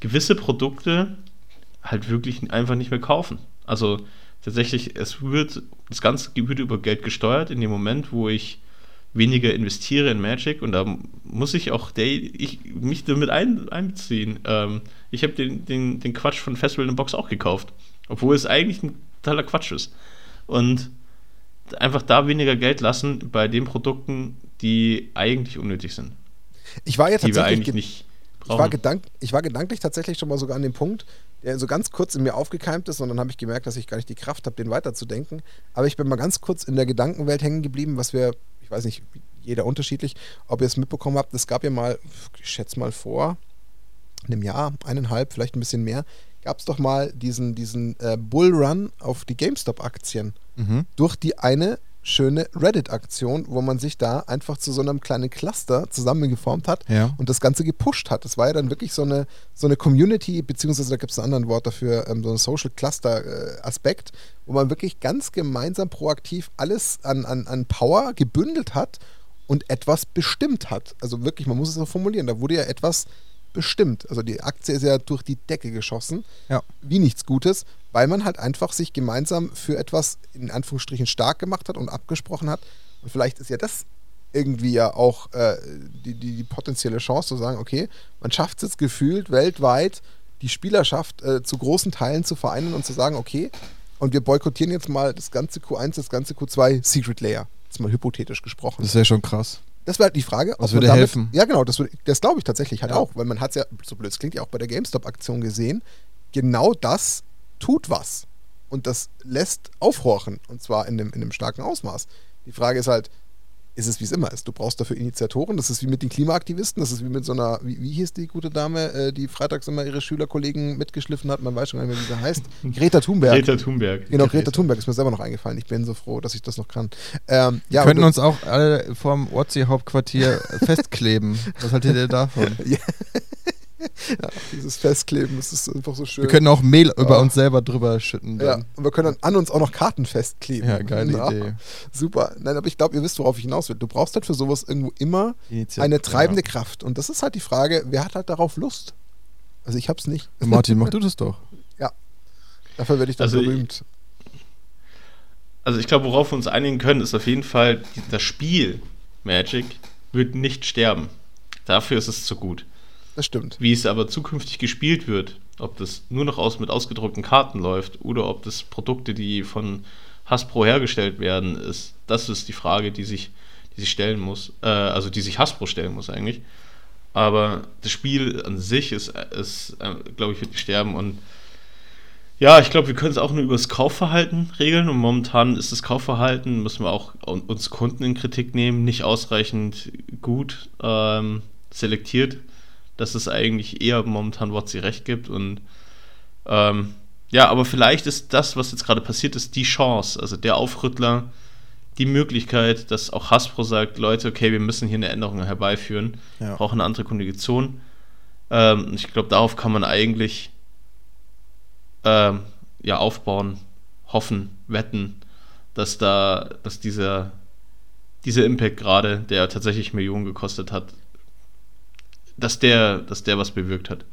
gewisse Produkte halt wirklich einfach nicht mehr kaufen. Also tatsächlich, es wird, das Ganze wird über Geld gesteuert in dem Moment, wo ich weniger investiere in Magic und da muss ich auch der, ich, mich damit ein, einbeziehen. Ähm, ich habe den, den, den Quatsch von Festival in the Box auch gekauft, obwohl es eigentlich ein totaler Quatsch ist. Und einfach da weniger Geld lassen bei den Produkten, die eigentlich unnötig sind. Ich war die wir eigentlich nicht ich war, gedank, ich war gedanklich tatsächlich schon mal sogar an dem Punkt, der so ganz kurz in mir aufgekeimt ist und dann habe ich gemerkt, dass ich gar nicht die Kraft habe, den weiterzudenken. Aber ich bin mal ganz kurz in der Gedankenwelt hängen geblieben, was wir, ich weiß nicht, jeder unterschiedlich, ob ihr es mitbekommen habt, es gab ja mal, ich schätze mal vor einem Jahr, eineinhalb, vielleicht ein bisschen mehr, gab es doch mal diesen, diesen äh, Bullrun auf die GameStop-Aktien. Mhm. Durch die eine schöne Reddit-Aktion, wo man sich da einfach zu so einem kleinen Cluster zusammengeformt hat ja. und das Ganze gepusht hat. Das war ja dann wirklich so eine, so eine Community, beziehungsweise da gibt es einen anderen Wort dafür, ähm, so ein Social Cluster-Aspekt, äh, wo man wirklich ganz gemeinsam proaktiv alles an, an, an Power gebündelt hat und etwas bestimmt hat. Also wirklich, man muss es so formulieren, da wurde ja etwas bestimmt. Also die Aktie ist ja durch die Decke geschossen, ja. wie nichts Gutes, weil man halt einfach sich gemeinsam für etwas in Anführungsstrichen stark gemacht hat und abgesprochen hat. Und vielleicht ist ja das irgendwie ja auch äh, die, die, die, potenzielle Chance zu sagen, okay, man schafft es jetzt gefühlt weltweit, die Spielerschaft äh, zu großen Teilen zu vereinen und zu sagen, okay, und wir boykottieren jetzt mal das ganze Q1, das ganze Q2 Secret Layer. Das ist mal hypothetisch gesprochen. Das ist ja schon krass. Das wäre halt die Frage. Was würde damit, helfen? Ja, genau, das, das glaube ich tatsächlich halt ja. auch, weil man hat es ja, so blöd es klingt ja auch bei der GameStop-Aktion gesehen, genau das tut was. Und das lässt aufhorchen, und zwar in einem, in einem starken Ausmaß. Die Frage ist halt, ist es wie es immer ist. Du brauchst dafür Initiatoren. Das ist wie mit den Klimaaktivisten. Das ist wie mit so einer, wie, wie hieß die gute Dame, äh, die freitags immer ihre Schülerkollegen mitgeschliffen hat. Man weiß schon gar nicht mehr, wie sie heißt. Greta Thunberg. Greta Thunberg. Genau, Greta Thunberg ist mir selber noch eingefallen. Ich bin so froh, dass ich das noch kann. Ähm, ja, Wir könnten uns auch alle vorm Ortsee-Hauptquartier festkleben. Was haltet ihr davon? ja. ja, dieses Festkleben, das ist einfach so schön. Wir können auch Mehl ja. über uns selber drüber schütten. Dann. Ja, und wir können dann an uns auch noch Karten festkleben. Ja, geile ja. Idee. Super. Nein, aber ich glaube, ihr wisst, worauf ich hinaus will. Du brauchst halt für sowas irgendwo immer Initiativ, eine treibende ja. Kraft. Und das ist halt die Frage, wer hat halt darauf Lust? Also ich hab's nicht. Martin, mach du das doch. Ja. Dafür werde ich dann also berühmt. Ich, also ich glaube, worauf wir uns einigen können, ist auf jeden Fall, das Spiel Magic wird nicht sterben. Dafür ist es zu gut. Das stimmt. Wie es aber zukünftig gespielt wird, ob das nur noch aus mit ausgedruckten Karten läuft oder ob das Produkte, die von Hasbro hergestellt werden, ist, das ist die Frage, die sich, die sich stellen muss, äh, also die sich Hasbro stellen muss eigentlich. Aber das Spiel an sich ist, ist äh, glaube ich, wird sterben und ja, ich glaube, wir können es auch nur über das Kaufverhalten regeln und momentan ist das Kaufverhalten, müssen wir auch uns Kunden in Kritik nehmen, nicht ausreichend gut ähm, selektiert dass es eigentlich eher momentan WotC recht gibt. Und ähm, ja, aber vielleicht ist das, was jetzt gerade passiert ist, die Chance, also der Aufrüttler, die Möglichkeit, dass auch Hasbro sagt, Leute, okay, wir müssen hier eine Änderung herbeiführen, ja. brauchen eine andere Kondition. Ähm, ich glaube, darauf kann man eigentlich ähm, ja aufbauen, hoffen, wetten, dass da, dass dieser, dieser Impact gerade, der tatsächlich Millionen gekostet hat, dass der, dass der was bewirkt hat.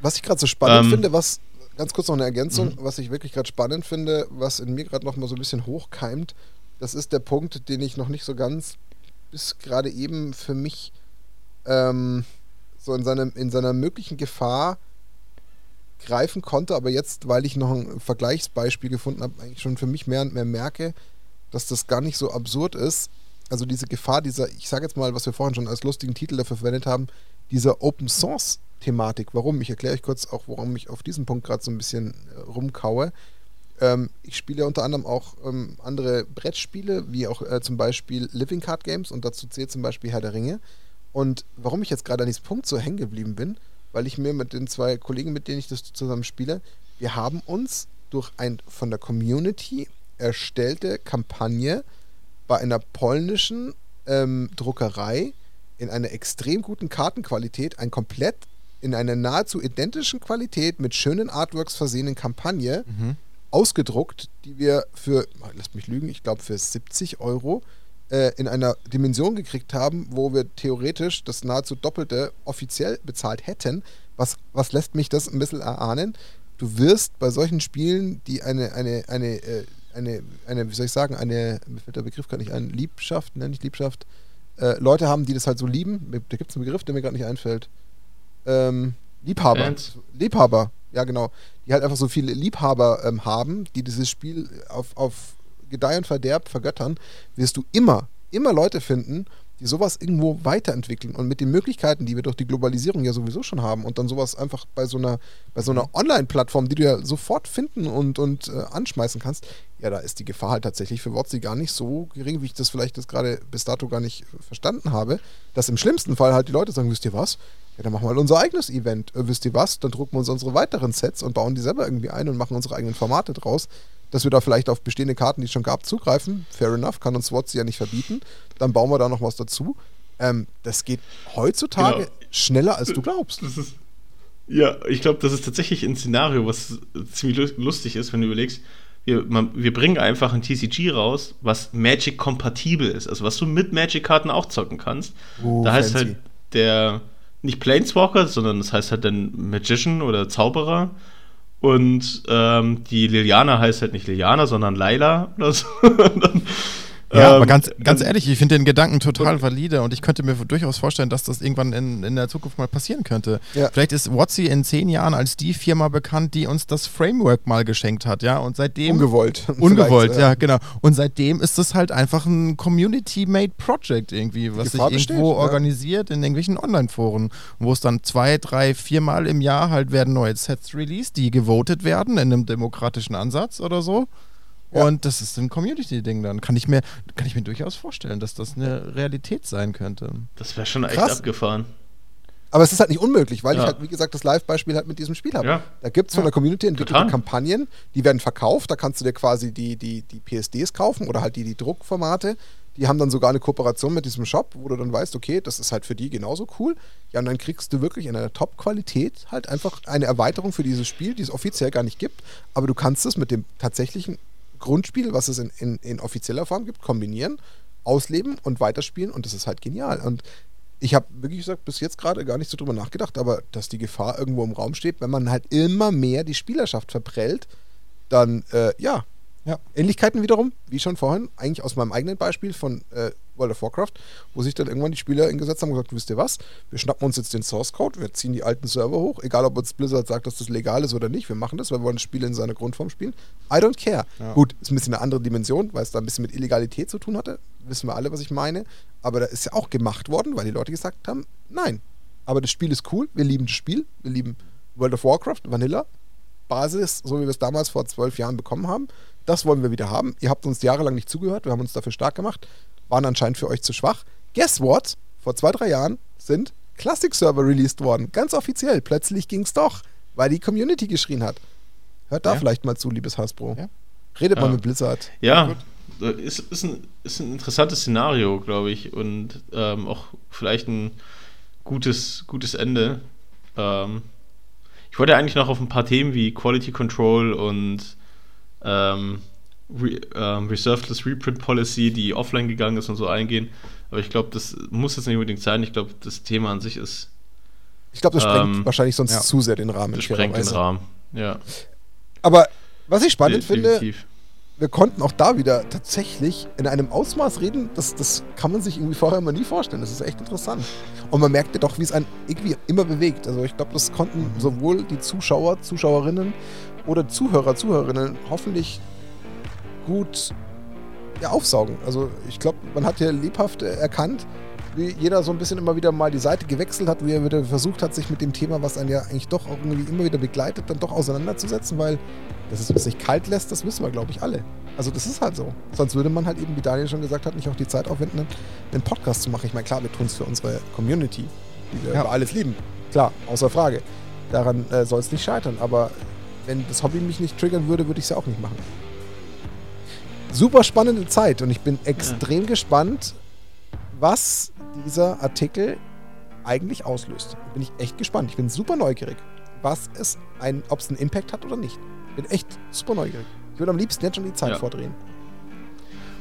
Was ich gerade so spannend ähm, finde, was, ganz kurz noch eine Ergänzung, mhm. was ich wirklich gerade spannend finde, was in mir gerade noch mal so ein bisschen hochkeimt, das ist der Punkt, den ich noch nicht so ganz bis gerade eben für mich ähm, so in, seinem, in seiner möglichen Gefahr greifen konnte, aber jetzt, weil ich noch ein Vergleichsbeispiel gefunden habe, eigentlich schon für mich mehr und mehr merke, dass das gar nicht so absurd ist. Also diese Gefahr dieser, ich sage jetzt mal, was wir vorhin schon als lustigen Titel dafür verwendet haben, dieser Open Source Thematik. Warum? Ich erkläre euch kurz auch, warum ich auf diesen Punkt gerade so ein bisschen äh, rumkaue. Ähm, ich spiele ja unter anderem auch ähm, andere Brettspiele, wie auch äh, zum Beispiel Living Card Games und dazu zählt zum Beispiel Herr der Ringe. Und warum ich jetzt gerade an diesem Punkt so hängen geblieben bin, weil ich mir mit den zwei Kollegen, mit denen ich das zusammen spiele, wir haben uns durch ein von der Community erstellte Kampagne bei einer polnischen ähm, Druckerei in einer extrem guten Kartenqualität ein komplett in einer nahezu identischen Qualität mit schönen Artworks versehenen Kampagne mhm. ausgedruckt, die wir für, lasst mich lügen, ich glaube für 70 Euro äh, in einer Dimension gekriegt haben, wo wir theoretisch das nahezu Doppelte offiziell bezahlt hätten. Was, was lässt mich das ein bisschen erahnen? Du wirst bei solchen Spielen, die eine, eine, eine, äh, eine, eine, wie soll ich sagen, eine, mir fällt der Begriff gar nicht ein, Liebschaft, nenne ich Liebschaft, äh, Leute haben, die das halt so lieben. Da gibt es einen Begriff, der mir gerade nicht einfällt. Ähm, Liebhaber. Fans. Liebhaber, ja genau. Die halt einfach so viele Liebhaber ähm, haben, die dieses Spiel auf, auf Gedeih und Verderb vergöttern, wirst du immer, immer Leute finden, die sowas irgendwo weiterentwickeln und mit den Möglichkeiten, die wir durch die Globalisierung ja sowieso schon haben und dann sowas einfach bei so einer, bei so einer mhm. Online-Plattform, die du ja sofort finden und, und äh, anschmeißen kannst, ja, da ist die Gefahr halt tatsächlich für WotC gar nicht so gering, wie ich das vielleicht das gerade bis dato gar nicht verstanden habe, dass im schlimmsten Fall halt die Leute sagen, wisst ihr was? Ja, dann machen wir halt unser eigenes Event. Äh, wisst ihr was? Dann drucken wir uns unsere weiteren Sets und bauen die selber irgendwie ein und machen unsere eigenen Formate draus dass wir da vielleicht auf bestehende Karten, die es schon gab, zugreifen. Fair enough, kann uns SWAT ja nicht verbieten. Dann bauen wir da noch was dazu. Ähm, das geht heutzutage genau. schneller, als du glaubst. Ist, ja, ich glaube, das ist tatsächlich ein Szenario, was ziemlich lustig ist, wenn du überlegst, wir, man, wir bringen einfach ein TCG raus, was Magic-kompatibel ist, also was du mit Magic-Karten auch zocken kannst. Oh, da heißt halt der nicht Planeswalker, sondern das heißt halt dann Magician oder Zauberer. Und ähm, die Liliana heißt halt nicht Liliana, sondern Laila oder so. ja, ähm, aber ganz, ganz ehrlich, ich finde den Gedanken total valide und ich könnte mir durchaus vorstellen, dass das irgendwann in, in der Zukunft mal passieren könnte. Ja. Vielleicht ist WotC in zehn Jahren als die Firma bekannt, die uns das Framework mal geschenkt hat, ja, und seitdem... Ungewollt. Ungewollt, ja. ja. genau. Und seitdem ist das halt einfach ein Community-Made Project irgendwie, was sich irgendwo besteht, organisiert in irgendwelchen Online-Foren, wo es dann zwei, drei, viermal im Jahr halt werden neue Sets released, die gewotet werden in einem demokratischen Ansatz oder so. Ja. Und das ist ein Community-Ding dann. Kann ich, mir, kann ich mir durchaus vorstellen, dass das eine Realität sein könnte. Das wäre schon echt Krass. abgefahren. Aber es ist halt nicht unmöglich, weil ja. ich halt, wie gesagt, das Live-Beispiel halt mit diesem Spiel habe. Ja. Da gibt es von der Community entwickelte Kampagnen, die werden verkauft, da kannst du dir quasi die, die, die PSDs kaufen oder halt die, die Druckformate. Die haben dann sogar eine Kooperation mit diesem Shop, wo du dann weißt, okay, das ist halt für die genauso cool. Ja, und dann kriegst du wirklich in einer Top-Qualität halt einfach eine Erweiterung für dieses Spiel, die es offiziell gar nicht gibt. Aber du kannst es mit dem tatsächlichen Grundspiel, was es in, in, in offizieller Form gibt, kombinieren, ausleben und weiterspielen und das ist halt genial. Und ich habe wirklich gesagt, bis jetzt gerade gar nicht so drüber nachgedacht, aber dass die Gefahr irgendwo im Raum steht, wenn man halt immer mehr die Spielerschaft verprellt, dann äh, ja, ja. Ähnlichkeiten wiederum, wie schon vorhin, eigentlich aus meinem eigenen Beispiel von äh, World of Warcraft, wo sich dann irgendwann die Spieler hingesetzt haben und gesagt, wisst ihr was, wir schnappen uns jetzt den Source Code, wir ziehen die alten Server hoch, egal ob uns Blizzard sagt, dass das legal ist oder nicht, wir machen das, weil wir wollen das Spiel in seiner Grundform spielen. I don't care. Ja. Gut, ist ein bisschen eine andere Dimension, weil es da ein bisschen mit Illegalität zu tun hatte, wissen wir alle, was ich meine, aber da ist ja auch gemacht worden, weil die Leute gesagt haben, nein, aber das Spiel ist cool, wir lieben das Spiel, wir lieben World of Warcraft, Vanilla, Basis, so wie wir es damals vor zwölf Jahren bekommen haben. Das wollen wir wieder haben. Ihr habt uns jahrelang nicht zugehört, wir haben uns dafür stark gemacht, waren anscheinend für euch zu schwach. Guess what? Vor zwei, drei Jahren sind Classic-Server released worden. Ganz offiziell. Plötzlich ging es doch, weil die Community geschrien hat. Hört da ja. vielleicht mal zu, liebes Hasbro. Ja. Redet ja. mal mit Blizzard. Ja, ist, ist, ein, ist ein interessantes Szenario, glaube ich. Und ähm, auch vielleicht ein gutes, gutes Ende. Ähm, ich wollte eigentlich noch auf ein paar Themen wie Quality Control und ähm, Re, ähm, Reserveless Reprint Policy, die offline gegangen ist und so eingehen. Aber ich glaube, das muss jetzt nicht unbedingt sein. Ich glaube, das Thema an sich ist. Ich glaube, das sprengt ähm, wahrscheinlich sonst ja. zu sehr den Rahmen. Das sprengt den Rahmen, ja. Aber was ich spannend Definitiv. finde, wir konnten auch da wieder tatsächlich in einem Ausmaß reden, das, das kann man sich irgendwie vorher immer nie vorstellen. Das ist echt interessant. Und man merkte doch, wie es einen irgendwie immer bewegt. Also ich glaube, das konnten sowohl die Zuschauer, Zuschauerinnen oder Zuhörer, Zuhörerinnen hoffentlich gut ja, aufsaugen. Also ich glaube, man hat hier lebhaft erkannt, wie jeder so ein bisschen immer wieder mal die Seite gewechselt hat, wie er wieder versucht hat, sich mit dem Thema, was einen ja eigentlich doch auch irgendwie immer wieder begleitet, dann doch auseinanderzusetzen, weil dass es sich kalt lässt, das wissen wir, glaube ich, alle. Also das ist halt so. Sonst würde man halt eben, wie Daniel schon gesagt hat, nicht auch die Zeit aufwenden, einen Podcast zu machen. Ich meine, klar, wir tun es für unsere Community, die wir ja. über alles lieben. Klar, außer Frage. Daran äh, soll es nicht scheitern. Aber wenn das Hobby mich nicht triggern würde, würde ich es ja auch nicht machen. Super spannende Zeit und ich bin extrem ja. gespannt, was dieser Artikel eigentlich auslöst. Bin ich echt gespannt. Ich bin super neugierig, was es ein, ob es einen Impact hat oder nicht. Bin echt super neugierig. Ich würde am liebsten jetzt schon die Zeit ja. vordrehen.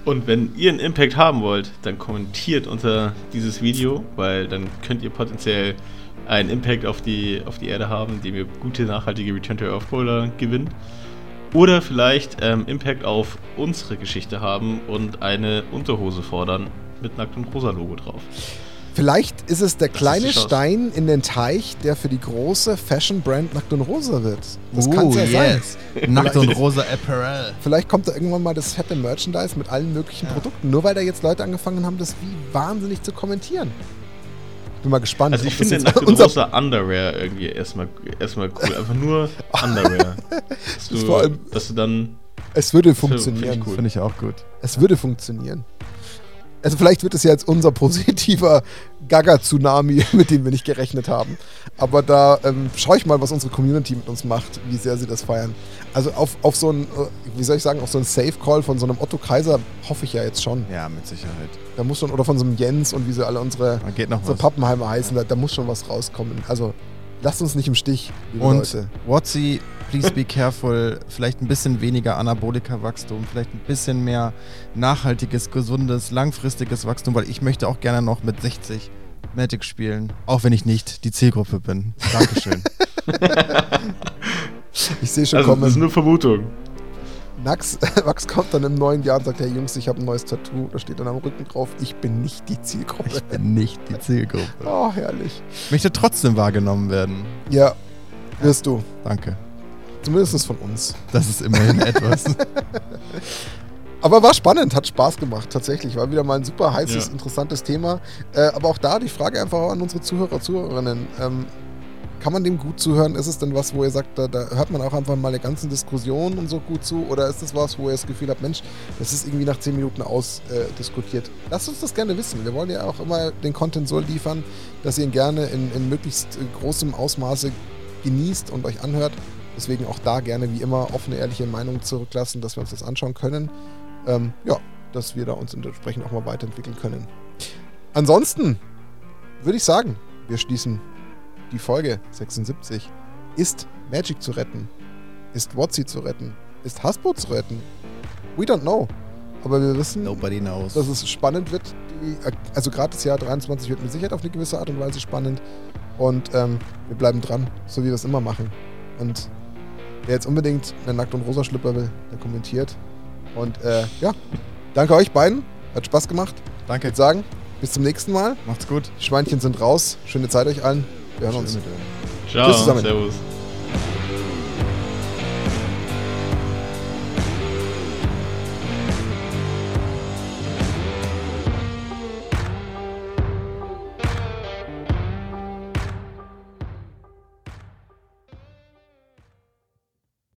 Und wenn ihr einen Impact haben wollt, dann kommentiert unter dieses Video, weil dann könnt ihr potenziell einen Impact auf die, auf die Erde haben, indem ihr gute, nachhaltige Return to Earth Boulder gewinnt. Oder vielleicht ähm, Impact auf unsere Geschichte haben und eine Unterhose fordern mit Nackt und Rosa Logo drauf. Vielleicht ist es der kleine Stein in den Teich, der für die große Fashion-Brand Nackt und Rosa wird. Das uh, kann ja yes. sein. Nackt und Rosa Apparel. Vielleicht kommt da irgendwann mal das fette Merchandise mit allen möglichen ja. Produkten. Nur weil da jetzt Leute angefangen haben, das wie wahnsinnig zu kommentieren. Bin mal gespannt. Also ich finde Nackt und Rosa Underwear irgendwie erstmal, erstmal cool. Einfach nur Underwear. dass, du, allem, dass du dann... Es würde funktionieren. Finde ich, cool. find ich auch gut. Es würde funktionieren. Also vielleicht wird es ja jetzt unser positiver Gaga-Tsunami, mit dem wir nicht gerechnet haben. Aber da ähm, schaue ich mal, was unsere Community mit uns macht, wie sehr sie das feiern. Also auf, auf so ein, äh, wie soll ich sagen, auf so einen Safe-Call von so einem Otto Kaiser hoffe ich ja jetzt schon. Ja, mit Sicherheit. Da muss schon, oder von so einem Jens und wie sie alle unsere, unsere Pappenheimer heißen, da, da muss schon was rauskommen. Also lasst uns nicht im Stich, liebe und Leute. Whatzy please be careful. Vielleicht ein bisschen weniger Anabolika-Wachstum, vielleicht ein bisschen mehr nachhaltiges, gesundes, langfristiges Wachstum, weil ich möchte auch gerne noch mit 60 Magic spielen, auch wenn ich nicht die Zielgruppe bin. Dankeschön. ich sehe schon also, kommen. Das ist nur Vermutung. Nax, Max kommt dann im neuen Jahr und sagt, hey Jungs, ich habe ein neues Tattoo. Da steht dann am Rücken drauf, ich bin nicht die Zielgruppe. Ich bin nicht die Zielgruppe. Oh, herrlich. Ich möchte trotzdem wahrgenommen werden. Ja, wirst du. Danke. Zumindest von uns. Das ist immerhin etwas. Aber war spannend, hat Spaß gemacht, tatsächlich. War wieder mal ein super heißes, ja. interessantes Thema. Äh, aber auch da die Frage einfach an unsere Zuhörer, Zuhörerinnen. Ähm, kann man dem gut zuhören? Ist es denn was, wo ihr sagt, da, da, hört man auch einfach mal eine ganze Diskussion und so gut zu? Oder ist es was, wo ihr das Gefühl habt, Mensch, das ist irgendwie nach zehn Minuten ausdiskutiert? Äh, Lasst uns das gerne wissen. Wir wollen ja auch immer den Content so liefern, dass ihr ihn gerne in, in möglichst großem Ausmaße genießt und euch anhört. Deswegen auch da gerne wie immer offene, ehrliche Meinungen zurücklassen, dass wir uns das anschauen können. Ähm, ja, dass wir da uns entsprechend auch mal weiterentwickeln können. Ansonsten würde ich sagen, wir schließen die Folge 76. Ist Magic zu retten? Ist Wotzi zu retten? Ist Hasbro zu retten? We don't know. Aber wir wissen, knows. dass es spannend wird. also gerade das Jahr 23 wird mit Sicherheit auf eine gewisse Art und Weise spannend. Und ähm, wir bleiben dran, so wie wir es immer machen. Und Wer jetzt unbedingt einen Nackt- und Rosa-Schlipper will, der kommentiert. Und äh, ja, danke euch beiden. Hat Spaß gemacht. Danke. Ich würde sagen, bis zum nächsten Mal. Macht's gut. Die Schweinchen sind raus. Schöne Zeit euch allen. Wir hören uns. Ciao. Tschüss zusammen. Servus.